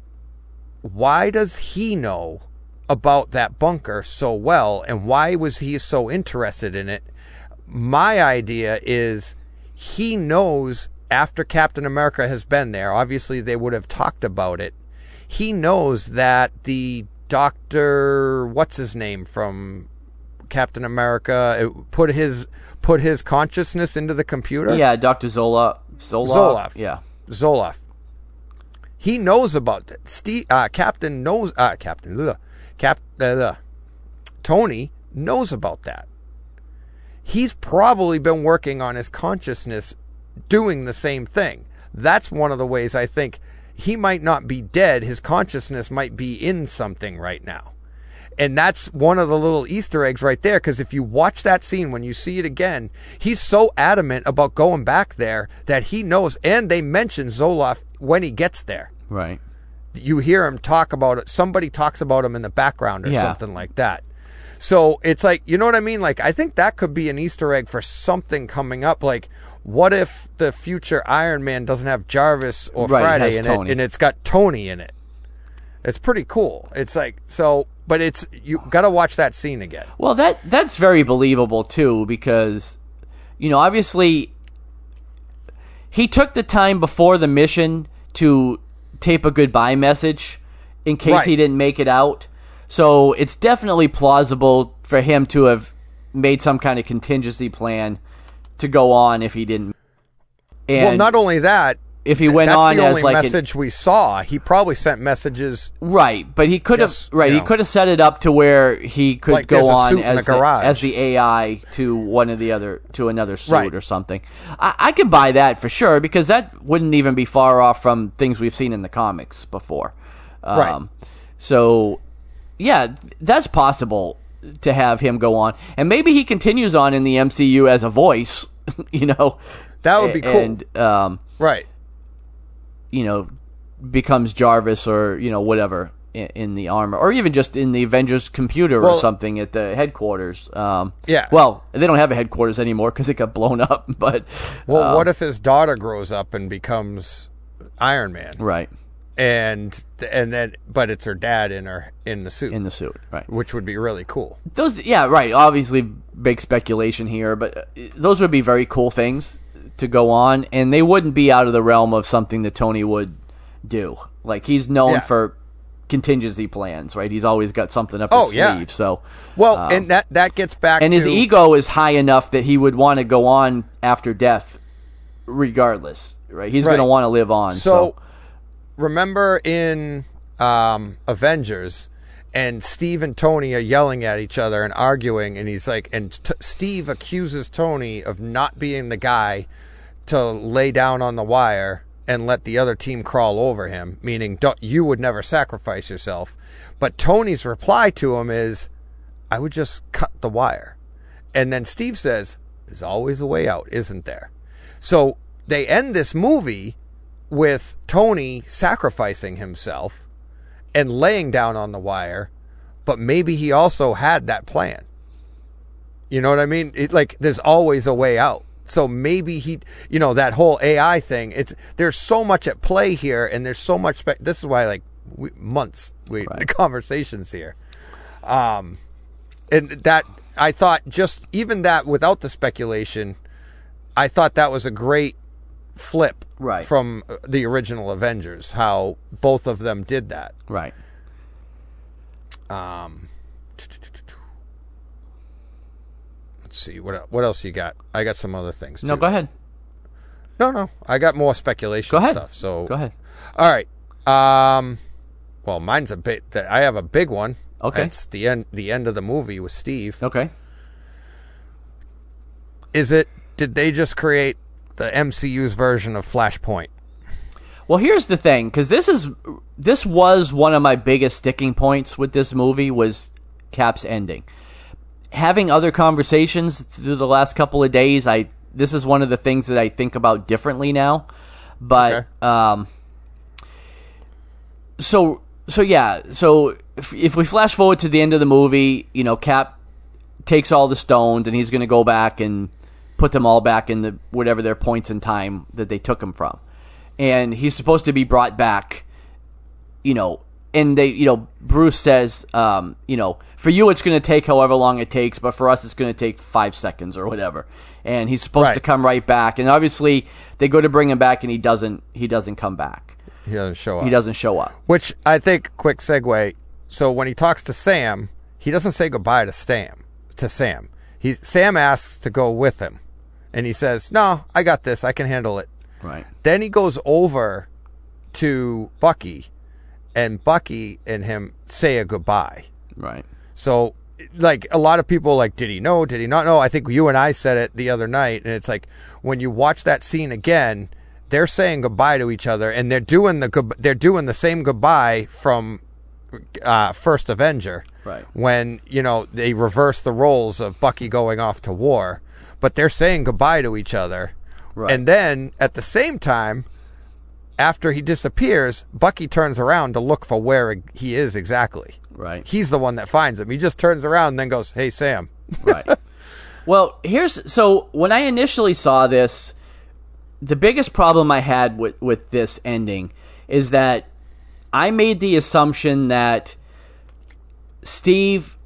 why does he know about that bunker so well and why was he so interested in it? My idea is he knows after Captain America has been there, obviously they would have talked about it. He knows that the doctor, what's his name from Captain America, it put his put his consciousness into the computer. Yeah, Doctor Zola. Zola. Zoloff. Yeah. Zoloff. He knows about that. Steve, uh, Captain knows. Uh, Captain, ugh, Cap, uh. Tony knows about that. He's probably been working on his consciousness, doing the same thing. That's one of the ways I think he might not be dead. His consciousness might be in something right now. And that's one of the little Easter eggs right there. Because if you watch that scene, when you see it again, he's so adamant about going back there that he knows. And they mention Zoloff when he gets there. Right. You hear him talk about it. Somebody talks about him in the background or Yeah. something like that. So it's like, you know what I mean? Like, I think that could be an Easter egg for something coming up. Like, what if the future Iron Man doesn't have Jarvis or Right, Friday has in Tony. it, and it's got Tony in it? It's pretty cool. It's like so, but it's you got to watch that scene again. Well, that that's very believable too because you know, obviously he took the time before the mission to tape a goodbye message in case Right. he didn't make it out. So, it's definitely plausible for him to have made some kind of contingency plan to go on if he didn't. And well, not only that, if he went that's on the as only like an- message we saw. He probably sent messages. Right, but he could have right. He know. could have set it up to where he could Like go on as the the, as the AI to one of the other to another suit Right. or something. I, I could buy that for sure because that wouldn't even be far off from things we've seen in the comics before. Um, Right. So, yeah, that's possible to have him go on, and maybe he continues on in the MCU as a voice. You know, That would be cool. And um, right. you know, becomes Jarvis or you know whatever in, in the armor, or even just in the Avengers computer Well- or something at the headquarters. Um, Yeah. Well, they don't have a headquarters anymore because it got blown up. But Well, um, what if his daughter grows up and becomes Iron Man, right and and then but it's her dad in her in the suit, in the suit? Right. which would be really cool. Those, yeah, right. Obviously, big speculation here, but uh, those would be very cool things to go on, and they wouldn't be out of the realm of something that Tony would do. Like he's known Yeah. for contingency plans, right? He's always got something up Oh, his yeah. sleeve. So, Well, um, and that that gets back and to his ego is high enough that he would want to go on after death, regardless, right? He's going to want to live on. So, So, remember in um, Avengers, and Steve and Tony are yelling at each other and arguing, and he's like, and t- Steve accuses Tony of not being the guy to lay down on the wire and let the other team crawl over him, meaning you would never sacrifice yourself. But Tony's reply to him is, I would just cut the wire. And then Steve says, There's always a way out, isn't there? So they end this movie with Tony sacrificing himself and laying down on the wire, but maybe he also had that plan. You know what I mean? It, like there's always a way out. So maybe he, you know, that whole AI thing. It's there's so much at play here, and there's so much. Spe- this is why, like, we, months we the Right. conversations here. Um, and that I thought just even that without the speculation, I thought that was a great flip Right. from uh, the original Avengers. How both of them did that. right. Um, let's see what what else you got. I got some other things. No, go ahead. No, no, I got more speculation Go ahead. stuff. So Go ahead. All right. Um, well, mine's a bit. I have a big one. Okay. It's the end. The end of the movie with Steve. Okay. Is it? Did they just create the MCU's version of Flashpoint? Well, here's the thing, because this is this was one of my biggest sticking points with this movie was Cap's ending. Having other conversations through the last couple of days, I this is one of the things that I think about differently now. But Okay. um, so so yeah, so if, if we flash forward to the end of the movie, you know, Cap takes all the stones and he's going to go back and put them all back in the whatever their points in time that they took him from. And he's supposed to be brought back, you know, and they, you know, Bruce says, um, you know, for you it's going to take however long it takes, but for us it's going to take five seconds or whatever. And he's supposed to come right back. And obviously they go to bring him back and he doesn't, he doesn't come back. He doesn't show up. He doesn't show up. Which I think, quick segue. So when he talks to Sam, he doesn't say goodbye to Sam. To Sam, he Sam asks to go with him, and he says, "No, I got this. I can handle it." Right. Then he goes over to Bucky, and Bucky and him say a goodbye. Right. So, like a lot of people, like, did he know? Did he not know? I think you and I said it the other night, and it's like when you watch that scene again, they're saying goodbye to each other, and they're doing the good, they're doing the same goodbye from uh, First Avenger, Right. When you know they reverse the roles of Bucky going off to war, but they're saying goodbye to each other, Right. and then at the same time. After he disappears, Bucky turns around to look for where he is exactly Right. he's the one that finds him. He just turns around and then goes, "Hey, Sam." right. Well, here's so when I initially saw this, the biggest problem I had with with this ending is that I made the assumption that Steve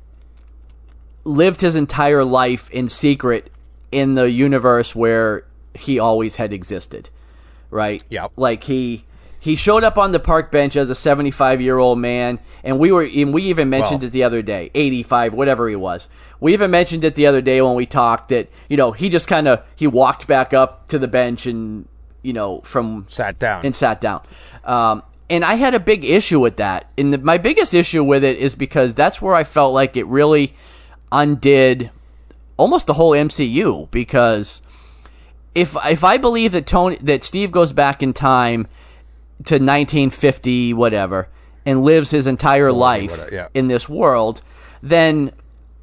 lived his entire life in secret in the universe where he always had existed. Right? Yep. Like he he showed up on the park bench as a 75 year old man and we were and we even mentioned Well- it the other day 85 whatever he was we even mentioned it the other day when we talked that you know he just kind of he walked back up to the bench and you know from Sat down. and sat down um, and i had a big issue with that and the, my biggest issue with it is because that's where i felt like it really undid almost the whole mcu because if if i believe that tony that steve goes back in time to 1950 whatever and lives his entire life whatever, yeah. in this world, then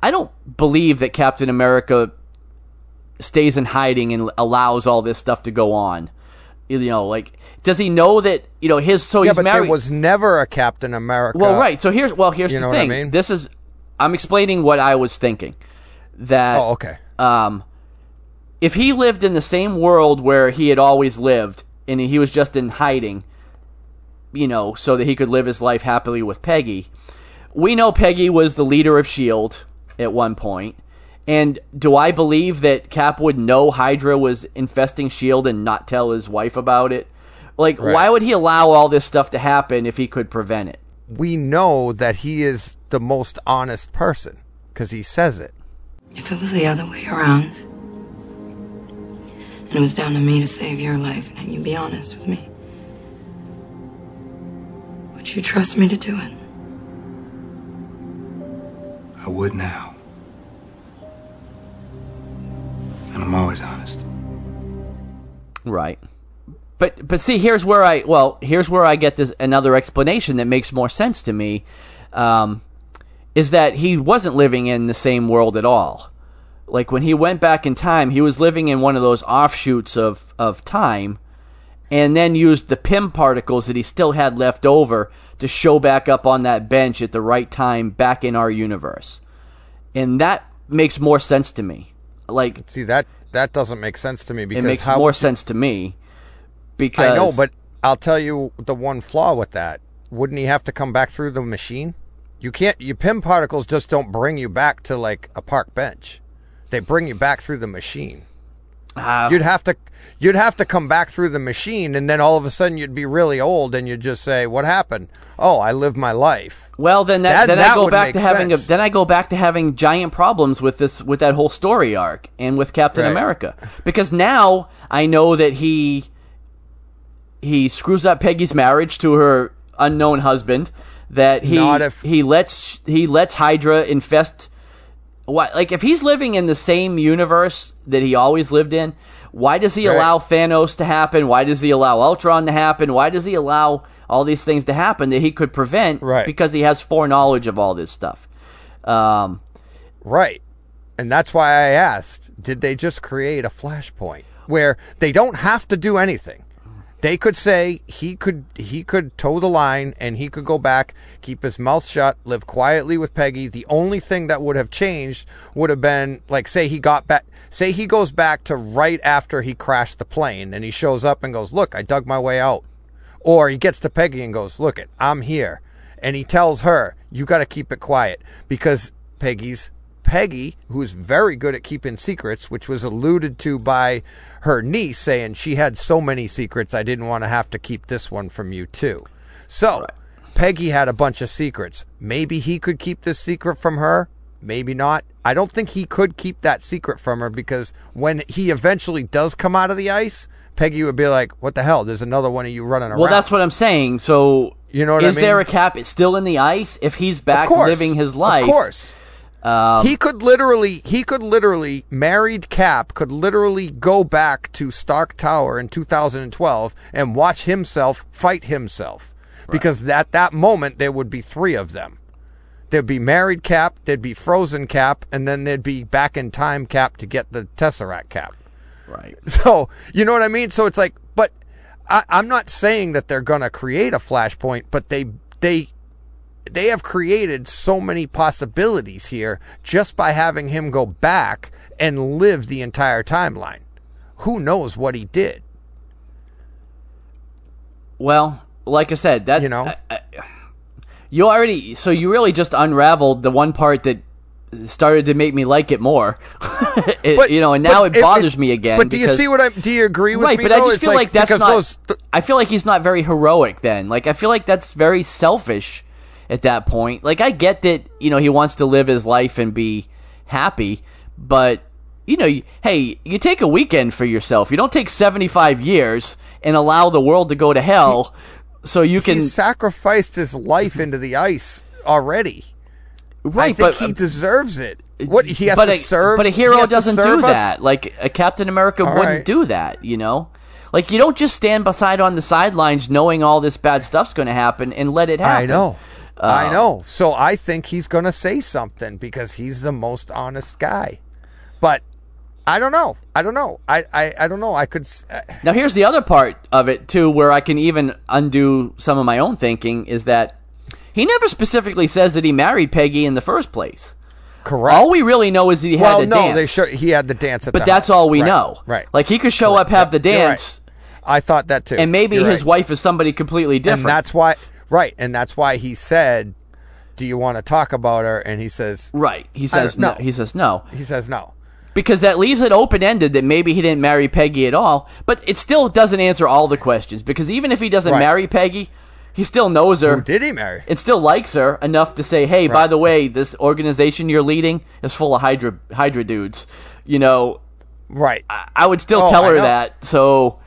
I don't believe that Captain America stays in hiding and allows all this stuff to go on. You know, like does he know that you know his so Yeah, he's but married? there was never a Captain America. well, right. So here's well here's You the know what I thing. mean? This is I'm explaining what I was thinking. That Oh, okay. um, if he lived in the same world where he had always lived and he was just in hiding, you know, so that he could live his life happily with Peggy, we know Peggy was the leader of S.H.I.E.L.D. At one point. And do I believe that Cap would know Hydra was infesting S.H.I.E.L.D. and not tell his wife about it? Like, Right. why would he allow all this stuff to happen if he could prevent it? We know that he is the most honest person because he says it. If it was the other way around, and it was down to me to save your life, and you'd be honest with me, would you trust me to do it? I would now. And I'm always honest. Right. But but see, here's where I well, here's where I get this another explanation that makes more sense to me. Um, is that he wasn't living in the same world at all. Like when he went back in time, he was living in one of those offshoots of of time, and then used the Pym particles that he still had left over to show back up on that bench at the right time back in our universe, and that makes more sense to me. Like See that that doesn't make sense to me because it makes how more sense to me because I know, but I'll tell you the one flaw with that. Wouldn't he have to come back through the machine? You can't. Your Pym particles just don't bring you back to like a park bench. They bring you back through the machine. Ah, You'd have to. You'd have to come back through the machine, and then all of a sudden you'd be really old, and you'd just say, "What happened? Oh, I lived my life." Well, then that, That- then I that go would back to having a, then I go back to having giant problems with this with that whole story arc and with Captain Right. America because now I know that he he screws up Peggy's marriage to her unknown husband that he if- he lets he lets Hydra infest what like if he's living in the same universe that he always lived in why does he Right. allow Thanos to happen why does he allow Ultron to happen why does he allow all these things to happen that he could prevent Right. because he has foreknowledge of all this stuff um Right. And that's why I asked, did they just create a flashpoint where they don't have to do anything? They could say he could he could toe the line and he could go back, keep his mouth shut, live quietly with Peggy. The only thing that would have changed would have been like say he got back say he goes back to right after he crashed the plane and he shows up and goes, "Look, I dug my way out." Or he gets to Peggy and goes, "Look it, I'm here." And he tells her, "You got to keep it quiet because Peggy's Peggy, who's very good at keeping secrets, which was alluded to by her niece saying she had so many secrets, I didn't want to have to keep this one from you too. So, Peggy had a bunch of secrets. Maybe he could keep this secret from her, maybe not. I don't think he could keep that secret from her because when he eventually does come out of the ice, Peggy would be like, "What the hell? There's another one of you running around." well that's what I'm saying so You know what I is there a mean? cap still in the ice if he's back living his life Of course. Um, he could literally he could literally married cap could literally go back to stark tower in 2012 and watch himself fight himself. Because at that moment there would be three of them. There'd be married cap there'd be frozen cap and then there'd be back in time cap to get the tesseract cap. Right. So you know what i mean? So it's like but I, i'm not saying that they're gonna create a flashpoint but they they they have created so many possibilities here just by having him go back and live the entire timeline. Who knows what he did? Well, like I said, that You know? I- I- you already so you really just unraveled the one part that started to make me like it more. It- you know, and now it bothers if- me again. But do you see what I? Do you agree with right? me? But I just It's feel like, that's not. those. th- I feel like he's not very heroic. Then, like I feel like that's very selfish at that point. Like I get that you know he wants to live his life and be happy, but you know, you- hey, you take a weekend for yourself. You don't take seventy five years and allow the world to go to hell. so you can he sacrificed his life into the ice already. right, I think but he uh, deserves it. Uh, what he has but to a, serve? But a hero doesn't do us? that. Like a Captain America All wouldn't right. do that. You know, Like you don't just stand beside on the sidelines knowing all this bad stuff's going to happen and let it happen. I know. I know. So I think he's going to say something because he's the most honest guy. But I don't know. I don't know. I, I, I don't know. I could. uh, Now here's the other part of it too, where I can even undo some of my own thinking is that he never specifically says that he married Peggy in the first place. Correct. All we really know is that he well, had a no, dance. they show he had the dance at but the that's house. all we Right, know. Right. Like he could show up, have the you're right. dance, I thought that too. and maybe You're his right. wife is somebody completely different. And that's why. Right. And that's why he said, "Do you want to talk about her?" And he says, right. He says no. He says no. "He says no." because that leaves it open ended that maybe he didn't marry Peggy at all. But it still doesn't answer all the questions because even if he doesn't Right. marry Peggy, he still knows her Who did he marry? and still likes her enough to say, "Hey, by the way, this organization you're leading is full of Hydra Hydra dudes." You know, Right. I, I would still Oh, tell I her know. that. So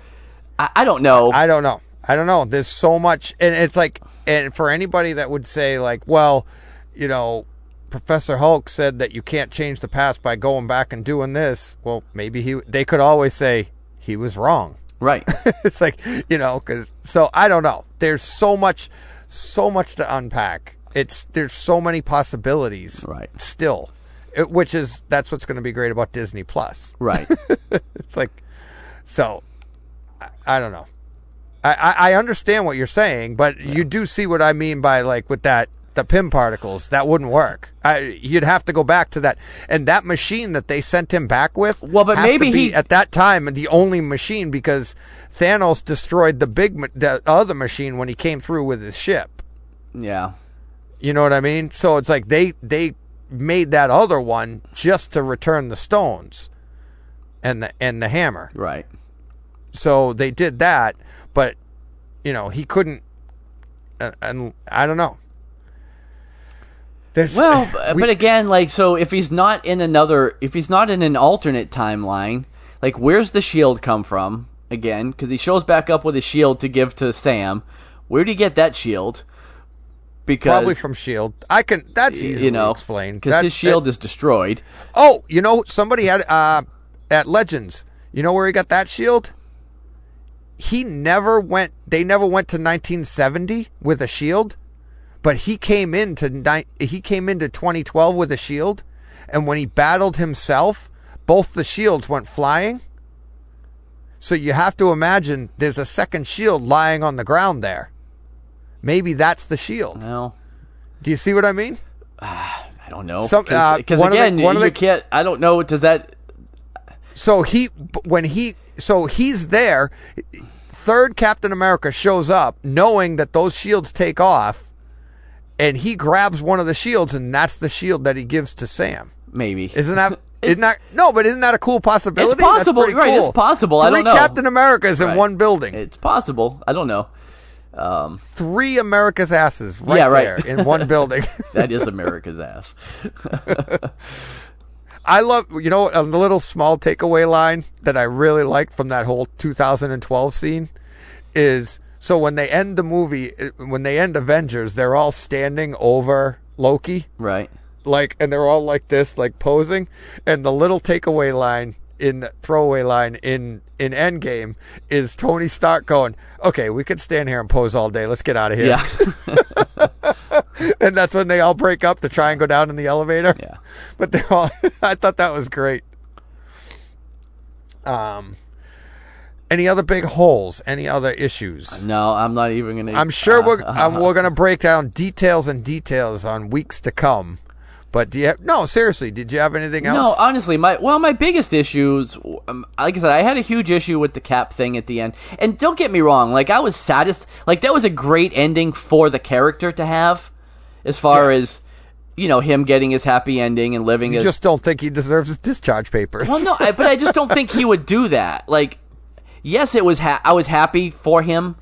I, I don't know. I don't know. I don't know. There's so much, and it's like, and for anybody that would say like, well, you know, Professor Hulk said that you can't change the past by going back and doing this. Well, maybe he. They could always say he was wrong. right. it's like you know, because so I don't know. There's so much, so much to unpack. It's there's so many possibilities. Right. Still, it, which is that's what's going to be great about Disney Plus. right. It's like, so, I, I don't know. I, I, understand what you're saying, but you do see what I mean by like with that the Pym particles that wouldn't work. I, you'd have to go back to that and that machine that they sent him back with. Well, but has to maybe be, he- at that time the only machine because Thanos destroyed the big the other machine when he came through with his ship. Yeah. You know what I mean? So it's like they they made that other one just to return the stones and the and the hammer. Right. So they did that, but you know he couldn't. And, and I don't know. This, Well, we- but again, like, so if he's not in another, if he's not in an alternate timeline, like, where's the shield come from? Again, because he shows back up with a shield to give to Sam. Where would he get that shield? Because probably from Shield. I can. That's easily you know, explained because his shield that- is destroyed. oh, you know, somebody had uh, at Legends. You know where he got that shield? He never went. They never went to 1970 with a shield, but he came into ni- he came into 2012 with a shield, and when he battled himself, both the shields went flying. So you have to imagine there's a second shield lying on the ground there. Maybe that's the shield. Well, Do you see what I mean? I don't know. Uh, Because the- again, one of you the- can't. I don't know. Does that? So he when he so he's there. Third Captain America shows up knowing that those shields take off, and he grabs one of the shields, and that's the shield that he gives to Sam. Maybe Isn't that? Isn't that no? But isn't that a cool possibility? It's possible, right, it's cool. possible. I Three don't know. Captain Americas in one building. It's possible. I don't know. Um, Three America's asses right Yeah, right. there in one building. that is America's ass. I love, you know, a little small takeaway line that I really liked from that whole 2012 scene is so when they end the movie, when they end Avengers, they're all standing over Loki, Right. like, and they're all like this, like posing. And the little takeaway line in throwaway line in in Endgame is Tony Stark going, "Okay, we could stand here and pose all day. Let's get out of here." Yeah. and that's when they all break up to try and go down in the elevator. Yeah. But they all I thought that was great. Um any other big holes? Any other issues? no, I'm not even gonna. I'm sure uh, we're um, we're gonna break down details and details on weeks to come. But do you have, no seriously? Did you have anything else? No, honestly, my well, my biggest issues, um, like I said, I had a huge issue with the cap thing at the end. And don't get me wrong, like I was saddest, like that was a great ending for the character to have, as far as you know him getting his happy ending and living. you just don't think he deserves his discharge papers. well, no, I, but I just don't think he would do that. Like, yes, it was. Ha- I was happy for him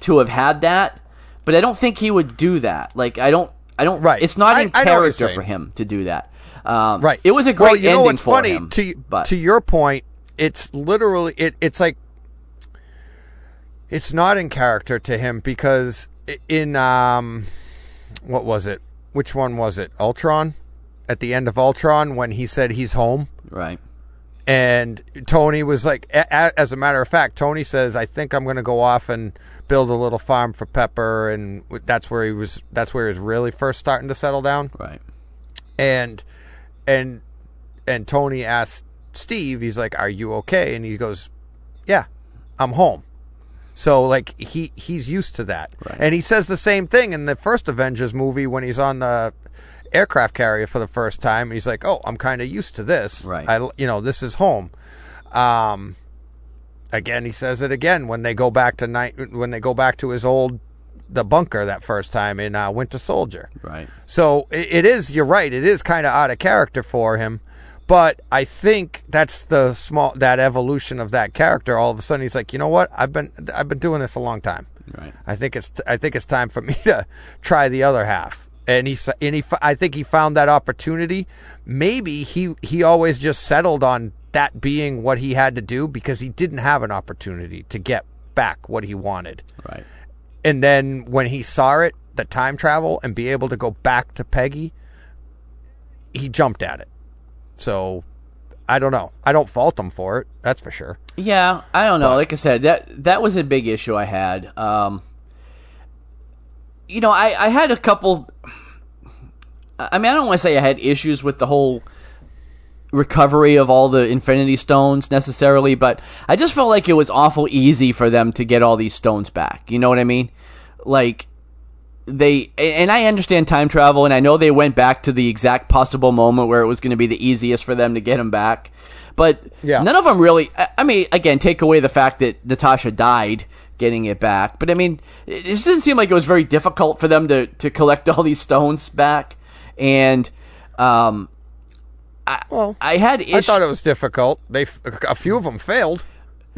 to have had that, but I don't think he would do that. Like, I don't. I don't. Right. It's not in I know what you're character for him to do that. Um, Right. It was a great well, you know what's for funny him. to but to your point. It's literally it. It's like it's not in character to him because in um, what was it? Which one was it? Ultron. At the end of Ultron, when he said he's home, right. And Tony was like, a- a- as a matter of fact, Tony says, "I think I'm going to go off and build a little farm for Pepper," and that's where he was. That's where he was really first starting to settle down. Right. And and and Tony asked Steve, he's like, "Are you okay?" And he goes, "Yeah, I'm home." So like he he's used to that, Right. and he says the same thing in the first Avengers movie when he's on the aircraft carrier for the first time. He's like, "Oh, I'm kind of used to this. Right. I you know this is home." Um, again, he says it again when they go back to night when they go back to his old the bunker that first time in uh, Winter Soldier. Right. So it, it is. You're right. It is kind of out of character for him, but I think that's the small that evolution of that character. All of a sudden, he's like, you know what? I've been I've been doing this a long time. Right. I think it's I think it's time for me to try the other half. And he and he I think he found that opportunity. Maybe he he always just settled on that being what he had to do because he didn't have an opportunity to get back what he wanted. Right. And then when he saw it, the time travel and be able to go back to Peggy, he jumped at it. So I don't know. I don't fault him for it. That's for sure. Yeah, I don't know. like I said, that that was a big issue I had. Um, you know, I, I had a couple. I mean, I don't want to say I had issues with the whole recovery of all the Infinity Stones necessarily, but I just felt like it was awful easy for them to get all these stones back. You know what I mean? Like they and I understand time travel, and I know they went back to the exact possible moment where it was going to be the easiest for them to get them back. But Yeah. none of them really. I- I mean, again, take away the fact that Natasha died getting it back, but I mean, it just didn't seem like it was very difficult for them to to collect all these stones back. And um, I, Well, I had I thought it was difficult. They a few of them failed.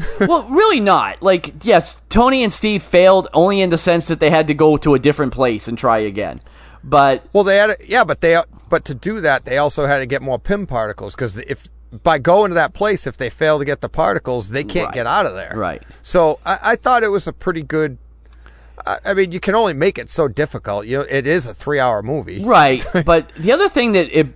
well, really not. Like, yes, Tony and Steve failed only in the sense that they had to go to a different place and try again. But Well, they had yeah, but they but to do that, they also had to get more Pym particles because if by going to that place, if they fail to get the particles, they can't Right. get out of there. Right. So I, I thought it was a pretty good. I, I mean, you can only make it so difficult. You know, it is a three-hour movie. right. but the other thing that it,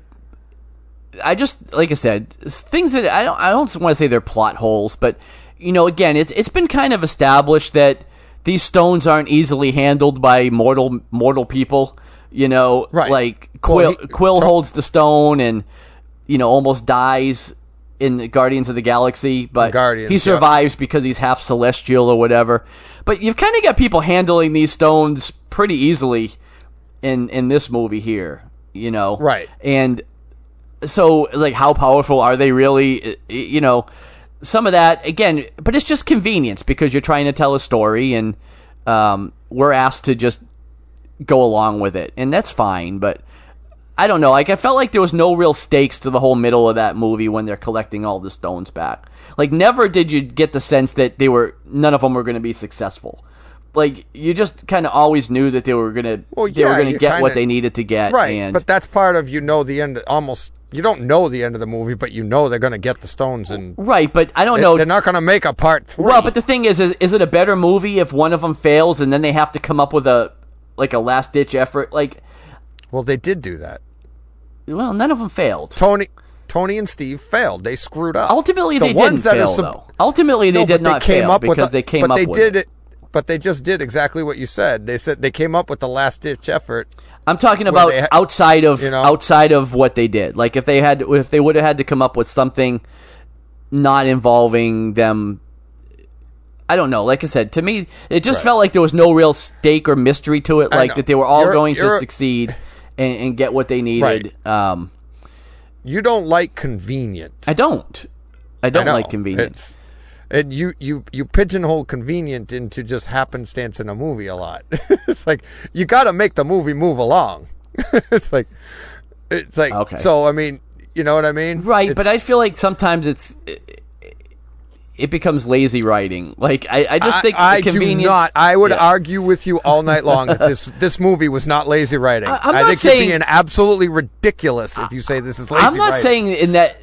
I just like I said, things that I don't. I don't want to say they're plot holes, but you know, again, it's it's been kind of established that these stones aren't easily handled by mortal mortal people. You know, Right. like Well, Quill he- Quill so- holds the stone and you know almost dies in Guardians of the Galaxy, but Guardians, he yeah. survives because he's half celestial or whatever. But you've kind of got people handling these stones pretty easily in in this movie here, you know, Right. And so, like, how powerful are they really? You know, some of that again, but it's just convenience because you're trying to tell a story, and um, we're asked to just go along with it, and that's fine. But I don't know. Like, I felt like there was no real stakes to the whole middle of that movie when they're collecting all the stones back. Like, never did you get the sense that they were none of them were going to be successful. Like, you just kind of always knew that they were going to Well, they were going to get what kinda- they needed to get, Right, And but that's part of you know the end. Almost you don't know the end of the movie, but you know they're going to get the stones, and right, but I don't know. they're not going to make a part three. Well, but the thing is, is, is it a better movie if one of them fails and then they have to come up with a like a last ditch effort? Like, well, they did do that. well, none of them failed. Tony, Tony and Steve failed. They screwed up. Ultimately, The they ones didn't that fail sup- though. Ultimately, they No, did not came fail up with because a- they came but up they with did it. But they just did exactly what you said. They said they came up with the last ditch effort. I'm talking about ha- outside of you know? outside of what they did. Like if they had if they would have had to come up with something not involving them I don't know. Like I said, to me it just Right. felt like there was no real stake or mystery to it like that they were all You're- going to succeed and, and get what they needed. Um You don't like convenient. I don't. I don't I like convenience. And you, you, you pigeonhole convenient into just happenstance in a movie a lot. it's like you got to make the movie move along. it's like it's like Okay. so. I mean, you know what I mean? Right, but I feel like sometimes it's it, it becomes lazy writing. Like I, I just think I, I do not. I would Yeah. argue with you all night long that this this movie was not lazy writing. I- I'm I not think saying- you're being absolutely ridiculous if you say this is lazy I'm not writing. saying in that.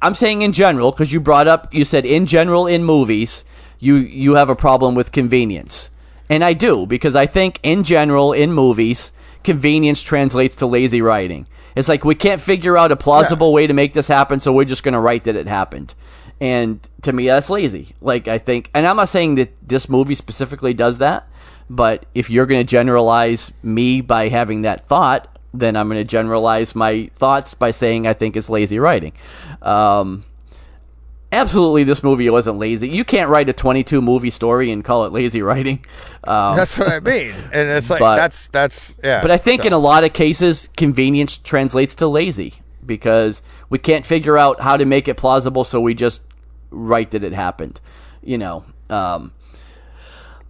I'm saying in general because you brought up. You said in general in movies you you have a problem with convenience, and I do because I think in general in movies convenience translates to lazy writing. It's like we can't figure out a plausible way to make this happen, so we're just going to write that it happened. And to me, that's lazy. Like I think, and I'm not saying that this movie specifically does that, but if you're going to generalize me by having that thought, then I'm going to generalize my thoughts by saying I think it's lazy writing. Um, absolutely, this movie wasn't lazy. You can't write a 22 movie story and call it lazy writing. Um, That's what I mean. And it's like But- that's that's yeah. but I think so- in a lot of cases, convenience translates to lazy because we can't figure out how to make it plausible, so we just write that it happened. You know. Um,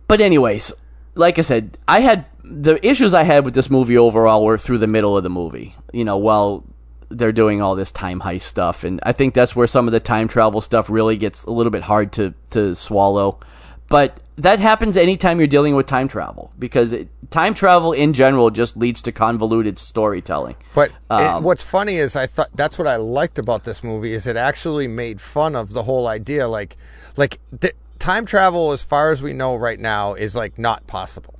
but anyways, like I said, I had the issues I had with this movie overall were through the middle of the movie. You know, while they're doing all this time heist stuff, and I think that's where some of the time travel stuff really gets a little bit hard to to swallow. But that happens anytime you're dealing with time travel because it, time travel in general just leads to convoluted storytelling. But it- Um, what's funny is I thought that's what I liked about this movie is it actually made fun of the whole idea. Like, like the, time travel, as far as we know right now, is like not possible.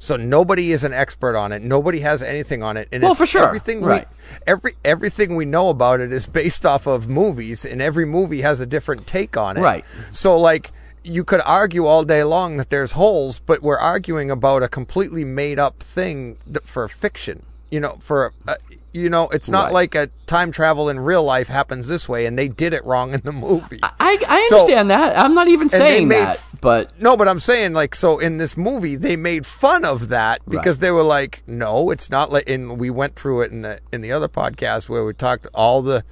So nobody is an expert on it. Nobody has anything on it. And Well, it's for sure. everything Right. we every everything we know about it is based off of movies, and every movie has a different take on it. Right. So like you could argue all day long that there's holes, but we're arguing about a completely made up thing for fiction. You know, for uh, you know, it's not Right. like a time travel in real life happens this way, and they did it wrong in the movie. I, I So- understand that. I'm not even saying made that, but No, but I'm saying like so in this movie they made fun of that because they were like, no, it's not like. And we went through it in the in the other podcast where we talked all the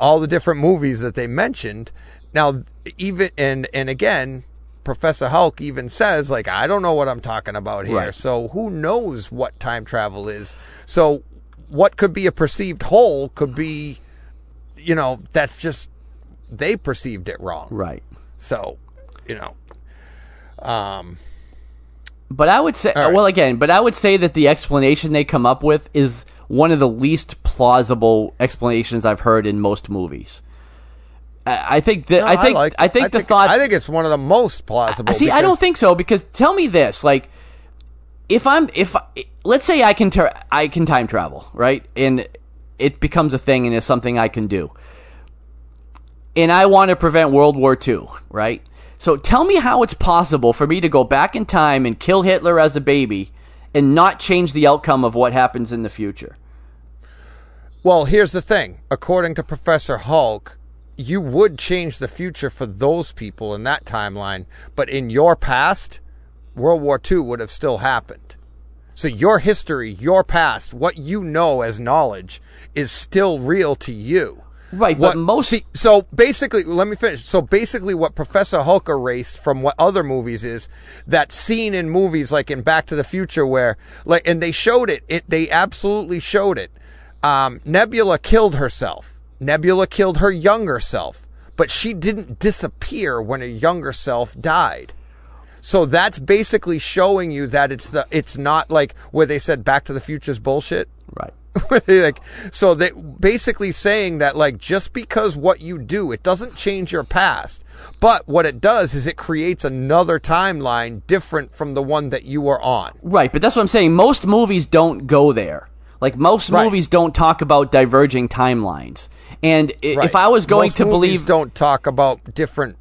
all the different movies that they mentioned. Now even and and again. Professor Hulk even says, like, I don't know what I'm talking about here. Right. So who knows what time travel is? So what could be a perceived hole could be, you know, that's just they perceived it wrong. right. So, you know, um, But I would say, right. well, again, but I would say that the explanation they come up with is one of the least plausible explanations I've heard in most movies. I, I think that no, I think I, like- think the thought. I think it's one of the most plausible. See, I don't think so because tell me this: like, if I'm if let's say I can ter- I can time travel, right, and it becomes a thing and it's something I can do, and I want to prevent World War II, right? So tell me how it's possible for me to go back in time and kill Hitler as a baby and not change the outcome of what happens in the future. Well, here's the thing. According to Professor Hulk, you would change the future for those people in that timeline, but in your past, World War II would have still happened. So your history, your past, what you know as knowledge, is still real to you. Right, but most see, so basically, let me finish. So basically, what Professor Hulk erased from what other movies is that scene in movies like in Back to the Future where like, and they showed it. It they absolutely showed it. Um, Nebula killed herself. Nebula killed her younger self, but she didn't disappear when her younger self died. So that's basically showing you that it's the it's not like where they said Back to the Future's bullshit. right. like so they basically saying that like just because what you do it doesn't change your past but what it does is it creates another timeline different from the one that you were on Right, but that's what I'm saying. Most movies don't go there. Like most Right. movies don't talk about diverging timelines. And Right. if I was going Most to believe don't talk about different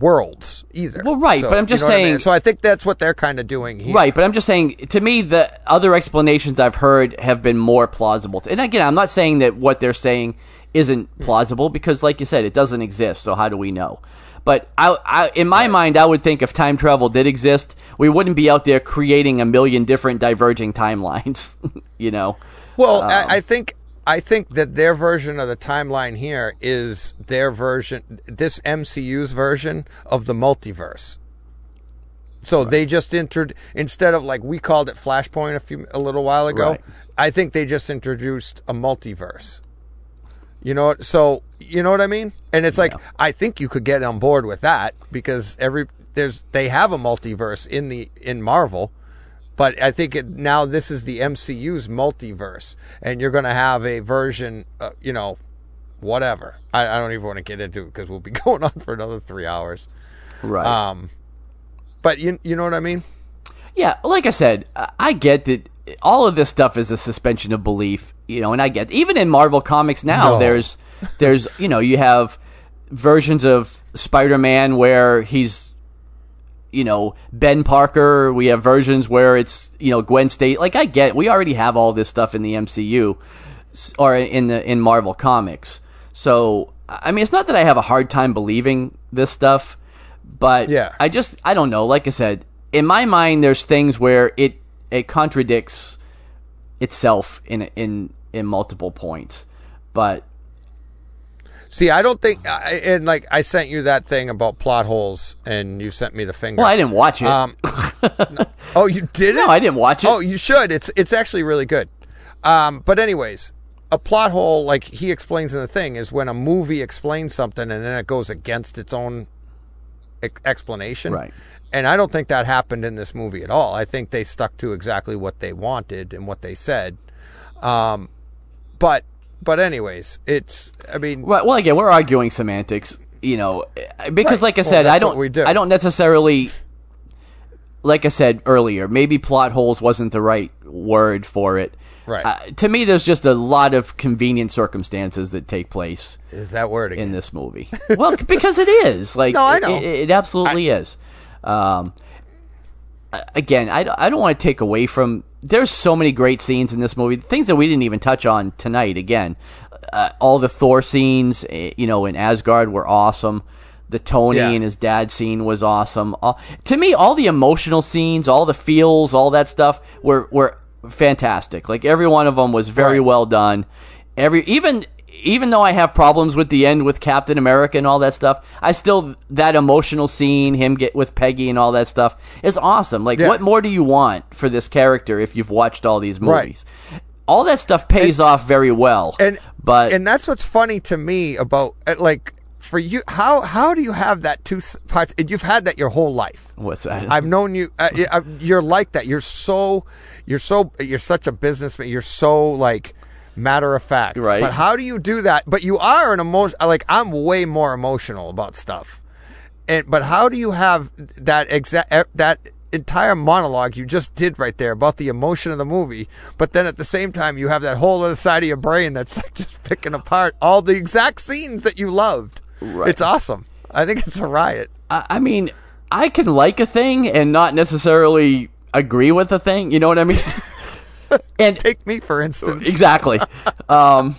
worlds either Well, right, So, but I'm just you know what I mean? saying- so i think that's what they're kind of doing here Right, but I'm just saying to me the other explanations I've heard have been more plausible. And again, I'm not saying that what they're saying isn't plausible because like you said it doesn't exist, so how do we know? But I, I in my mind I would think if time travel did exist, we wouldn't be out there creating a million different diverging timelines, you know. Well, Um, I, I think I think that their version of the timeline here is their version, this MCU's version of the multiverse. So they just entered instead of like we called it Flashpoint a few a little while ago. Right. I think they just introduced a multiverse. You know, so you know what I mean? And it's like I think you could get on board with that because every there's they have a multiverse in the in Marvel. But I think it, now this is the MCU's multiverse, and you're going to have a version, uh, you know, whatever. I, I don't even want to get into it because we'll be going on for another three hours. Right. Um, but you you know what I mean? Yeah, like I said, I- get that all of this stuff is a suspension of belief, you know. And I get even in Marvel comics now, No. there's there's you know you have versions of Spider-Man where he's you know Ben Parker. We have versions where it's you know Gwen Stacy. Like I get, we already have all this stuff in the MCU or in the in Marvel comics. So I mean, it's not that I have a hard time believing this stuff, but Yeah. I just I don't know. Like I said, in my mind, there's things where it it contradicts itself in in in multiple points, but See, I don't think, I- and like I sent you that thing about plot holes, and you sent me the finger. well, I didn't watch it. Um, no. Oh, you didn't? No, I didn't watch it. Oh, you should. It's it's actually really good. Um, but anyways, a plot hole, like he explains in the thing, is when a movie explains something and then it goes against its own ex- explanation. Right. And I don't think that happened in this movie at all. I think they stuck to exactly what they wanted and what they said. Um, but but anyways, it's. I mean, Right. Well, again, we're arguing semantics, you know, because, Right. like I Well, said, I don't, we do. I don't necessarily, like I said earlier, maybe plot holes wasn't the right word for it. Right. Uh, to me, there's just a lot of convenient circumstances that take place is that word again? in this movie. well, because it is like No, I it- know. It, it absolutely is. Um, again, I, don't- I don't want to take away from. There's so many great scenes in this movie, things that we didn't even touch on tonight. Again, uh, all the Thor scenes, eh, you know, in Asgard were awesome. The Tony Yeah. and his dad scene was awesome. All, to me, all the emotional scenes, all the feels, all that stuff were were fantastic. Like every one of them was very Right. well done. Every even even though I have problems with the end with Captain America and all that stuff, I still that emotional scene, him get with Peggy and all that stuff is awesome. Like, Yeah. what more do you want for this character if you've watched all these Right. movies? All that stuff pays off very well. and but and that's what's funny to me about uh, like for you how how do you have that two parts and you've had that your whole life what's that? i've known you uh, uh, you're like that you're so you're so you're such a businessman you're so like matter of fact Right. but how do you do that but you are an emotion like i'm way more emotional about stuff and but how do you have that exact that entire monologue you just did right there about the emotion of the movie but then at the same time you have that whole other side of your brain that's like just picking apart all the exact scenes that you loved Right. it's awesome i think it's a riot I, I mean, I can like a thing and not necessarily agree with a thing. You know what I mean? and take me for instance exactly. Um,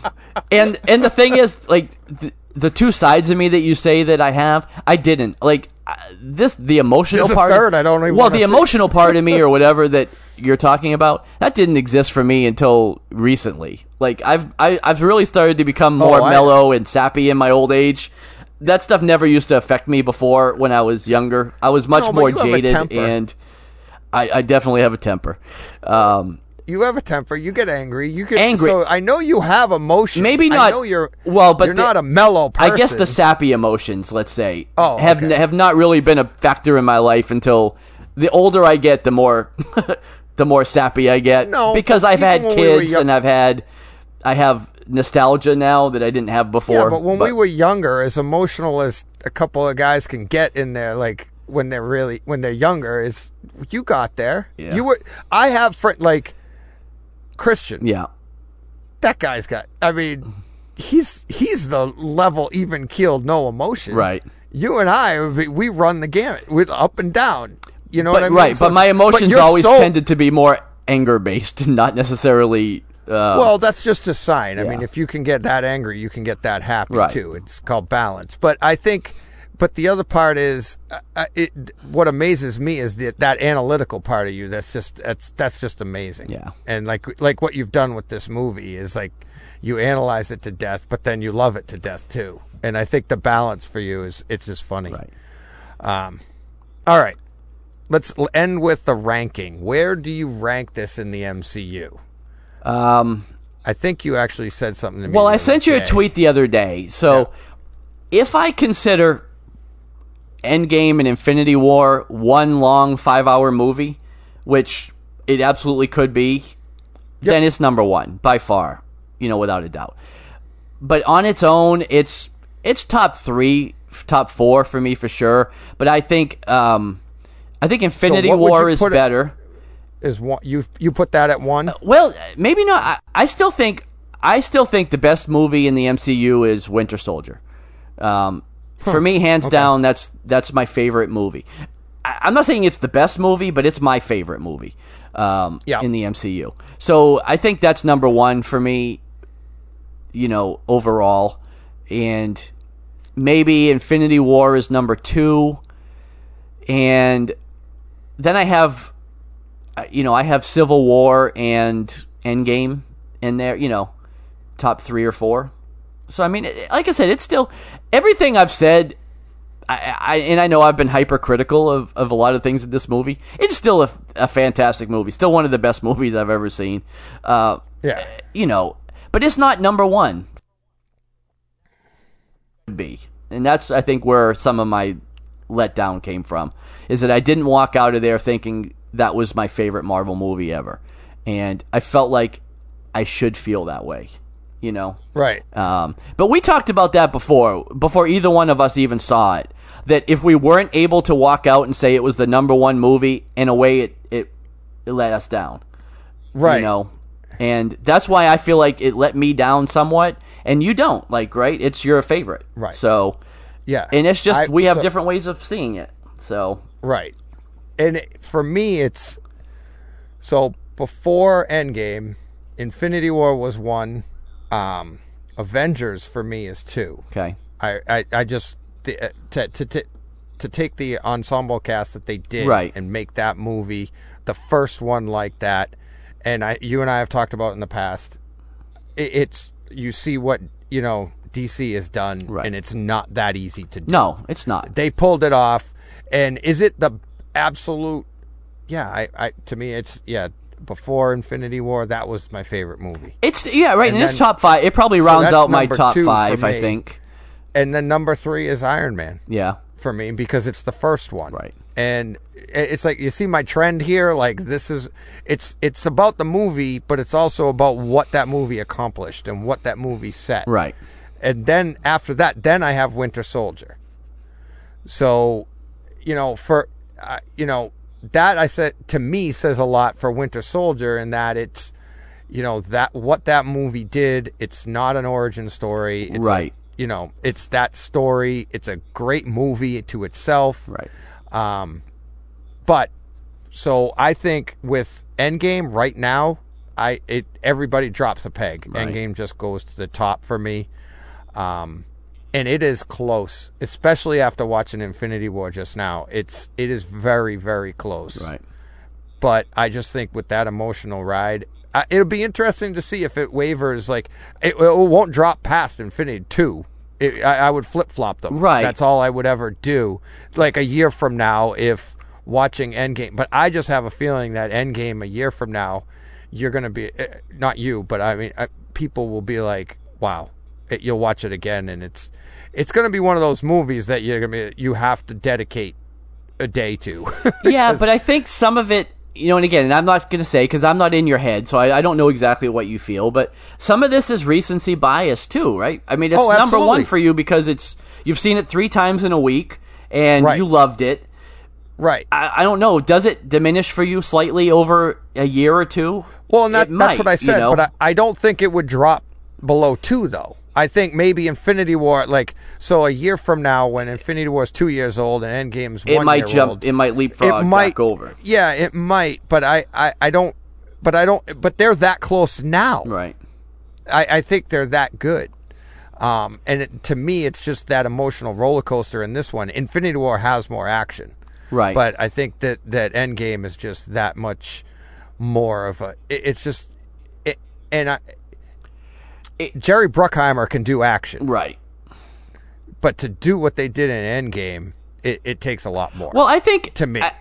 and and the thing is, like the, the two sides of me that you say that I have, I didn't like this. The emotional There's part. third I don't even Well, the see. emotional part of me, or whatever that you're talking about, that didn't exist for me until recently. Like I've I, I've really started to become more Oh, I- mellow and sappy in my old age. That stuff never used to affect me before when I was younger. I was much No, more have jaded, and I, I definitely have a temper. Um, you have a temper you get angry you get Angry. so i know you have emotion Maybe not. I know you're well, but you're the- not a mellow person I guess the sappy emotions, let's say, Oh, have okay. have not really been a factor in my life until the older I get, the more the more sappy I get. No, because I've had we kids young- and I've had I have nostalgia now that I didn't have before. Yeah, but when we were younger, as emotional as a couple of guys can get in there, like when they're really when they're younger, is you got there. Yeah. You were. I have friend like Christian. yeah, That guy's got. I mean, he's he's the level even keeled, no emotion. Right. You and I, we we run the gamut with up and down. You know but what I mean? right. So- but my emotions you're always so- tended to be more anger based, not necessarily. Uh, Well, that's just a sign. I mean, if you can get that angry, you can get that happy Right. too. It's called balance. But I think, but the other part is, uh, uh, it, what amazes me is that that analytical part of you. That's just that's that's just amazing. Yeah. And like like what you've done with this movie is like you analyze it to death, but then you love it to death too. And I think the balance for you is it's just funny. right. um All right. Let's end with the ranking. Where do you rank this in the MCU? Um, I think you actually said something to me. Well, I sent you a tweet the other day. So, if I consider Endgame and Infinity War one long five hour movie, which it absolutely could be, then it's number one by far, you know, without a doubt. But on its own, it's it's top three, top four for me for sure. But I think um, I think Infinity would War is better. is one. You you put that at one. Well, maybe not. I, I still think I still think the best movie in the MCU is Winter Soldier. Um, For me, hands down, that's that's my favorite movie. I, I'm not saying it's the best movie, but it's my favorite movie um, Yeah. in the MCU. So I think that's number one for me. You know, overall, and maybe Infinity War is number two, and then I have uh, you know, I have Civil War and Endgame in there, you know, top three or four. So I mean, like I said, it's still everything I've said. I, I and I know I've been hypercritical of, of a lot of things in this movie. It's still a, a fantastic movie, still one of the best movies I've ever seen. Uh, Yeah. you know, but it's not number one. Be, and that's I think where some of my letdown came from is that I didn't walk out of there thinking that was my favorite Marvel movie ever, and I felt like I should feel that way, you know. Right. Um, but we talked about that before, before either one of us even saw it. That if we weren't able to walk out and say it was the number one movie, in a way, it it, it let us down Right. you know and that's why i feel like it let me down somewhat and you don't like right it's your favorite Right. so Yeah. and it's just I- we have so- different ways of seeing it so Right. And it- for me, it's so before Endgame, Infinity War was one. Um, Avengers for me is two. okay I, I, I just the, uh, to, to to to take the ensemble cast that they did Right. and make that movie the first one like that. And I, you and I have talked about in the past. It, it's you see what you know DC has done, Right. and it's not that easy to do no it's not they pulled it off and is it the absolute yeah i, I to me it's yeah before infinity war that was my favorite movie. It's yeah right And it's then- top five. It probably rounds that's out my top five i think. And then number three is iron man. Yeah. For me because it's the first one. Right. and it's like you see my trend here? Like this is it's it's about the movie but it's also about what that movie accomplished and what that movie set. Right. And then after that, then I have Winter Soldier. So, you know, for uh, you know that I said to me says a lot for Winter Soldier in that it's you know that what that movie did. It's not an origin story. It's a- Right. you know, it's that story. It's a great movie to itself. right Um, but so I think with Endgame right now, I it everybody drops a peg. Right. Endgame just goes to the top for me. Um, and it is close, especially after watching Infinity War just now. It's it is very very close. right But I just think with that emotional ride, uh, it'll be interesting to see if it wavers. Like it, it won't drop past Infinity Two. It, I, I would flip flop them. Right. That's all I would ever do. Like a year from now, if watching Endgame. But I just have a feeling that Endgame a year from now, you're gonna be eh, not you, but I mean, uh, people will be like, "Wow." It, you'll watch it again, and it's it's gonna be one of those movies that you're gonna be you have to dedicate a day to. yeah but i think some of it you know and again and i'm not going to say because i'm not in your head so I, I don't know exactly what you feel but some of this is recency bias too right i mean it's Oh, number one for you because it's you've seen it three times in a week and Right. you loved it right. I, I don't know. Does it diminish for you slightly over a year or two? Well, and that, that's what I might, you said, know? but I, I don't think it would drop below two, though. I think maybe Infinity War, like, so a year from now, when Infinity War is two years old and Endgame's it one might year jump. old, It might leapfrog it might over. Yeah, it might, but I, I, I don't, but I don't, but they're that close now. Right. I, I think they're that good. Um, and it, to me, it's just that emotional roller coaster in this one. Infinity War has more action. Right. But I think that that Endgame is just that much more of a. It, it's just, it, and I, It- Jerry Bruckheimer can do action, right. but to do what they did in Endgame, it, it takes a lot more. Well, I think To me. I-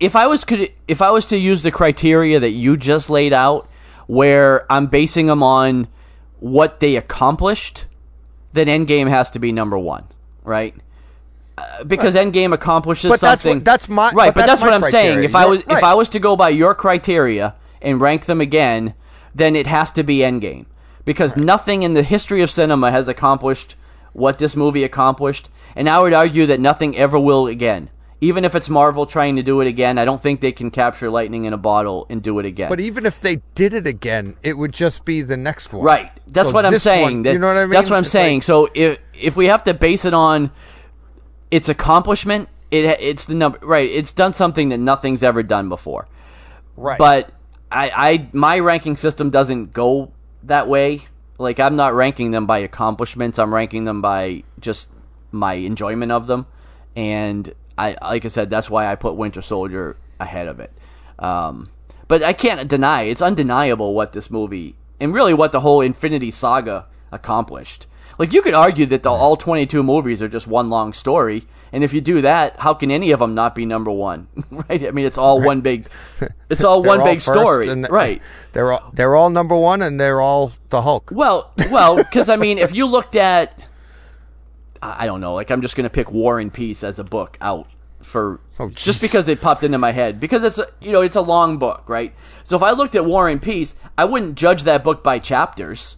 if I was could if I was to use the criteria that you just laid out, where I'm basing them on what they accomplished, then Endgame has to be number one, right? Uh, because Endgame accomplishes But that's something. what- that's my- right, but but, that's that's, what I'm saying. If I You're- was if. I was to go by your criteria and rank them again, then it has to be Endgame because nothing in the history of cinema has accomplished what this movie accomplished, and I would argue that nothing ever will again. Even if it's Marvel trying to do it again, I don't think they can capture lightning in a bottle and do it again. But even if they did it again, it would just be the next one. Right. That's So what I'm saying. one- That- you know what I mean? That's what I'm It's saying. like- so if if we have to base it on its accomplishment, it it's the number right. It's done something that nothing's ever done before. right. But I, I my ranking system doesn't go that way. Like I'm not ranking them by accomplishments. I'm ranking them by just my enjoyment of them. And I like I said, that's why I put Winter Soldier ahead of it. Um, but I can't deny it's undeniable what this movie and really what the whole Infinity Saga accomplished. Like you could argue that the all 22 movies are just one long story, and if you do that, how can any of them not be number one? right? I mean, it's all one big, it's all one all big story, and- right? They're all they're all number one, and they're all the Hulk. Well, well, because I mean, if you looked at, I don't know, like I'm just going to pick War and Peace as a book out for Oh, just because it popped into my head because it's a, you know it's a long book, right? So if I looked at War and Peace, I wouldn't judge that book by chapters,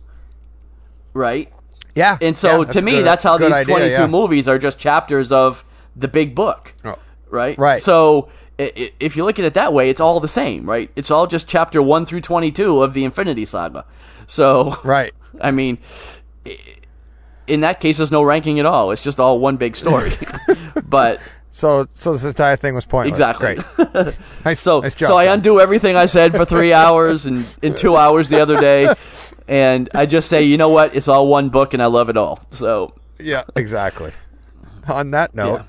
right? Yeah. And so yeah, to me, good- that's how these idea, 22 yeah. movies are just chapters of the big book. Oh, Right? Right. So if you look at it that way, it's all the same, right? It's all just chapter 1 through 22 of the Infinity Saga. So Right. I mean, in that case, there's no ranking at all. It's just all one big story. but So so this entire thing was pointless. exactly. Great. Nice. So, nice job, so I undo everything I said for three hours and in two hours the other day, and I just say, you know what? It's all one book, and I love it all. So, Yeah. Exactly. On that note,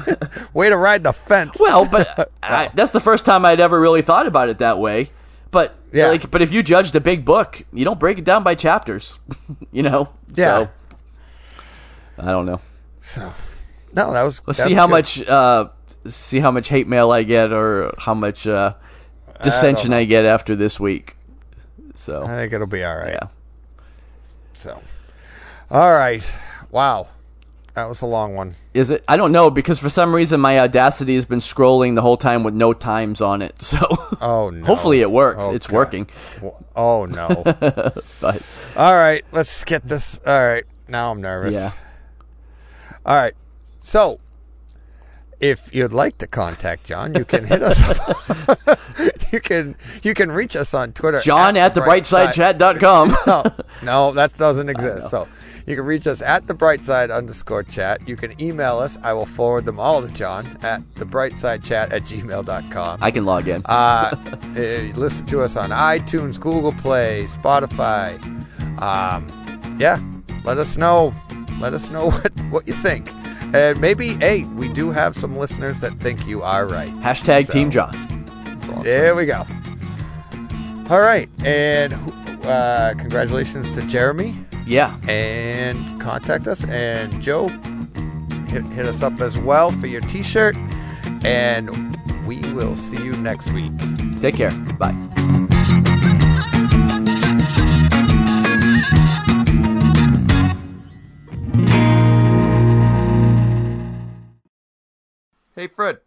way to ride the fence. well, but I, that's the first time I'd ever really thought about it that way. But Yeah. like, but if you judged a big book, you don't break it down by chapters. you know. Yeah. So, I don't know. So, no, that was. Let's see how good. much uh, see how much hate mail I get or how much uh, dissension know. I, get after this week. So I think it'll be all right. yeah, So, all right. Wow, that was a long one. is it? I don't know because for some reason my Audacity has been scrolling the whole time with no times on it. So Oh no. hopefully it works. Oh, it's God. working. Oh no. But all right, let's get this. All right, now I'm nervous. yeah, All right. So, if you'd like to contact John, you can hit us. up. you can you can reach us on Twitter. John at the brightsidechat.com. no, no, that doesn't exist. So you can reach us at the brightside underscore chat. You can email us. I will forward them all to John at the brightsidechat at gmail.com. I can log in. Uh, eh, listen to us on iTunes, Google Play, Spotify. Um, yeah, let us know. Let us know what, what you think. And maybe, hey, we do have some listeners that think you are right. Hashtag so- Team John. There we go. All right. And uh, congratulations to Jeremy. Yeah, And contact us. And Joe, hit, hit us up as well for your t shirt. And we will see you next week. take care. Bye. Hey, Fred.